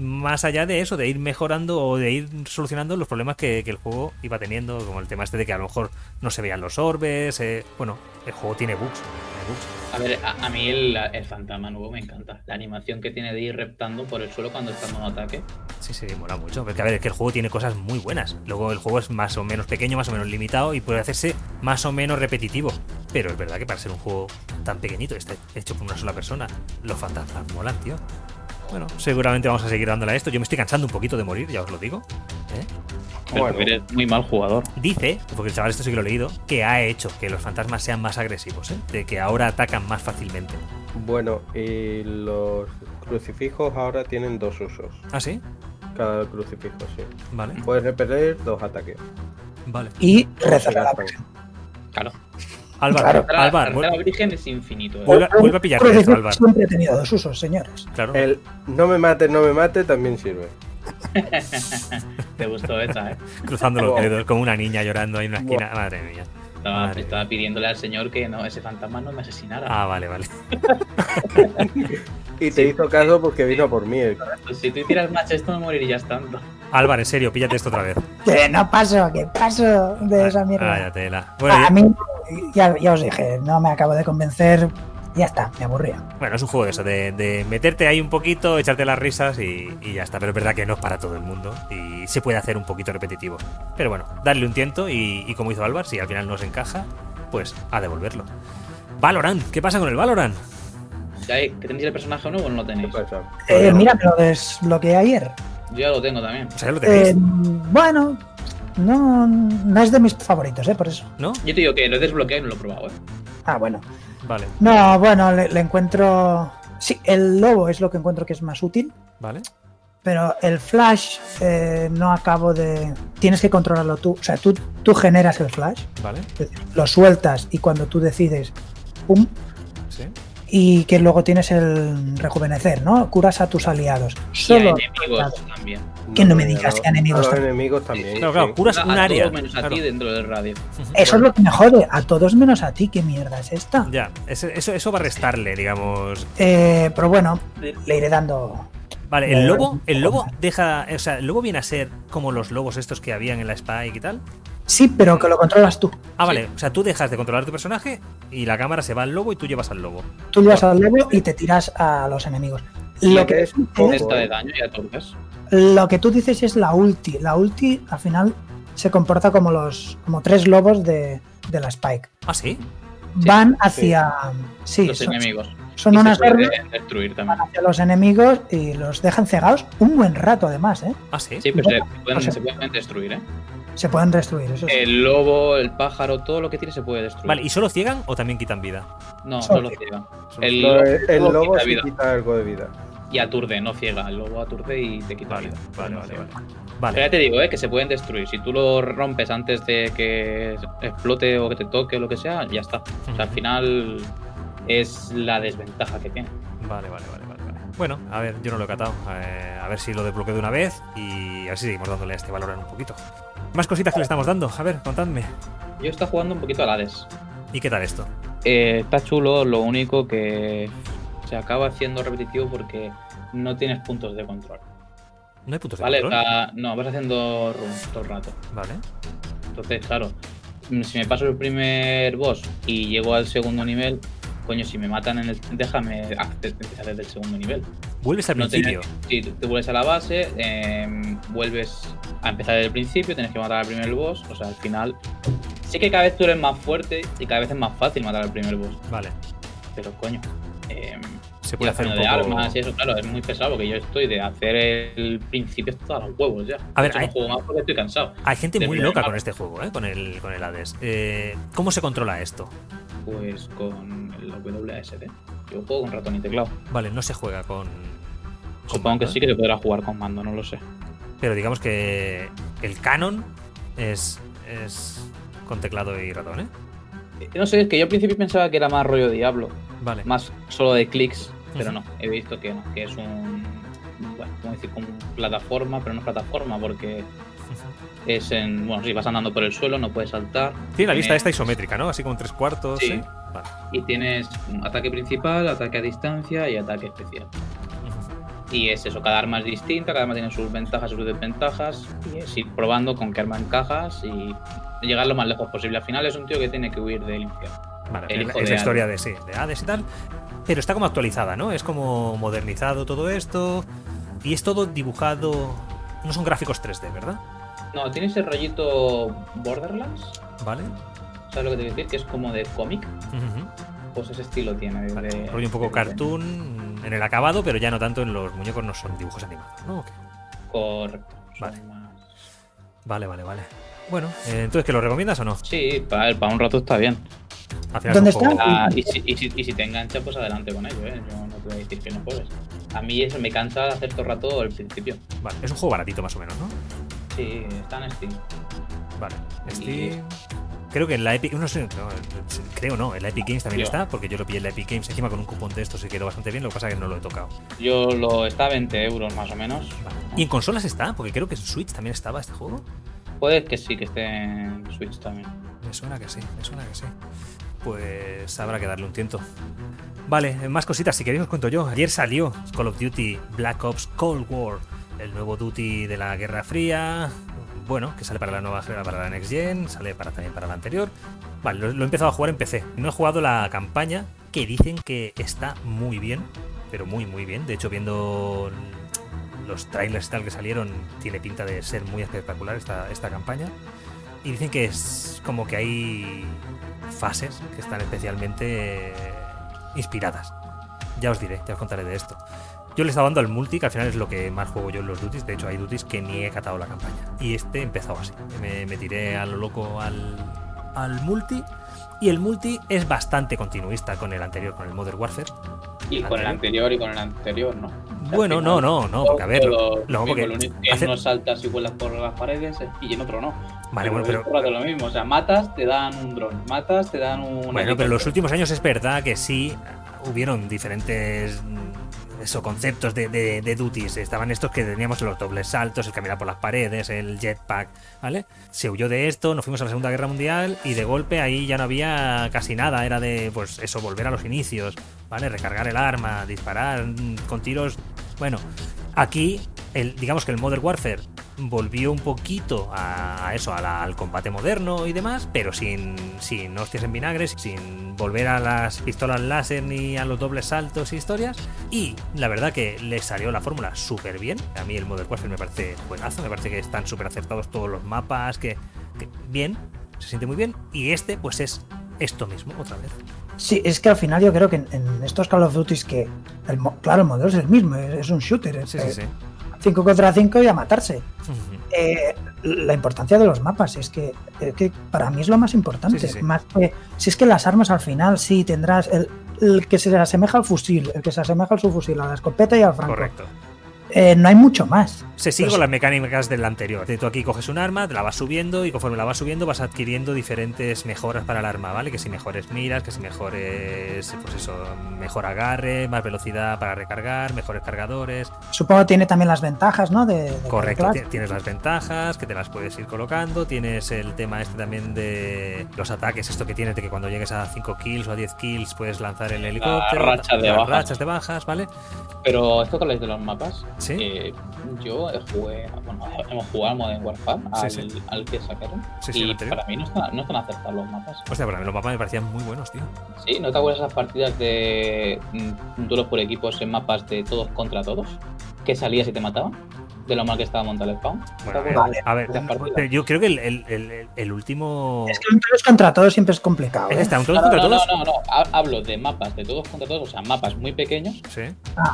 más allá de eso, de ir mejorando o de ir solucionando los problemas que, el juego iba teniendo, como el tema este de que a lo mejor no se veían los orbes. Eh, bueno, el juego tiene bugs. A ver, a, mí el, fantasma nuevo me encanta. La animación que tiene de ir reptando por el suelo cuando está en ataque. Sí, sí, mola mucho. Porque a ver, es que el juego tiene cosas muy buenas. Luego el juego es más o menos pequeño, más o menos limitado y puede hacerse más o menos repetitivo. Pero es verdad que para ser un juego tan pequeñito, este hecho por una sola persona, los fantasmas molan, tío. Bueno, seguramente vamos a seguir dándole a esto. Yo me estoy cansando un poquito de morir, ya os lo digo. ¿eh? Bueno, eres muy mal jugador. Dice, porque el chaval esto sí que lo he leído, que ha hecho que los fantasmas sean más agresivos, ¿eh? de que ahora atacan más fácilmente. Bueno, y los crucifijos ahora tienen dos usos. ¿Ah, sí? Cada crucifijo, sí. Vale. Puedes repeler dos ataques. Vale. Y rezar a la Claro. Álvaro, Álvaro. El origen es infinito. ¿eh? Vuelve, a pillar esto, Álvaro. Siempre he tenido dos usos, señores. Claro. El no me mate, no me mate también sirve. [laughs] Te gustó esa, ¿eh? Cruzando los dedos como una niña llorando ahí en una esquina. Madre mía. Estaba, pidiéndole al señor que no, ese fantasma no me asesinara. Ah, vale, vale. [laughs] y te hizo caso porque vino por mí. Si tú hicieras más esto, no morirías tanto. Álvaro, en serio, píllate esto otra vez. Que no paso, que paso de esa mierda. Vaya tela. Bueno, a mí, ya, ya os dije, no me acabo de convencer ya está, me aburría. Bueno, es un juego de eso, de, meterte ahí un poquito, echarte las risas y, ya está. Pero es verdad que no es para todo el mundo y se puede hacer un poquito repetitivo. Pero bueno, darle un tiento y, como hizo Álvaro, si al final no se encaja, pues a devolverlo. Valorant, ¿qué pasa con el Valorant? ¿Que tenéis el personaje nuevo o no lo tenéis? Eh, mira, me lo desbloqueé ayer. Yo ya lo tengo también. O sea, lo tenéis. Eh, bueno, no, no es de mis favoritos, ¿eh? Por eso. ¿No? Yo te digo que lo he desbloqueado y no lo he probado, ¿eh? Ah, bueno. Vale. No, bueno, le, encuentro. Sí, el lobo es lo que encuentro que es más útil. Vale. Pero el flash eh, no acabo de. Tienes que controlarlo tú. O sea, tú, tú generas el flash. Vale. Lo sueltas y cuando tú decides. ¡Pum! Sí y que luego tienes el rejuvenecer, ¿no? Curas a tus aliados. Solo enemigos también. Que no me digas que enemigos también. enemigos también. Claro, claro, curas un área. Todos menos a ti dentro del radio. Eso es lo que me jode. A todos menos a ti. ¿Qué mierda es esta? Ya, eso, eso va a restarle, digamos. Eh, pero bueno, le iré dando. Vale, el lobo, el lobo deja. O sea, el lobo viene a ser como los lobos estos que habían en la Spike y tal. Sí, pero que lo controlas tú. Ah, vale. O sea, tú dejas de controlar tu personaje y la cámara se va al lobo y tú llevas al lobo. Tú llevas al lobo y te tiras a los enemigos. Lo que, es, de daño Lo que tú dices es la ulti. La ulti al final se comporta como los como tres lobos de, la Spike. ¿Ah, sí? Van hacia sí, los enemigos. Son unas armas destruir también. Van hacia los enemigos y los dejan cegados un buen rato además, ¿eh? Ah, sí. Sí, pero se, pueden, se pueden destruir, ¿eh? Se pueden destruir, eso El lobo, el pájaro, todo lo que tiene se puede destruir. Vale, ¿y solo ciegan o también quitan vida? No, solo, ciegan. El, lobo, quita, quita algo de vida. Y aturde, no ciega. El lobo aturde y te quita vida. Vale, vale, vale. Pero ya te digo, ¿eh? que se pueden destruir. Si tú lo rompes antes de que explote o que te toque o lo que sea, ya está. O sea, al final es la desventaja que tiene. Vale, vale, vale, vale. Bueno, a ver, yo no lo he catado. Eh, a ver si lo desbloqueo de una vez y a ver si seguimos dándole a este valor un poquito. Más cositas que le estamos dando. A ver, contadme. Yo estoy jugando un poquito al Hades. ¿Y qué tal esto? Eh, está chulo, lo único que se acaba haciendo repetitivo porque no tienes puntos de control. ¿No hay puntos de control? Vale, no, vas haciendo runs todo el rato. Vale. Entonces, claro, si me paso el primer boss y llego al segundo nivel, coño, si me matan en el. Déjame empezar desde el segundo nivel. Vuelves al principio. sí, te vuelves a la base, em, vuelves a empezar desde el principio, tienes que matar al primer boss. O sea, al final. Sí que cada vez tú eres más fuerte y cada vez es más fácil matar al primer boss. Vale. Pero coño. Eh, se puede hacer un de armas y eso, claro, es muy pesado porque yo estoy de hacer el principio hasta los huevos ya. A ver, hay, juego más porque estoy cansado. Hay gente muy loca con este juego, ¿eh? con, el, con el Hades. Eh, ¿Cómo se controla esto? Pues con el WASD. Yo juego con ratón y teclado. Vale, no se juega con. Supongo que sí que se podrá jugar con mando, no lo sé. Pero digamos que el canon es, es con teclado y ratón, ¿eh? ¿eh? No sé, es que yo al principio pensaba que era más rollo Diablo. Vale. Más solo de clics, pero no. He visto que no, que es un. Bueno, como decir, como plataforma, pero no es plataforma porque es en. Bueno, si vas andando por el suelo, no puedes saltar. Tiene la vista esta isométrica, ¿no? Así como tres cuartos. Sí. Y tienes ataque principal, ataque a distancia y ataque especial. Y es eso, cada arma es distinta, cada arma tiene sus ventajas y sus desventajas. Y es ir probando con qué arma encajas y llegar lo más lejos posible. Al final es un tío que tiene que huir del infierno. Vale, es la historia de, sí, de Hades y tal. Pero está como actualizada, ¿no? Es como modernizado todo esto. Y es todo dibujado. No son gráficos 3D, ¿verdad? No, tiene ese rollito Borderlands. Vale. ¿Sabes lo que te quiero decir? Que es como de cómic. Pues ese estilo tiene. De, rollo un poco cartoon en el acabado, pero ya no tanto en los muñecos, no son dibujos animados, ¿no? Correcto. Vale. Vale, vale, vale. Bueno, eh, entonces, ¿que lo recomiendas o no? Sí, para, para un rato está bien. ¿Dónde está? Ah, y, si, y, si, y, si, te engancha, pues adelante con ello, ¿eh? Yo no te voy a decir que no puedes. A mí eso me cansa hacer todo el rato al principio. Vale, es un juego baratito más o menos, ¿no? Sí, está en Steam. Vale, Steam. Creo que en la Epic, no sé, creo no, en la Epic Games también está, porque yo lo pillé en la Epic Games encima con un cupón de estos y quedó bastante bien, lo que pasa es que no lo he tocado. Yo lo está a 20 euros más o menos. ¿Y en consolas está? Porque creo que en Switch también estaba este juego. Puede que sí, que esté en Switch también. Me suena que sí, me suena que sí. Pues habrá que darle un tiento. Vale, más cositas, si queréis os cuento yo. Ayer salió Call of Duty Black Ops Cold War, el nuevo Duty de la Guerra Fría, bueno, que sale para la nueva para la Next Gen, sale para, también para la anterior. Vale, lo, he empezado a jugar en PC. No he jugado la campaña, que dicen que está muy bien, pero muy, muy bien. De hecho, viendo los trailers y tal que salieron, tiene pinta de ser muy espectacular esta, esta campaña. Y dicen que es como que hay fases que están especialmente inspiradas. Ya os diré, ya os contaré de esto. Yo le estaba dando al multi, que al final es lo que más juego yo en los duties. De hecho, hay duties que ni he catado la campaña. Y este empezó así. Me, me tiré a lo loco al, al multi. Y el multi es bastante continuista con el anterior, con el Modern Warfare. Y con el anterior y con el anterior, ¿no? bueno, no, no, no, porque a ver. Lo, lo que en uno saltas y vuelas por las paredes y en otro no. Vale, bueno, pero. Es lo mismo, o sea, matas, te dan un dron, matas, te dan un. Bueno, pero en los últimos años es verdad que sí hubieron diferentes eso, conceptos de, de, duties. Estaban estos que teníamos los dobles saltos, el caminar por las paredes, el jetpack, ¿vale? Se huyó de esto, nos fuimos a la Segunda Guerra Mundial y de golpe ahí ya no había casi nada. Era de, pues eso, volver a los inicios, ¿vale? Recargar el arma, disparar con tiros. Bueno, aquí, el, digamos que el Modern Warfare volvió un poquito a, eso, al combate moderno y demás, pero sin, sin hostias en vinagres, sin volver a las pistolas láser ni a los dobles saltos y historias. Y la verdad que le salió la fórmula súper bien. A mí el Modern Warfare me parece buenazo, me parece que están súper acertados todos los mapas, que, bien, se siente muy bien. Y este, pues es esto mismo, otra vez. Sí, es que al final yo creo que en, estos Call of Duty que, el, claro, el modelo es el mismo, es, un shooter. sí, sí, sí. 5 contra 5 y a matarse. Eh, la importancia de los mapas es que, para mí es lo más importante. Más si es que las armas al final sí tendrás el, que se asemeja al fusil, el que se asemeja al subfusil, a la escopeta y al franco. Correcto. Eh, no hay mucho más. Se sigue pues con las mecánicas del anterior. Tú aquí coges un arma, la vas subiendo y conforme la vas subiendo vas adquiriendo diferentes mejoras para el arma, ¿vale? Que si mejores miras, que si mejores, pues eso, mejor agarre, más velocidad para recargar, mejores cargadores. Supongo que tiene también las ventajas, ¿no? De, Correcto, tienes las ventajas que te las puedes ir colocando, tienes el tema este también de los ataques, esto que tienes de que cuando llegues a 5 kills o a 10 kills puedes lanzar el helicóptero, de bajas. rachas de bajas, ¿vale? Pero esto que habláis de los mapas, ¿Sí? Eh, yo jugué, bueno, [laughs] hemos jugado al Modern Warfare, al, al que sacaron. y para mí no están, no están acertados los mapas. Hostia, para mí los mapas me parecían muy buenos, tío. Sí, ¿no te acuerdas esas partidas de mm, duelos por equipos en mapas de todos contra todos? Que salías y te mataban de lo mal que estaba montado el spawn. a ver, yo creo que el, el, el, último. Es que un todos contra todos siempre es complicado. ¿eh? ¿Está un todos contra todos? No, no, no, hablo de mapas de todos contra todos, o sea, mapas muy pequeños, ¿Sí?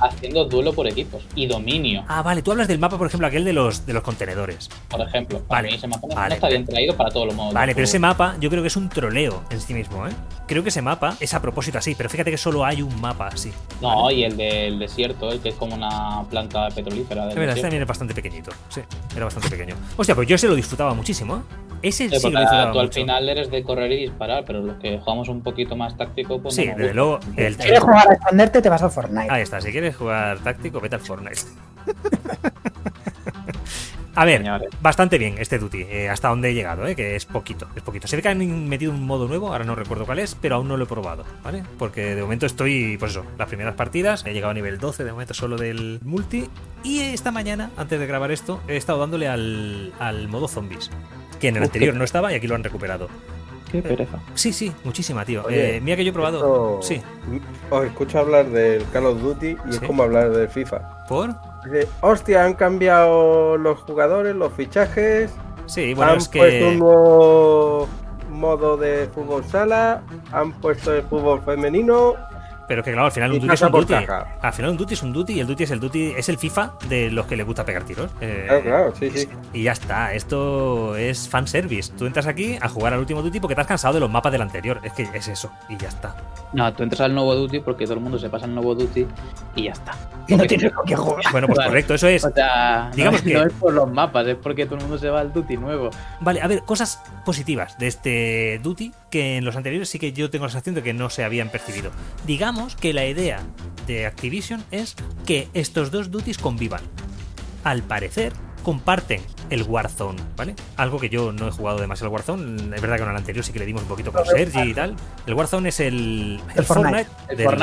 haciendo duelo por equipos y dominio. Ah, vale, tú hablas del mapa, por ejemplo, aquel de los, de los contenedores. Por ejemplo, vale, ese mapa no está bien traído para todos los modos. Vale, pero ese mapa yo creo que es un troleo en sí mismo, ¿eh? Creo que ese mapa es a propósito así, pero fíjate que solo hay un mapa así. No, y el del desierto, el que es como una planta petrolífera. Del es también es bastante pequeñito, sí era bastante pequeño. Hostia, pues yo ese lo disfrutaba muchísimo. ¿eh? Ese sí, lo disfrutaba Tú al final eres de correr y disparar, pero los que jugamos un poquito más táctico, pues. Sí, desde luego. El, si quieres jugar a esconderte, te vas al Fortnite. Ahí está, si quieres jugar táctico, vete al Fortnite. [laughs] A ver, bastante bien este Duty, eh, hasta donde he llegado, eh, que es poquito, es poquito. Se ve que han metido un modo nuevo, ahora no recuerdo cuál es, pero aún no lo he probado, ¿vale? Porque de momento estoy, pues eso, las primeras partidas, he llegado a nivel 12 de momento solo del multi, y esta mañana, antes de grabar esto, he estado dándole al, modo zombies, que en el anterior no estaba y aquí lo han recuperado. Qué pereza. sí, sí, muchísima, tío. Eh, mira que yo he probado. Sí. Os escucho hablar del Call of Duty y es como hablar del FIFA. ¿Por? Hostia, han cambiado los jugadores, los fichajes. Sí, bueno, han es que... puesto un nuevo modo de fútbol sala, han puesto el fútbol femenino, pero que claro, al final un duty es un duty. Al final un duty es un duty y el duty es el duty, es el FIFA de los que le gusta pegar tiros. Eh, claro, claro, sí, sí. Y ya está, esto es fanservice. Tú entras aquí a jugar al último duty porque te has cansado de los mapas del anterior. Es que es eso, y ya está. No, tú entras al nuevo duty porque todo el mundo se pasa al nuevo duty y ya está. Y no tienes que jugar. Bueno, pues correcto, eso es. O sea, digamos no, que. No es por los mapas, es porque todo el mundo se va al duty nuevo. Vale, a ver, cosas positivas de este duty que en los anteriores sí que yo tengo la sensación de que no se habían percibido. Digamos que la idea de Activision es que estos dos duties convivan. Al parecer, comparten el Warzone, ¿vale? Algo que yo no he jugado demasiado al Warzone. Es verdad que en el anterior sí que le dimos un poquito con Sergi y tal. El Warzone es el, el, Fortnite,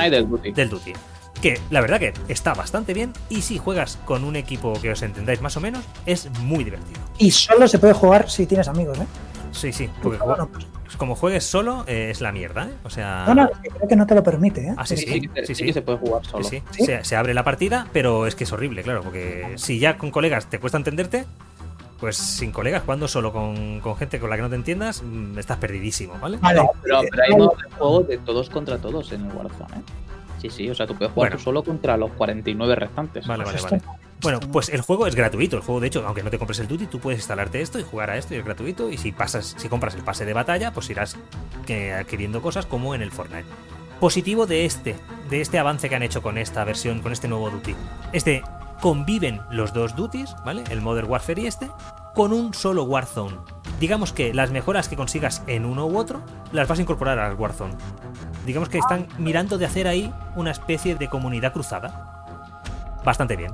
del, Duty. del Duty. Que la verdad que está bastante bien y si juegas con un equipo que os entendáis más o menos, es muy divertido. Y solo se puede jugar si tienes amigos, ¿eh? Sí, sí, porque como juegues solo, eh, es la mierda, ¿eh? O sea. No, no, creo que no te lo permite, ¿eh? Ah, sí, sí. Sí, sí, se puede jugar solo. Sí, Se, abre la partida, pero es que es horrible, claro, porque si ya con colegas te cuesta entenderte, pues sin colegas, jugando solo con, gente con la que no te entiendas, mm, estás perdidísimo, ¿vale? Vale, pero, pero hay modos de juego de todos contra todos en el Warzone, ¿eh? Sí, sí, o sea, tú puedes jugar solo contra los 49 restantes. Vale, vale, vale. Bueno, pues el juego es gratuito. El juego, de hecho, aunque no te compres el Duty, tú puedes instalarte esto y jugar a esto y es gratuito. Y si pasas, si compras el pase de batalla, pues irás eh, adquiriendo cosas como en el Fortnite. Positivo de este, de este avance que han hecho con esta versión, con este nuevo Duty. Es de conviven los dos duties, ¿vale? El Modern Warfare y este, con un solo Warzone. Digamos que las mejoras que consigas en uno u otro, las vas a incorporar al Warzone. Digamos que están mirando de hacer ahí una especie de comunidad cruzada. Bastante bien.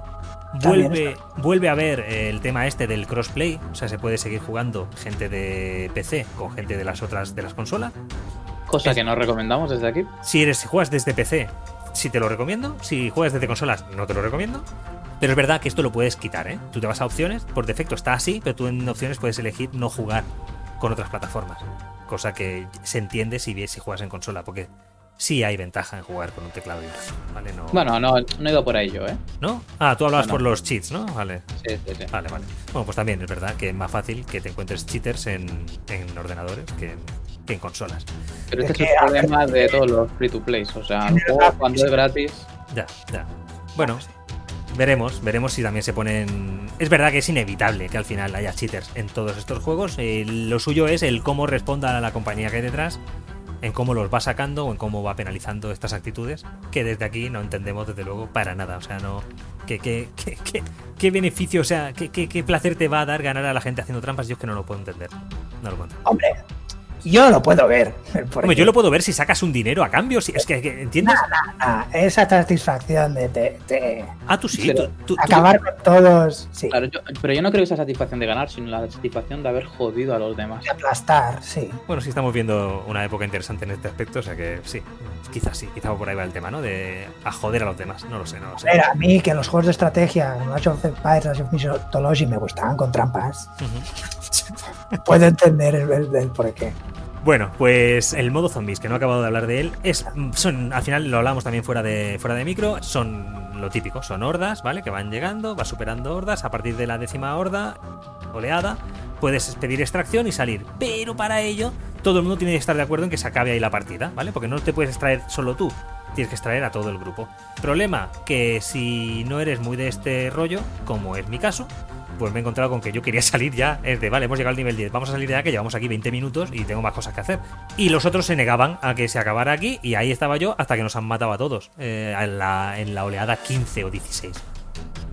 Vuelve, vuelve a ver el tema este del crossplay, o sea, se puede seguir jugando gente de PC con gente de las otras de las consolas. Cosa que no recomendamos desde aquí. Si eres si juegas desde PC, sí te lo recomiendo. Si juegas desde consolas, no te lo recomiendo. Pero es verdad que esto lo puedes quitar, ¿eh? Tú te vas a opciones, por defecto está así, pero tú en opciones puedes elegir no jugar con otras plataformas. Cosa que se entiende si, si juegas en consola, porque sí hay ventaja en jugar con un teclado y un ¿vale? No... Bueno, no, no he ido por ello, ¿eh? ¿No? Ah, tú hablabas por los cheats, ¿no? Vale. Sí, sí, sí. Vale, vale. Bueno, pues también es verdad que es más fácil que te encuentres cheaters en, en ordenadores que en, que en consolas. Pero este es, el problema de todos los free to play. O sea, el juego cuando es gratis. Ya, ya. Bueno, veremos, veremos si también se ponen. Es verdad que es inevitable que al final haya cheaters en todos estos juegos. Eh, lo suyo es el cómo responda a la compañía que hay detrás en cómo los va sacando o en cómo va penalizando estas actitudes, que desde aquí no entendemos desde luego para nada. O sea, no. ¿Qué, qué, qué, qué beneficio, o sea, qué, qué, placer te va a dar ganar a la gente haciendo trampas? Yo es que no lo puedo entender. No lo puedo entender. Hombre, yo lo puedo ver. [laughs] Hombre, yo lo puedo ver si sacas un dinero a cambio. Si, es que, ¿entiendes? esa satisfacción de, te Ah, tú sí. acabar con todos. Sí. pero yo no creo que esa satisfacción de ganar, sino la satisfacción de haber jodido a los demás. De aplastar, sí. Bueno, sí estamos viendo una época interesante en este aspecto, o sea que sí, quizás sí, quizás por ahí va el tema, ¿no? De a joder a los demás. No lo sé, no lo sé. a mí que los juegos de estrategia, Age of Empires, Age of Mythology me gustaban con trampas. [laughs] Puedo entender el, el por qué. Bueno, pues el modo zombies, que no he acabado de hablar de él, es. Al final lo hablamos también fuera de, fuera de micro, son lo típico, son hordas, ¿vale? Que van llegando, vas superando hordas, a partir de la décima horda, oleada, puedes pedir extracción y salir. Pero para ello, todo el mundo tiene que estar de acuerdo en que se acabe ahí la partida, ¿vale? Porque no te puedes extraer solo tú, tienes que extraer a todo el grupo. Problema, que si no eres muy de este rollo, como es mi caso, pues me he encontrado con que yo quería [laughs] salir ya, es de, vale, hemos llegado al nivel 10, vamos a salir de ya que llevamos aquí 20 minutos y tengo más cosas que hacer. Y los otros se negaban a que se acabara aquí y ahí estaba yo hasta que nos han matado a todos eh, en, la, en la oleada 15 o 16.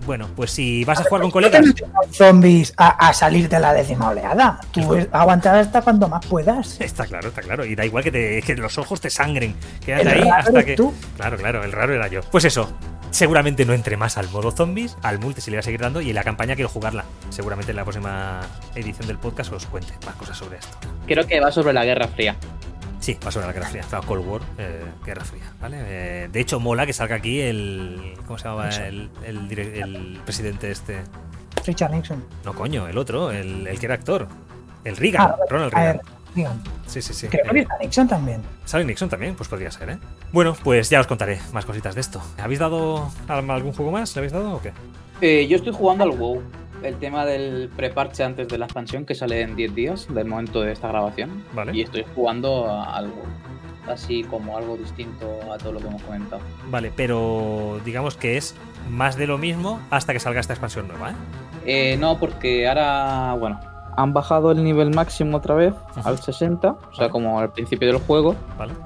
Bueno, pues si vas a jugar con colegas. zombies a, salir de la décima oleada. Tú aguantar hasta cuando más puedas. [laughs] Está claro, está claro. Y da igual que, te, los ojos te sangren. Quédate ahí hasta que. Tú? Claro, claro, el raro era yo. Pues eso, Seguramente no entre más al modo zombies, al multi se le va a seguir dando y en la campaña quiero jugarla. Seguramente en la próxima edición del podcast os cuente más cosas sobre esto. Creo que va sobre la Guerra Fría. Sí, va sobre la Guerra Fría. Cold War, eh, Guerra Fría. ¿vale? Eh, de hecho, mola que salga aquí el. ¿Cómo se llamaba? El, el, presidente este. Richard Nixon. No, coño, el otro, el, que era actor. El Reagan, ah, Ronald Reagan. Sí, sí, sí. Creo que está Nixon también. ¿Sale Nixon también? Pues podría ser, ¿eh? Bueno, pues ya os contaré más cositas de esto. ¿Habéis dado algún juego más? ¿Le habéis dado o qué? Eh, yo estoy jugando al WoW. El tema del preparche antes de la expansión que sale en 10 días del momento de esta grabación. Vale. Y estoy jugando al WoW. Así como algo distinto a todo lo que hemos comentado. Vale, pero digamos que es más de lo mismo hasta que salga esta expansión nueva, ¿eh? eh no, porque ahora, bueno, han bajado el nivel máximo otra vez al 60, o sea, como al principio del juego.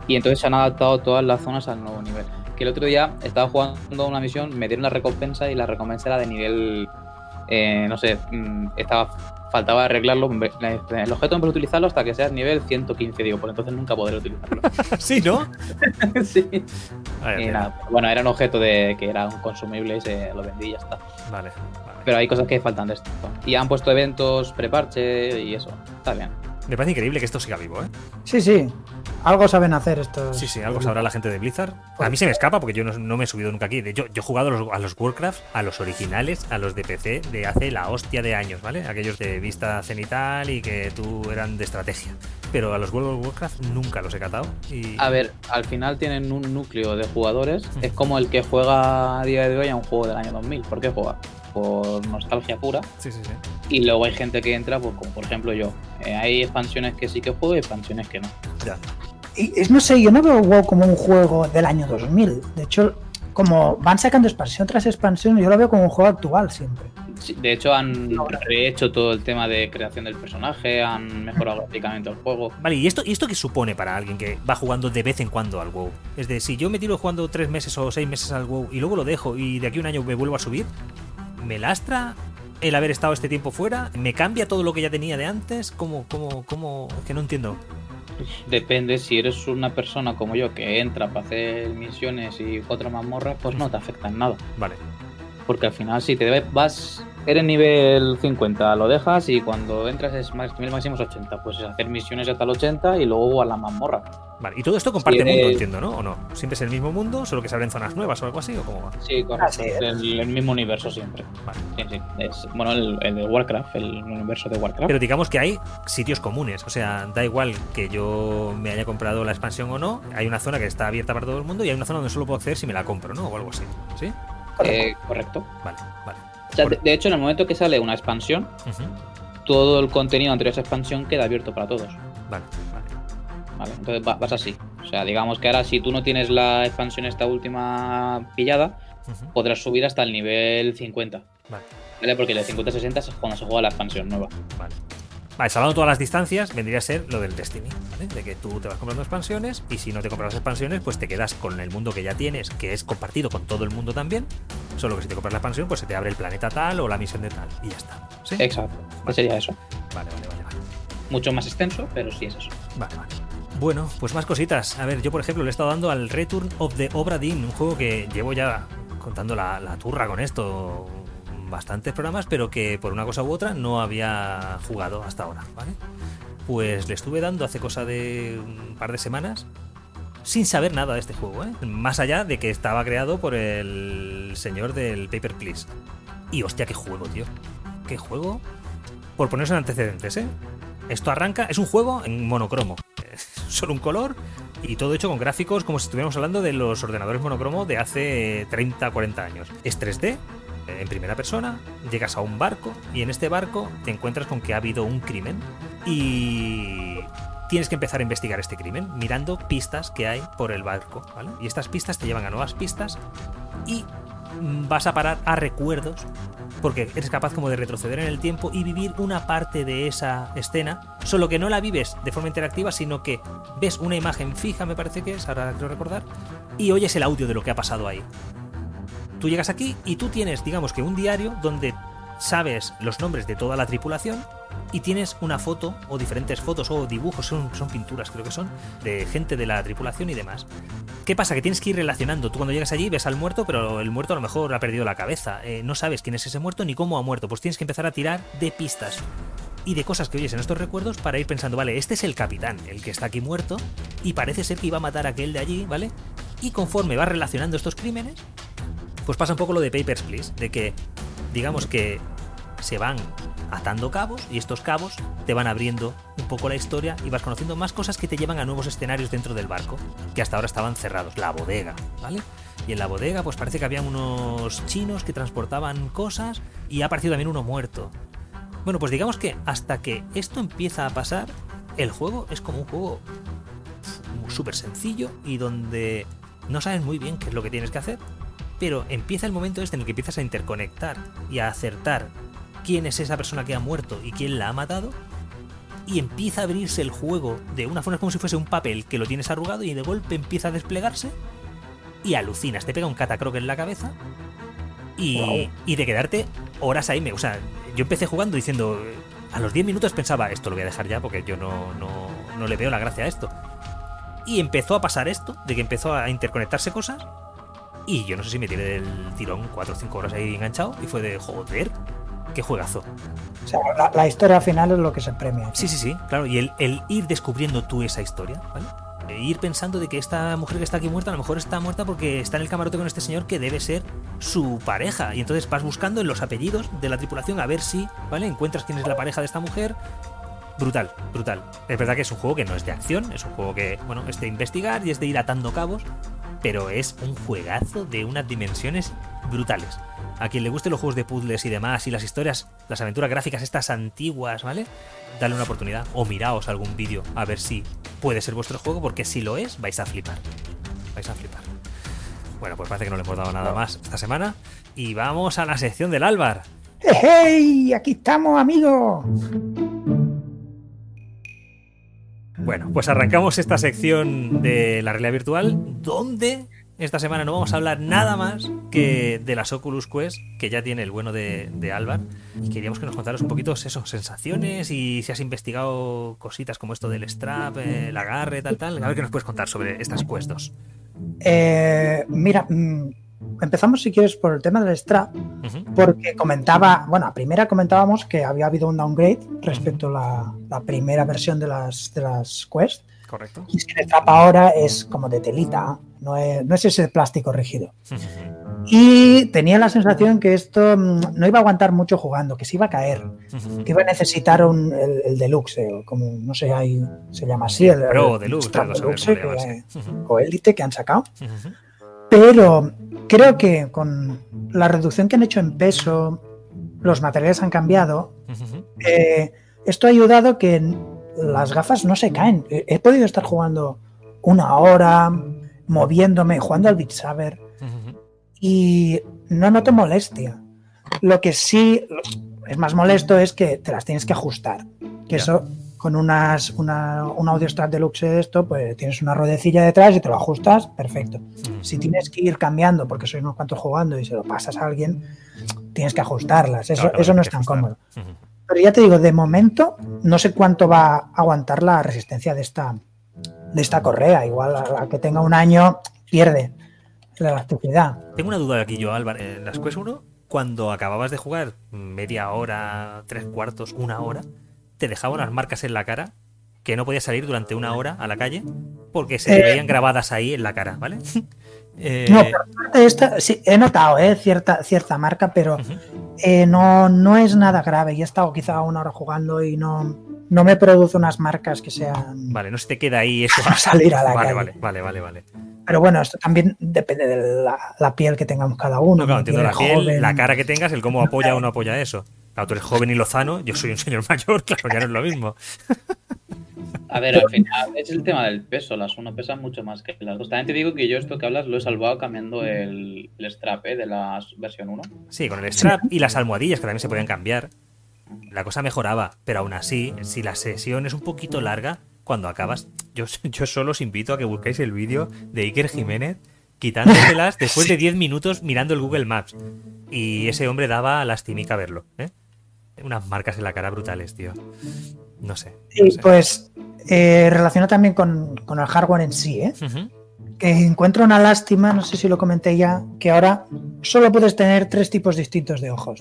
Y entonces se han adaptado todas las zonas al nuevo nivel. Que el otro día estaba jugando una misión, me dieron la recompensa y la recompensa era de nivel. Eh, no sé, mm, estaba faltaba arreglarlo. El objeto no puedo utilizarlo hasta que sea nivel 115, digo, pues entonces nunca podré utilizarlo. [laughs] sí, ¿no? [laughs] sí. bueno, era un objeto de que era un consumible y se lo vendí y ya está. Vale. Pero hay cosas que faltan de esto. Y han puesto eventos, preparche y eso. Está bien. Me parece increíble que esto siga vivo, ¿eh? Sí, sí. Algo saben hacer estos. Sí, sí, algo sabrá la gente de Blizzard. A mí se me escapa porque yo no, me he subido nunca aquí. Yo, yo he jugado a los, a los, Warcraft, a los originales, a los de PC de hace la hostia de años, ¿vale? Aquellos de vista cenital y que tú eran de estrategia. Pero a los World of Warcraft nunca los he catado. Y... A ver, al final tienen un núcleo de jugadores. Es como el que juega a día de hoy a un juego del año 2000. ¿Por qué juega? Por nostalgia pura. Sí, sí, sí. Y luego hay gente que entra, pues como por ejemplo yo. Eh, hay expansiones que sí que juego y expansiones que no. Ya. Y no sé, yo no veo WoW como un juego del año 2000. De hecho, como van sacando expansión tras expansión, yo lo veo como un juego actual siempre. de hecho, han rehecho todo el tema de creación del personaje, han mejorado gráficamente el juego. Vale, ¿y esto, ¿y esto qué supone para alguien que va jugando de vez en cuando al WoW? Es decir, si yo me tiro jugando tres meses o seis meses al WoW y luego lo dejo y de aquí a un año me vuelvo a subir, ¿Me lastra el haber estado este tiempo fuera? ¿Me cambia todo lo que ya tenía de antes? ¿Cómo, cómo, cómo? Que no entiendo. Depende, si eres una persona como yo que entra para hacer misiones y otra mazmorra, pues no te afecta en nada. Vale. Porque al final, si te vas, eres nivel 50, lo dejas y cuando entras es más, nivel máximo es 80. Pues es hacer misiones hasta el 80 y luego a la mazmorra. Vale, y todo esto comparte mundo, entiendo, ¿no? ¿O no? ¿Siempre es el mismo mundo, solo que se abren zonas nuevas o algo así? ¿O cómo va? Sí, correcto. Ah, el, mismo universo siempre. Vale. Sí, sí. Es, bueno, el, de Warcraft, el universo de Warcraft. Pero digamos que hay sitios comunes. O sea, da igual que yo me haya comprado la expansión o no. Hay una zona que está abierta para todo el mundo y hay una zona donde solo puedo acceder si me la compro, ¿no? O algo así. ¿Sí? Eh, correcto. Vale, vale. De, hecho, en el momento que sale una expansión, todo el contenido anterior a esa expansión queda abierto para todos. Vale, vale. entonces vas así. O sea, digamos que ahora si tú no tienes la expansión esta última pillada, podrás subir hasta el nivel 50. Vale. ¿Vale? Porque el 50-60 es cuando se juega la expansión nueva. Vale. Vale, salvando todas las distancias, vendría a ser lo del Destiny, ¿vale? De que tú te vas comprando expansiones y si no te compras las expansiones, pues te quedas con el mundo que ya tienes, que es compartido con todo el mundo también. Solo que si te compras la expansión, pues se te abre el planeta tal o la misión de tal y ya está. ¿Sí? Exacto. sería eso. Vale, vale, vale, vale. Mucho más extenso, pero sí es eso. Vale, vale. Bueno, pues más cositas. A ver, yo por ejemplo le he estado dando al Return of the Obra Dinn, un juego que llevo ya contando la, la turra con esto bastantes programas, pero que por una cosa u otra no había jugado hasta ahora, ¿vale? Pues le estuve dando hace cosa de un par de semanas sin saber nada de este juego, ¿eh? Más allá de que estaba creado por el señor del Paper Please. Y hostia, qué juego, tío. Qué juego. Por ponerse en antecedentes, ¿eh? Esto arranca, es un juego en monocromo. Solo un color y todo hecho con gráficos como si estuviéramos hablando de los ordenadores monocromo de hace 30, 40 años. Es 3D, en primera persona, llegas a un barco y en este barco te encuentras con que ha habido un crimen y tienes que empezar a investigar este crimen mirando pistas que hay por el barco, ¿vale? Y estas pistas te llevan a nuevas pistas y vas a parar a recuerdos porque eres capaz como de retroceder en el tiempo y vivir una parte de esa escena, solo que no la vives de forma interactiva, sino que ves una imagen fija, me parece que es, ahora quiero recordar, y oyes el audio de lo que ha pasado ahí. Tú llegas aquí y tú tienes, digamos que un diario donde sabes los nombres de toda la tripulación y tienes una foto o diferentes fotos o dibujos, son, son pinturas creo que son, de gente de la tripulación y demás. ¿Qué pasa? Que tienes que ir relacionando. Tú cuando llegas allí ves al muerto, pero el muerto a lo mejor ha perdido la cabeza. Eh, no sabes quién es ese muerto ni cómo ha muerto. Pues tienes que empezar a tirar de pistas y de cosas que oyes en estos recuerdos para ir pensando, vale, este es el capitán, el que está aquí muerto, y parece ser que iba a matar a aquel de allí, ¿vale? Y conforme vas relacionando estos crímenes, pues pasa un poco lo de Papers, Please, de que, digamos que se van atando cabos y estos cabos te van abriendo un poco la historia y vas conociendo más cosas que te llevan a nuevos escenarios dentro del barco, que hasta ahora estaban cerrados, la bodega, ¿vale? Y en la bodega pues parece que había unos chinos que transportaban cosas y ha aparecido también uno muerto. Bueno, pues digamos que hasta que esto empieza a pasar, el juego es como un juego súper sencillo y donde no sabes muy bien qué es lo que tienes que hacer, pero empieza el momento este en el que empiezas a interconectar y a acertar quién es esa persona que ha muerto y quién la ha matado. Y empieza a abrirse el juego de una forma como si fuese un papel que lo tienes arrugado y de golpe empieza a desplegarse. Y alucinas, te pega un catacroque en la cabeza. Y, y de quedarte horas ahí. Me, o sea, yo empecé jugando diciendo. A los 10 minutos pensaba, esto lo voy a dejar ya porque yo no, no, no le veo la gracia a esto. Y empezó a pasar esto, de que empezó a interconectarse cosas y yo no sé si me tiré del tirón 4 o 5 horas ahí enganchado y fue de joder, qué juegazo. O sea, la, historia final es lo que se premia. Sí, sí, sí, claro. Y el, el, ir descubriendo tú esa historia, ¿vale? E ir pensando de que esta mujer que está aquí muerta, a lo mejor está muerta porque está en el camarote con este señor que debe ser su pareja. Y entonces vas buscando en los apellidos de la tripulación a ver si, ¿vale? Encuentras quién es la pareja de esta mujer. Brutal, brutal. Es verdad que es un juego que no es de acción, es un juego que, bueno, es de investigar y es de ir atando cabos, pero es un juegazo de unas dimensiones brutales. A quien le gusten los juegos de puzzles y demás, y las historias, las aventuras gráficas estas antiguas, ¿vale? Dale una oportunidad o miraos algún vídeo a ver si puede ser vuestro juego, porque si lo es, vais a flipar. Vais a flipar. Bueno, pues parece que no le hemos dado nada más esta semana. Y vamos a la sección del Álvar. ¡Hey! Aquí estamos, amigos. Bueno, pues arrancamos esta sección de la realidad virtual, donde esta semana no vamos a hablar nada más que de las Oculus Quest, que ya tiene el bueno de, de Álvar. Y queríamos que nos contaras un poquito eso, sensaciones y si has investigado cositas como esto del strap, el agarre, tal, tal. A ver qué nos puedes contar sobre estas Quest 2. Eh, mira, mm, empezamos si quieres por el tema del strap, porque comentaba, bueno, a primera comentábamos que había habido un downgrade respecto a la, primera versión de las, de las Quest. Correcto. Y el strap ahora es como de telita, no es, no es ese plástico rígido. Y tenía la sensación que esto mm, no iba a aguantar mucho jugando, que se iba a caer, que iba a necesitar un, el, deluxe, o como no sé, ahí se llama así, el, Pro, deluxe, o Elite que han sacado. Pero creo que con la reducción que han hecho en peso, los materiales han cambiado. Eh, esto ha ayudado que las gafas no se caen. He podido estar jugando una hora, moviéndome, jugando al Beat Saber y no noto molestia. Lo que sí es más molesto es que te las tienes que ajustar. Que eso con unas, una, un audio stack deluxe de esto, pues tienes una rodecilla detrás y te lo ajustas, perfecto. Si tienes que ir cambiando porque sois unos cuantos jugando y se lo pasas a alguien, tienes que ajustarlas. Eso, eso no es tan cómodo. Pero ya te digo, de momento no sé cuánto va a aguantar la resistencia de esta, de esta correa. Igual a la que tenga un año pierde la elasticidad. Tengo una duda aquí yo, Álvaro. En las Quest 1, cuando acababas de jugar media hora, tres cuartos, una hora, te dejaba unas marcas en la cara que no podías salir durante una hora a la calle porque se te eh, veían grabadas ahí en la cara, ¿vale? [laughs] Eh, no, esta, sí, he notado eh, cierta, cierta marca, pero no, no es nada grave. Y he estado quizá una hora jugando y no, no me produce unas marcas que sean. Vale, no se te queda ahí eso. [laughs] Para salir a la vale, calle. Vale, vale, vale, vale. Pero bueno, esto también depende de la, piel que tengamos cada uno. No, claro, entiendo la piel, la cara que tengas, el cómo apoya o no apoya eso. Claro, tú eres joven y lozano, yo soy un señor [laughs] mayor, claro, ya no es lo mismo. A ver, al final es el tema del peso. Las uno pesan mucho más que las dos. También te digo que yo esto que hablas lo he salvado cambiando el, strap ¿eh? de la versión 1. Sí, con el strap y las almohadillas que también se podían cambiar. La cosa mejoraba, pero aún así, si la sesión es un poquito larga, cuando acabas, yo, [laughs] yo solo os invito a que busquéis el vídeo de Iker Jiménez quitándoselas [laughs] después de 10 minutos mirando el Google Maps. Y ese hombre daba lastimica verlo. ¿eh? Unas marcas en la cara brutales, tío. No sé. Sí, pues eh, relacionado también con, el hardware en sí, ¿eh? Que encuentro una lástima, no sé si lo comenté ya, que ahora solo puedes tener tres tipos distintos de ojos.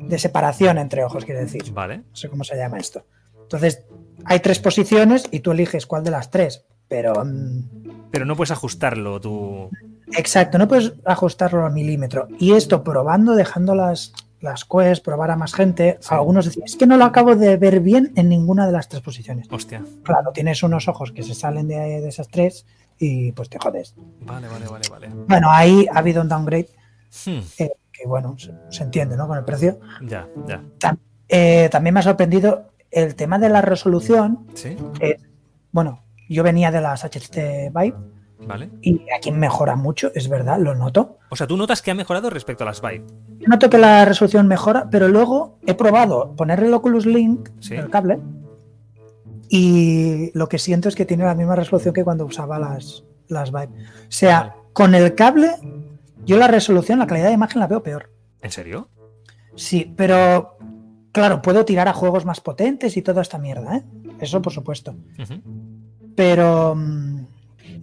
De separación entre ojos, quiere decir. Vale. No sé cómo se llama esto. Entonces, hay tres posiciones y tú eliges cuál de las tres. Pero. Mm, pero no puedes ajustarlo tú. Exacto, no puedes ajustarlo a milímetro. Y esto probando, dejando las, las quests, probar a más gente, algunos decían, es que no lo acabo de ver bien en ninguna de las tres posiciones. Hostia. Claro, tienes unos ojos que se salen de, esas tres y pues te jodes. Vale, vale, vale, vale. Bueno, ahí ha habido un downgrade hmm. eh, que, bueno, se, entiende, ¿no? Con el precio. Ya, ya. Eh, también me ha sorprendido el tema de la resolución. Sí. bueno, yo venía de las HTC Vive y aquí mejora mucho, es verdad, lo noto. O sea, tú notas que ha mejorado respecto a las Vive. noto que la resolución mejora, pero luego he probado ponerle el Oculus Link, el cable, y lo que siento es que tiene la misma resolución que cuando usaba las, las Vive. O sea, con el cable, yo la resolución, la calidad de imagen la veo peor. ¿En serio? Sí, pero claro, puedo tirar a juegos más potentes y toda esta mierda, ¿eh? Eso por supuesto. Pero mm,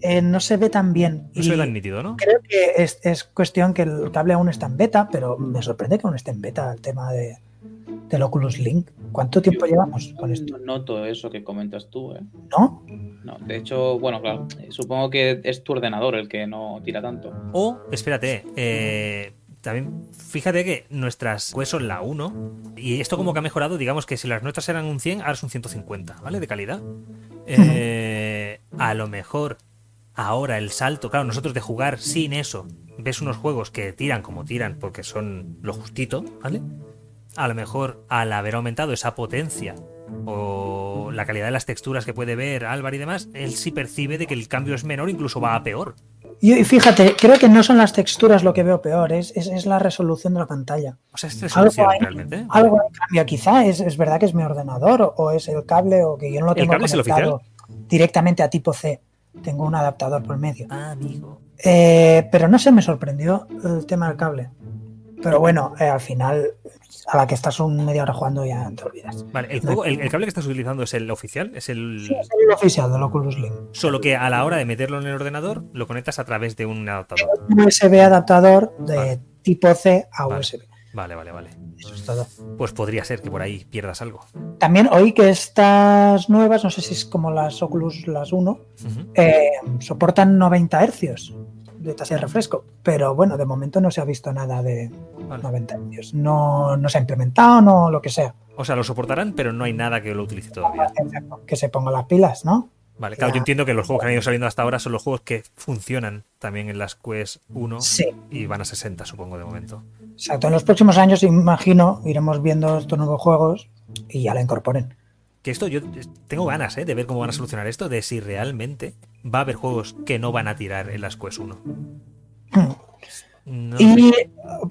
eh, no se ve tan bien. No se ve tan nítido, ¿no? Creo que es, cuestión que el cable aún está en beta, pero me sorprende que aún esté en beta el tema de, del Oculus Link. ¿Cuánto tiempo llevamos con esto? No noto eso que comentas tú, ¿eh? ¿No? No, de hecho, bueno, claro, supongo que es tu ordenador el que no tira tanto. O, espérate, eh, también fíjate que nuestras pues son la 1 y esto como que ha mejorado, digamos que si las nuestras eran un 100, ahora son 150, ¿vale? De calidad. Eh, a lo mejor ahora el salto, claro, nosotros de jugar sin eso, ves unos juegos que tiran como tiran porque son lo justito, ¿vale? A lo mejor al haber aumentado esa potencia o la calidad de las texturas que puede ver Álvaro y demás, él sí percibe de que el cambio es menor, incluso va a peor. Y fíjate, creo que no son las texturas lo que veo peor, es, es, la resolución de la pantalla. O sea, es resolución realmente. Algo cambia, quizá es, es, verdad que es mi ordenador o, es el cable o que yo no lo tengo conectado directamente a tipo C. Tengo un adaptador por medio. Ah, amigo. Eh, pero no se me sorprendió el tema del cable. Pero bueno, eh, al final, a la que estás un media hora jugando ya te olvidas. Vale, el, cable que estás utilizando es el oficial, es el... Sí, es el oficial del Oculus Link. Solo que a la hora de meterlo en el ordenador, lo conectas a través de un adaptador. Un USB adaptador de tipo C a USB. Vale, vale, vale. Eso es todo. Pues podría ser que por ahí pierdas algo. También oí que estas nuevas, no sé si es como las Oculus, las 1, eh, soportan 90 hercios de tasa de refresco. Pero bueno, de momento no se ha visto nada de 90 hercios. No, no se ha implementado, no lo que sea. O sea, lo soportarán, pero no hay nada que lo utilice todavía. Que se ponga las pilas, ¿no? Vale, claro, yo entiendo que los juegos que han ido saliendo hasta ahora son los juegos que funcionan también en las Quest 1 y van a 60, supongo, de momento. Exacto, en los próximos años, imagino, iremos viendo estos nuevos juegos y ya la incorporen. Que esto, yo tengo ganas ¿eh? de ver cómo van a solucionar esto, de si realmente va a haber juegos que no van a tirar en las Quest 1. y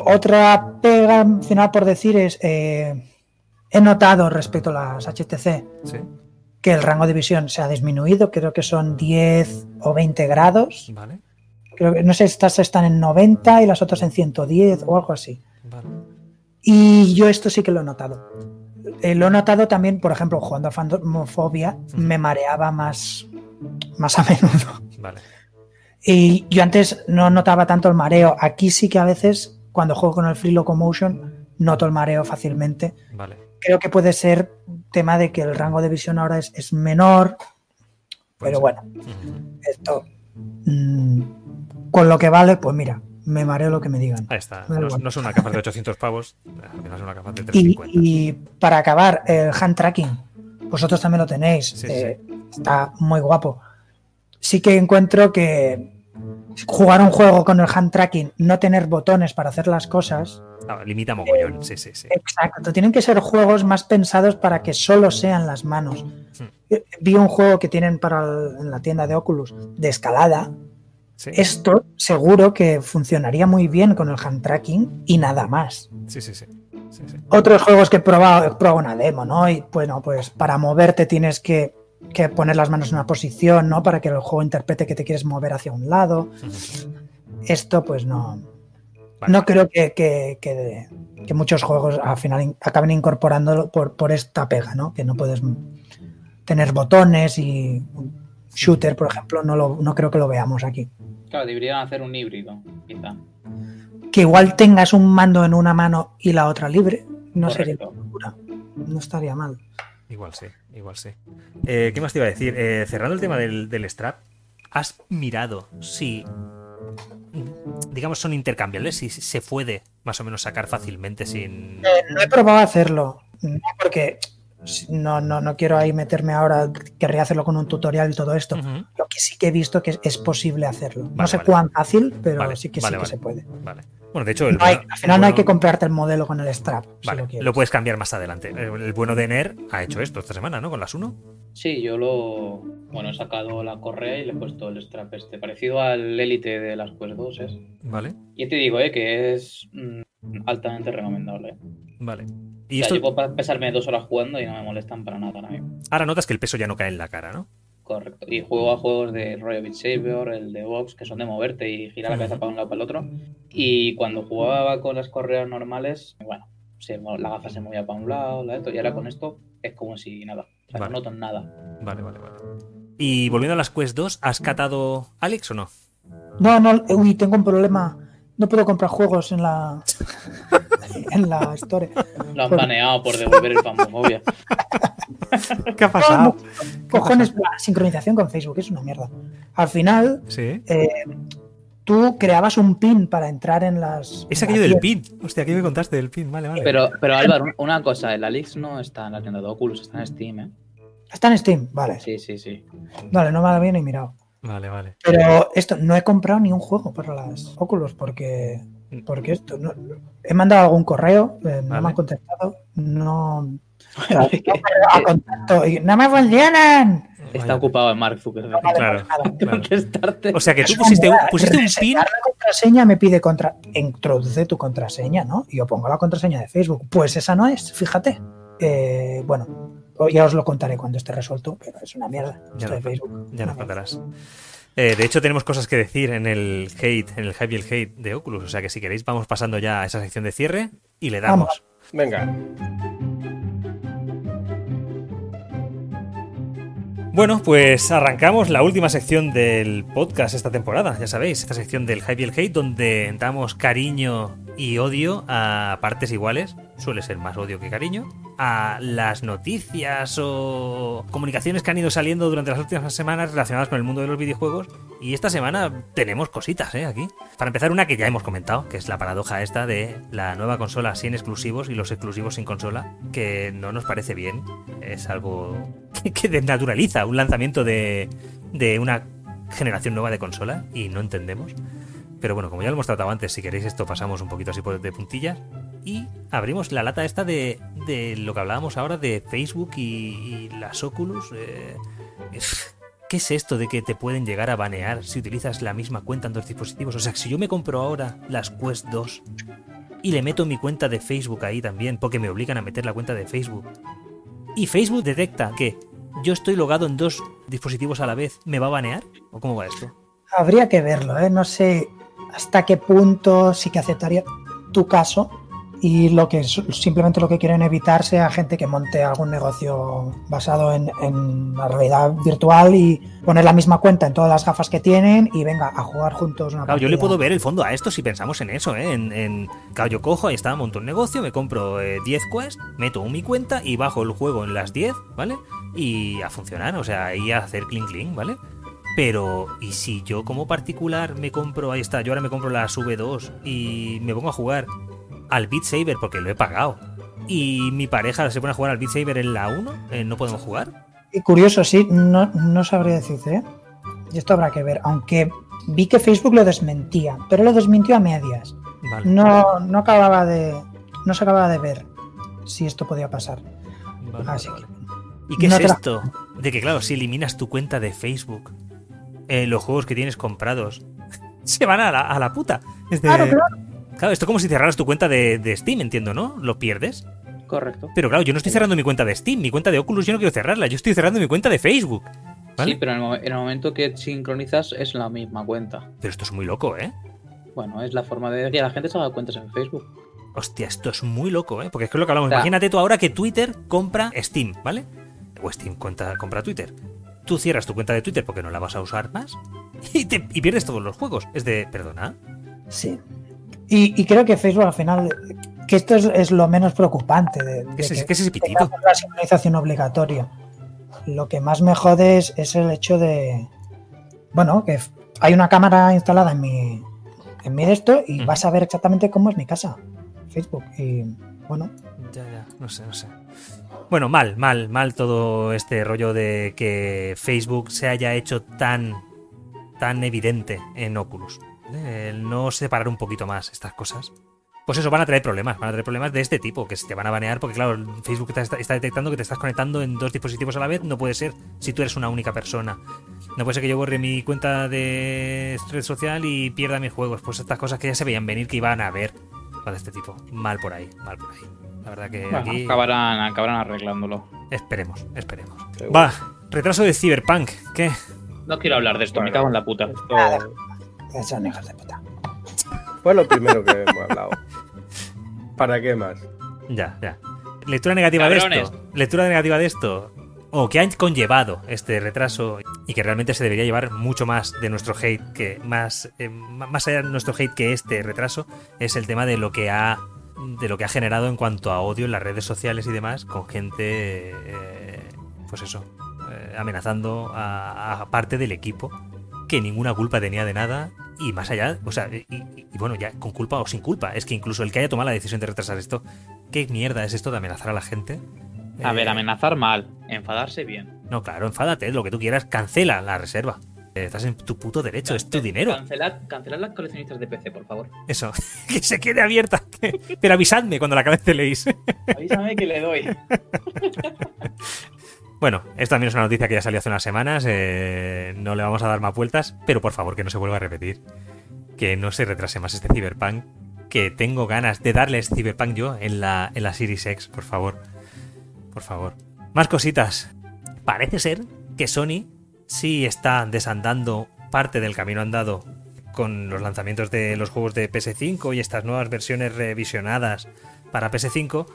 otra pega final por decir es, eh, he notado respecto a las HTC que el rango de visión se ha disminuido, creo que son 10 o 20 grados. Vale. Creo que, no sé, estas están en 90 y las otras en 110 o algo así. Y yo esto sí que lo he notado. Eh, lo he notado también, por ejemplo, jugando a Fantomofobia, me mareaba más, más a menudo. Vale. Y yo antes no notaba tanto el mareo. Aquí sí que a veces, cuando juego con el Free Locomotion, noto el mareo fácilmente. Vale. Creo que puede ser tema de que el rango de visión ahora es, menor. Pero bueno, esto. Mm, con lo que vale, pues mira, me mareo lo que me digan. Ahí está. No, es una capa de 800 pavos, es una capa de 350. Y, para acabar, el hand tracking. Vosotros también lo tenéis. Eh, está muy guapo. Sí que encuentro que jugar un juego con el hand tracking, no tener botones para hacer las cosas. limita mogollón, sí, sí, sí. Exacto. Tienen que ser juegos más pensados para que solo sean las manos. Hmm. Eh, vi un juego que tienen para en la tienda de Oculus de escalada esto seguro que funcionaría muy bien con el hand tracking y nada más. Sí, sí, sí. Otros juegos que he probado, he probado una demo, ¿no? Y bueno, pues para moverte tienes que, poner las manos en una posición, ¿no? Para que el juego interprete que te quieres mover hacia un lado. Esto, pues no. No creo que, que, muchos juegos al final acaben incorporándolo por, por esta pega, ¿no? Que no puedes tener botones y shooter, por ejemplo, no, lo, no creo que lo veamos aquí. Claro, deberían hacer un híbrido, quizá. Que igual tengas un mando en una mano y la otra libre, no sería locura. No estaría mal. Igual sí, igual sí. Eh, ¿Qué más te iba a decir? Eh, cerrando el tema del, strap, ¿has mirado si, digamos, son intercambiables? Si se puede más o menos sacar fácilmente sin... Eh, no he probado a hacerlo, porque no, no, no quiero ahí meterme ahora, querría hacerlo con un tutorial y todo esto. Lo que sí que he visto que es, posible hacerlo. no sé cuán fácil, pero sí que sí que se puede. Bueno, de hecho, al final no hay que comprarte el modelo con el strap. lo, puedes cambiar más adelante. El, bueno de NER ha hecho esto esta semana, ¿no? Con las 1. Sí, yo lo. Bueno, he sacado la correa y le he puesto el strap este, parecido al Elite de las Quest 2. Vale. Y te digo, ¿eh? Que es mm, altamente recomendable. Vale. Y esto... yo puedo pesarme dos horas jugando y no me molestan para nada ahora notas que el peso ya no cae en la cara, ¿no? Correcto. Y juego a juegos de Royal Beat Saber, el de Vox, que son de moverte y girar la cabeza para un lado para el otro. Y cuando jugaba con las correas normales, bueno, la gafa se movía para un lado, la y ahora con esto es como si nada. O sea, no noto nada. Vale, vale, vale. Y volviendo a las Quest 2, ¿has catado Alex o no? No, no, uy, tengo un problema. No puedo comprar juegos en la [laughs] en la Store. Lo han baneado por devolver el Famosfobia. [laughs] ¿Qué ha pasado? cojones, la sincronización con Facebook es una mierda. Al final, eh, tú creabas un pin para entrar en las. Es aquello del pin. Hostia, aquí me contaste del pin. Vale, vale. Pero, pero Álvaro, una cosa: el Alix no está en la tienda de Oculus, está en Steam, ¿eh? Está en Steam, vale. Sí, sí, sí. Vale, no me lo bien ni mirado. Vale, vale. Pero esto, no he comprado ni un juego para las Oculus porque. Porque esto, no, he mandado algún correo, eh, no me han contestado, no. [laughs] no, contacto, no me funcionan. Está ocupado en Mark Zuckerberg. claro, O sea que tú pusiste, un, pusiste un pin. La contraseña me pide contra. Introduce tu contraseña, ¿no? Y yo pongo la contraseña de Facebook. Pues esa no es, fíjate. Eh, bueno, ya os lo contaré cuando esté resuelto, pero es una mierda. Ya, no, Facebook, ya nos contarás. Eh, de hecho, tenemos cosas que decir en el hate, en el hype y el hate de Oculus. O sea que si queréis, vamos pasando ya a esa sección de cierre y le damos. Venga. Bueno, pues arrancamos la última sección del podcast esta temporada, ya sabéis, esta sección del hype y el hate, donde damos cariño y odio a partes iguales, suele ser más odio que cariño, a las noticias o comunicaciones que han ido saliendo durante las últimas semanas relacionadas con el mundo de los videojuegos. Y esta semana tenemos cositas, ¿eh? Aquí. Para empezar, una que ya hemos comentado, que es la paradoja esta de la nueva consola sin exclusivos y los exclusivos sin consola, que no nos parece bien. Es algo [laughs] que desnaturaliza un lanzamiento de, de una generación nueva de consola y no entendemos. Pero bueno, como ya lo hemos tratado antes, si queréis esto pasamos un poquito así de puntillas. Y abrimos la lata esta de, de lo que hablábamos ahora de Facebook y, las Oculus. Eh, ¿Qué es esto de que te pueden llegar a banear si utilizas la misma cuenta en dos dispositivos? O sea, si yo me compro ahora las Quest 2 y le meto mi cuenta de Facebook ahí también, porque me obligan a meter la cuenta de Facebook. Y Facebook detecta que yo estoy logado en dos dispositivos a la vez, ¿me va a banear? ¿O cómo va esto? Habría que verlo, ¿eh? No sé hasta qué punto sí que aceptaría tu caso y lo que simplemente lo que quieren evitar sea gente que monte algún negocio basado en, la realidad virtual y poner la misma cuenta en todas las gafas que tienen y venga a jugar juntos una claro, yo le puedo ver el fondo a esto si pensamos en eso, ¿eh? En, en claro, yo cojo, ahí está, monto un negocio, me compro 10 eh, quests, meto en mi cuenta y bajo el juego en las 10, ¿vale? Y a funcionar, o sea, y a hacer clink clink, ¿vale? Pero, ¿y si yo como particular me compro, ahí está, yo ahora me compro las V2 y me pongo a jugar al Beat Saber porque lo he pagado. Y mi pareja se pone a jugar al Beat Saber en la 1, eh, ¿no podemos jugar? Y curioso, sí, no, no sabría decirte. ¿eh? Y esto habrá que ver, aunque vi que Facebook lo desmentía, pero lo desmintió a medias. No, no acababa de. No se acababa de ver si esto podía pasar. Así que, ¿Y qué es esto? De que, claro, si eliminas tu cuenta de Facebook, eh, los juegos que tienes comprados [laughs] se van a la, a la puta. Claro, claro. Claro, esto es como si cerraras tu cuenta de, Steam, entiendo, ¿no? ¿Lo pierdes? Correcto. Pero claro, yo no estoy cerrando mi cuenta de Steam, mi cuenta de Oculus yo no quiero cerrarla, yo estoy cerrando mi cuenta de Facebook. Sí, pero en el, momento que sincronizas es la misma cuenta. Pero esto es muy loco, ¿eh? Bueno, es la forma de que la gente se haga cuentas en Facebook. Hostia, esto es muy loco, ¿eh? Porque es que es lo que hablamos. Imagínate tú ahora que Twitter compra Steam, ¿vale? O Steam compra Twitter. Tú cierras tu cuenta de Twitter porque no la vas a usar más [laughs] y, te, y pierdes todos los juegos. Es de, perdona. Sí. Y, creo que Facebook al final, que esto es, lo menos preocupante de, ¿Qué es, que, la sincronización obligatoria. Lo que más me jode es, el hecho de, bueno, que hay una cámara instalada en mi, en mi esto y vas a ver exactamente cómo es mi casa, Facebook. Y bueno. Ya, ya, no sé, no sé. Bueno, mal, mal, mal todo este rollo de que Facebook se haya hecho tan, tan evidente en Oculus el no separar un poquito más estas cosas. Pues eso, van a traer problemas, van a traer problemas de este tipo, que se te van a banear porque, claro, Facebook está, detectando que te estás conectando en dos dispositivos a la vez, no puede ser si tú eres una única persona. No puede ser que yo borre mi cuenta de red social y pierda mis juegos. Pues estas cosas que ya se veían venir que iban a ver de este tipo. Mal por ahí, mal por ahí. La verdad que aquí... Acabarán, acabarán arreglándolo. Esperemos, esperemos. Va, retraso de Cyberpunk, ¿qué? No quiero hablar de esto, me cago en la puta. Son hijos de puta. Fue lo primero que hemos hablado. ¿Para qué más? Ya, ya. Lectura negativa de esto. Lectura negativa de esto. O que ha conllevado este retraso y que realmente se debería llevar mucho más de nuestro hate que más eh, más allá de nuestro hate que este retraso es el tema de lo que ha de lo que ha generado en cuanto a odio en las redes sociales y demás con gente eh, pues eso eh, amenazando a parte del equipo que ninguna culpa tenía de nada y más allá, o sea, y, bueno, ya con culpa o sin culpa, es que incluso el que haya tomado la decisión de retrasar esto, ¿qué mierda es esto de amenazar a la gente? A ver, eh, amenazar mal, enfadarse bien. No, claro, enfádate, lo que tú quieras, cancela la reserva. Estás en tu puto derecho, es tu dinero. Cancelad, cancelad las coleccionistas de PC, por favor. Eso, [laughs] que se quede abierta. Pero avisadme cuando la canceléis. Avísame que le doy. [laughs] Bueno, esta también es una noticia que ya salió hace unas semanas, eh, no le vamos a dar más vueltas, pero por favor que no se vuelva a repetir, que no se retrase más este Cyberpunk, que tengo ganas de darles Cyberpunk yo en la, en la Series X, por favor. Por favor. Más cositas. Parece ser que Sony sí está desandando parte del camino andado con los lanzamientos de los juegos de PS5 y estas nuevas versiones revisionadas para PS5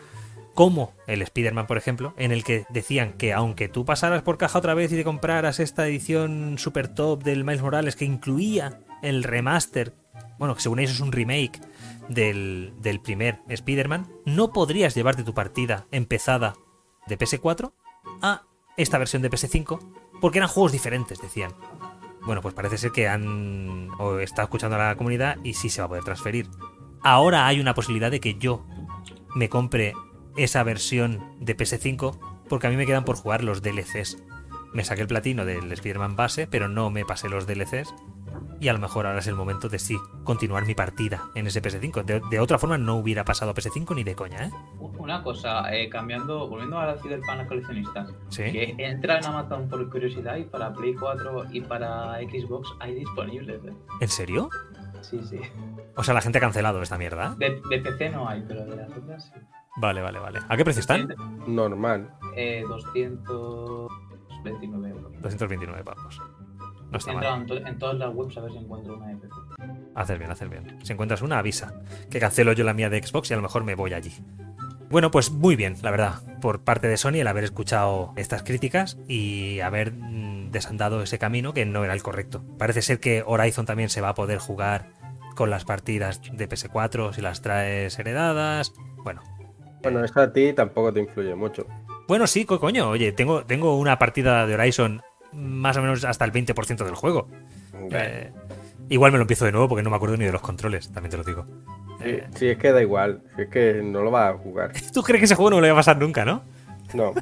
como el Spider-Man, por ejemplo, en el que decían que aunque tú pasaras por caja otra vez y te compraras esta edición super top del Miles Morales que incluía el remaster, bueno, que según ellos es un remake del, del primer Spider-Man, no podrías llevarte tu partida empezada de PS4 a esta versión de PS5 porque eran juegos diferentes, decían. Bueno, pues parece ser que han o está escuchando a la comunidad y sí se va a poder transferir. Ahora hay una posibilidad de que yo me compre esa versión de PS5 porque a mí me quedan por jugar los DLCs. Me saqué el platino del Spider-Man base, pero no me pasé los DLCs. Y a lo mejor ahora es el momento de sí, continuar mi partida en ese PS5. De, otra forma no hubiera pasado a PS5 ni de coña, ¿eh? Una cosa, eh, cambiando, volviendo a la Cyberpunk coleccionistas. ¿Sí? Que entran a Amazon por curiosidad y para Play 4 y para Xbox hay disponibles. ¿eh? ¿En serio? Sí, sí. O sea, la gente ha cancelado esta mierda. De, PC no hay, pero de las otras sí. Vale, vale, vale. ¿A qué precio están? Normal. Eh, 229 euros. 229 pavos. No está mal. En, todas las webs a ver si encuentro una de PC. Hacer bien, hacer bien. Si encuentras una, avisa. Que cancelo yo la mía de Xbox y a lo mejor me voy allí. Bueno, pues muy bien, la verdad, por parte de Sony el haber escuchado estas críticas y haber mm, desandado ese camino que no era el correcto. Parece ser que Horizon también se va a poder jugar con las partidas de PS4 si las traes heredadas. Bueno. Bueno, eso a ti tampoco te influye mucho. Bueno, sí, coño, oye, tengo, tengo una partida de Horizon más o menos hasta el 20% del juego. Eh, igual me lo empiezo de nuevo porque no me acuerdo ni de los controles, también te lo digo. Sí, es que da igual, es que no lo va a jugar. [laughs] ¿Tú crees que ese juego no lo va a pasar nunca, no? No.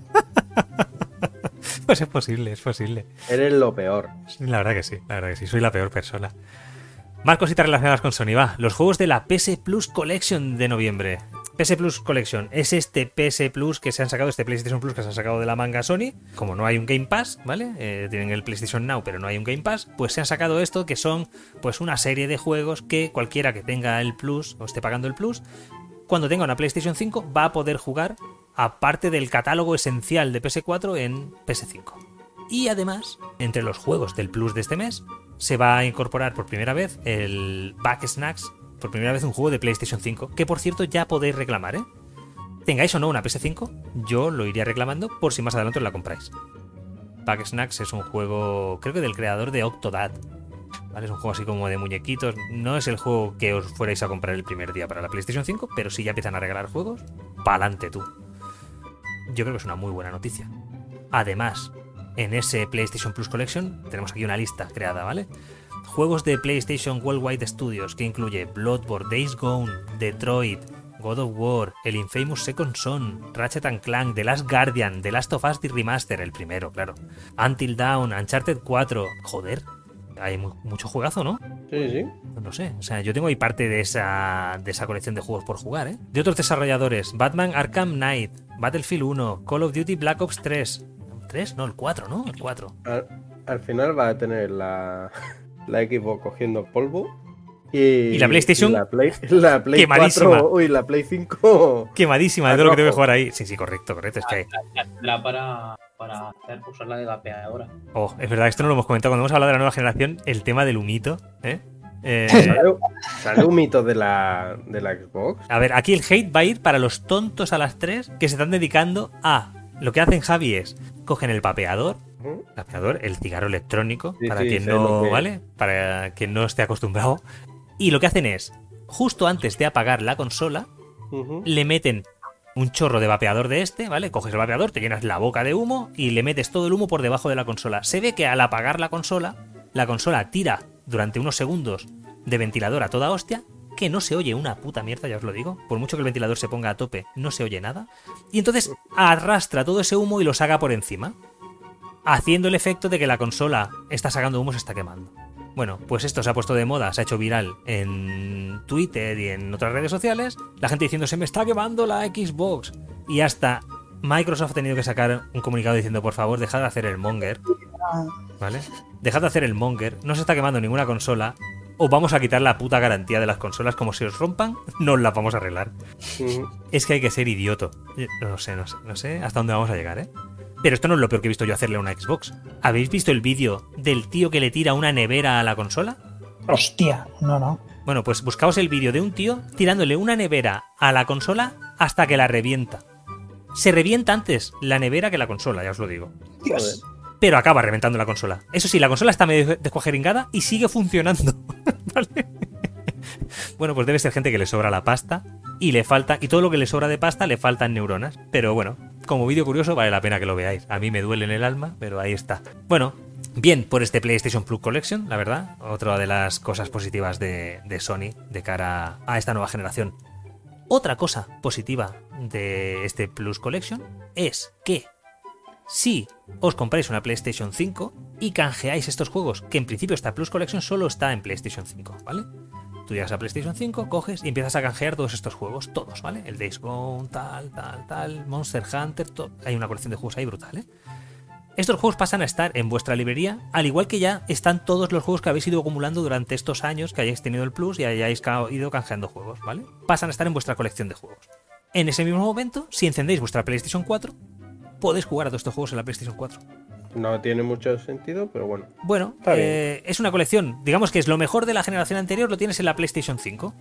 [laughs] pues es posible, es posible. Eres lo peor. la verdad que sí, la verdad que sí, soy la peor persona. Más cositas relacionadas con Sony, va. Los juegos de la PS Plus Collection de noviembre. PS Plus Collection es este PS Plus que se han sacado, este PlayStation Plus que se han sacado de la manga Sony. Como no hay un Game Pass, ¿vale? Eh, tienen el PlayStation Now, pero no hay un Game Pass, pues se han sacado esto que son pues una serie de juegos que cualquiera que tenga el Plus o esté pagando el Plus, cuando tenga una PlayStation 5 va a poder jugar aparte del catálogo esencial de PS4 en PS5. Y además, entre los juegos del Plus de este mes, se va a incorporar por primera vez el Back Snacks por primera vez un juego de PlayStation 5, que por cierto ya podéis reclamar, ¿eh? Tengáis o no una PS5, yo lo iría reclamando por si más adelante os la compráis. Pack Snacks es un juego, creo que del creador de Octodad. ¿Vale? Es un juego así como de muñequitos. No es el juego que os fuerais a comprar el primer día para la PlayStation 5, pero si ya empiezan a regalar juegos, pa'lante tú. Yo creo que es una muy buena noticia. Además, en ese PlayStation Plus Collection tenemos aquí una lista creada, ¿vale? Juegos de PlayStation Worldwide Studios que incluye Bloodborne, Days Gone, Detroit, God of War, el Infamous Second Son, Ratchet and Clank, The Last Guardian, The Last of Us The Remaster, el primero, claro. Until Dawn, Uncharted 4. Joder, hay mucho juegazo, ¿no? Sí, sí. No sé, o sea, yo tengo ahí parte de esa, de esa colección de juegos por jugar, ¿eh? De otros desarrolladores, Batman Arkham Knight, Battlefield 1, Call of Duty Black Ops 3. ¿3? No, el 4, ¿no? El 4. al final va a tener la, la Xbox cogiendo polvo. Y, la PlayStation la Play, [laughs] la Play quemadísima. 4, uy, la Play 5 quemadísima de todo lo que tengo que jugar ahí. Sí, sí, correcto, correcto. Es que la, para, para hacer usarla de vapeadora. Oh, es verdad, esto no lo hemos comentado cuando hemos hablado de la nueva generación, el tema del humito, ¿eh? Eh, [laughs] ¿Sale, humito de la, de la Xbox? A ver, aquí el hate va a ir para los tontos a las 3 que se están dedicando a. Lo que hacen Javi es cogen el vapeador, el cigarro electrónico, para quien no, ¿vale? Para quien no esté acostumbrado. Y lo que hacen es, justo antes de apagar la consola, le meten un chorro de vapeador de este, ¿vale? Coges el vapeador, te llenas la boca de humo y le metes todo el humo por debajo de la consola. Se ve que al apagar la consola, la consola tira durante unos segundos de ventilador a toda hostia, que no se oye una puta mierda, ya os lo digo. Por mucho que el ventilador se ponga a tope, no se oye nada. Y entonces arrastra todo ese humo y lo saca por encima haciendo el efecto de que la consola está sacando humo, se está quemando. Bueno, pues esto se ha puesto de moda, se ha hecho viral en Twitter y en otras redes sociales. La gente diciendo, se me está quemando la Xbox. Y hasta Microsoft ha tenido que sacar un comunicado diciendo, por favor, dejad de hacer el monger. ¿Vale? Dejad de hacer el monger, no se está quemando ninguna consola. O vamos a quitar la puta garantía de las consolas, como si os rompan, no las vamos a arreglar. Es que hay que ser idioto. No sé, no sé, no sé hasta dónde vamos a llegar, ¿eh? Pero esto no es lo peor que he visto yo hacerle a una Xbox. ¿Habéis visto el vídeo del tío que le tira una nevera a la consola? Hostia, no, no. Bueno, pues buscaos el vídeo de un tío tirándole una nevera a la consola hasta que la revienta. Se revienta antes la nevera que la consola, ya os lo digo. Dios. Pero acaba reventando la consola. Eso sí, la consola está medio descuajeringada y sigue funcionando. [laughs] ¿Vale? Bueno, pues debe ser gente que le sobra la pasta y le falta, y todo lo que le sobra de pasta le faltan neuronas. Pero bueno, como vídeo curioso vale la pena que lo veáis. A mí me duele en el alma, pero ahí está. Bueno, bien por este PlayStation Plus Collection, la verdad. Otra de las cosas positivas de, de Sony de cara a esta nueva generación. Otra cosa positiva de este Plus Collection es que si os compráis una PlayStation 5 y canjeáis estos juegos, que en principio esta Plus Collection solo está en PlayStation 5, ¿vale? Tú llegas a PlayStation 5, coges y empiezas a canjear todos estos juegos, todos, ¿vale? El Days Gone, tal, tal, tal, Monster Hunter, hay una colección de juegos ahí brutal, ¿eh? estos juegos pasan a estar en vuestra librería, al igual que ya están todos los juegos que habéis ido acumulando durante estos años que hayáis tenido el Plus y hayáis ido canjeando juegos, ¿vale? Pasan a estar en vuestra colección de juegos. En ese mismo momento, si encendéis vuestra PlayStation 4, podéis jugar a todos estos juegos en la PlayStation 4. No tiene mucho sentido, pero bueno. Bueno, eh, es una colección. Digamos que es lo mejor de la generación anterior, lo tienes en la PlayStation 5.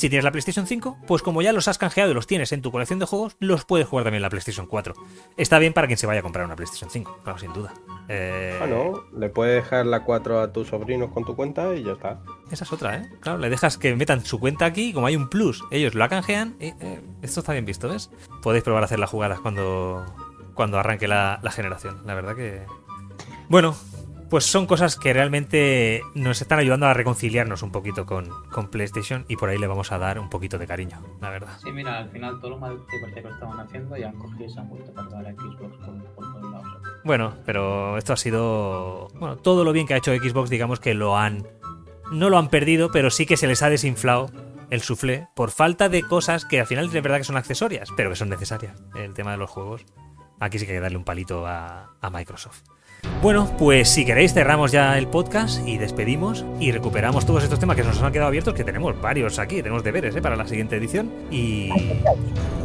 Si tienes la PlayStation 5, pues como ya los has canjeado y los tienes en tu colección de juegos, los puedes jugar también en la PlayStation 4. Está bien para quien se vaya a comprar una PlayStation 5, claro, sin duda. Eh... Bueno, le puedes dejar la 4 a tus sobrinos con tu cuenta y ya está. Esa es otra, ¿eh? Claro, le dejas que metan su cuenta aquí y como hay un plus, ellos lo canjean. Y, eh, esto está bien visto, ¿ves? Podéis probar a hacer las jugadas cuando, cuando arranque la, la generación. La verdad que... Bueno, pues son cosas que realmente nos están ayudando a reconciliarnos un poquito con, PlayStation y por ahí le vamos a dar un poquito de cariño, la verdad. Sí, mira, al final todo lo mal que estaban haciendo ya han cogido esa vuelta para dar a Xbox por, todos lados. Bueno, pero esto ha sido. Bueno, todo lo bien que ha hecho Xbox, digamos que lo han. No lo han perdido, pero sí que se les ha desinflado el suflé por falta de cosas que al final es verdad que son accesorias, pero que son necesarias. El tema de los juegos. Aquí sí que hay que darle un palito a Microsoft. Bueno, pues si queréis cerramos ya el podcast y despedimos y recuperamos todos estos temas que nos han quedado abiertos, que tenemos varios aquí, tenemos deberes ¿eh? para la siguiente edición. Y,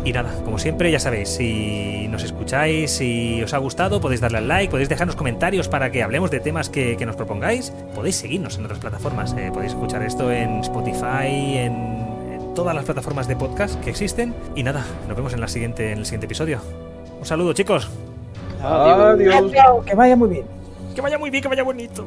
y nada, como siempre, ya sabéis, si nos escucháis, si os ha gustado, podéis darle al like, podéis dejarnos comentarios para que hablemos de temas que, nos propongáis, podéis seguirnos en otras plataformas, ¿eh? podéis escuchar esto en Spotify, en, todas las plataformas de podcast que existen. Y nada, nos vemos en, la siguiente, en el siguiente episodio. Un saludo chicos. Adiós. Que vaya muy bien. Que vaya muy bien, que vaya bonito.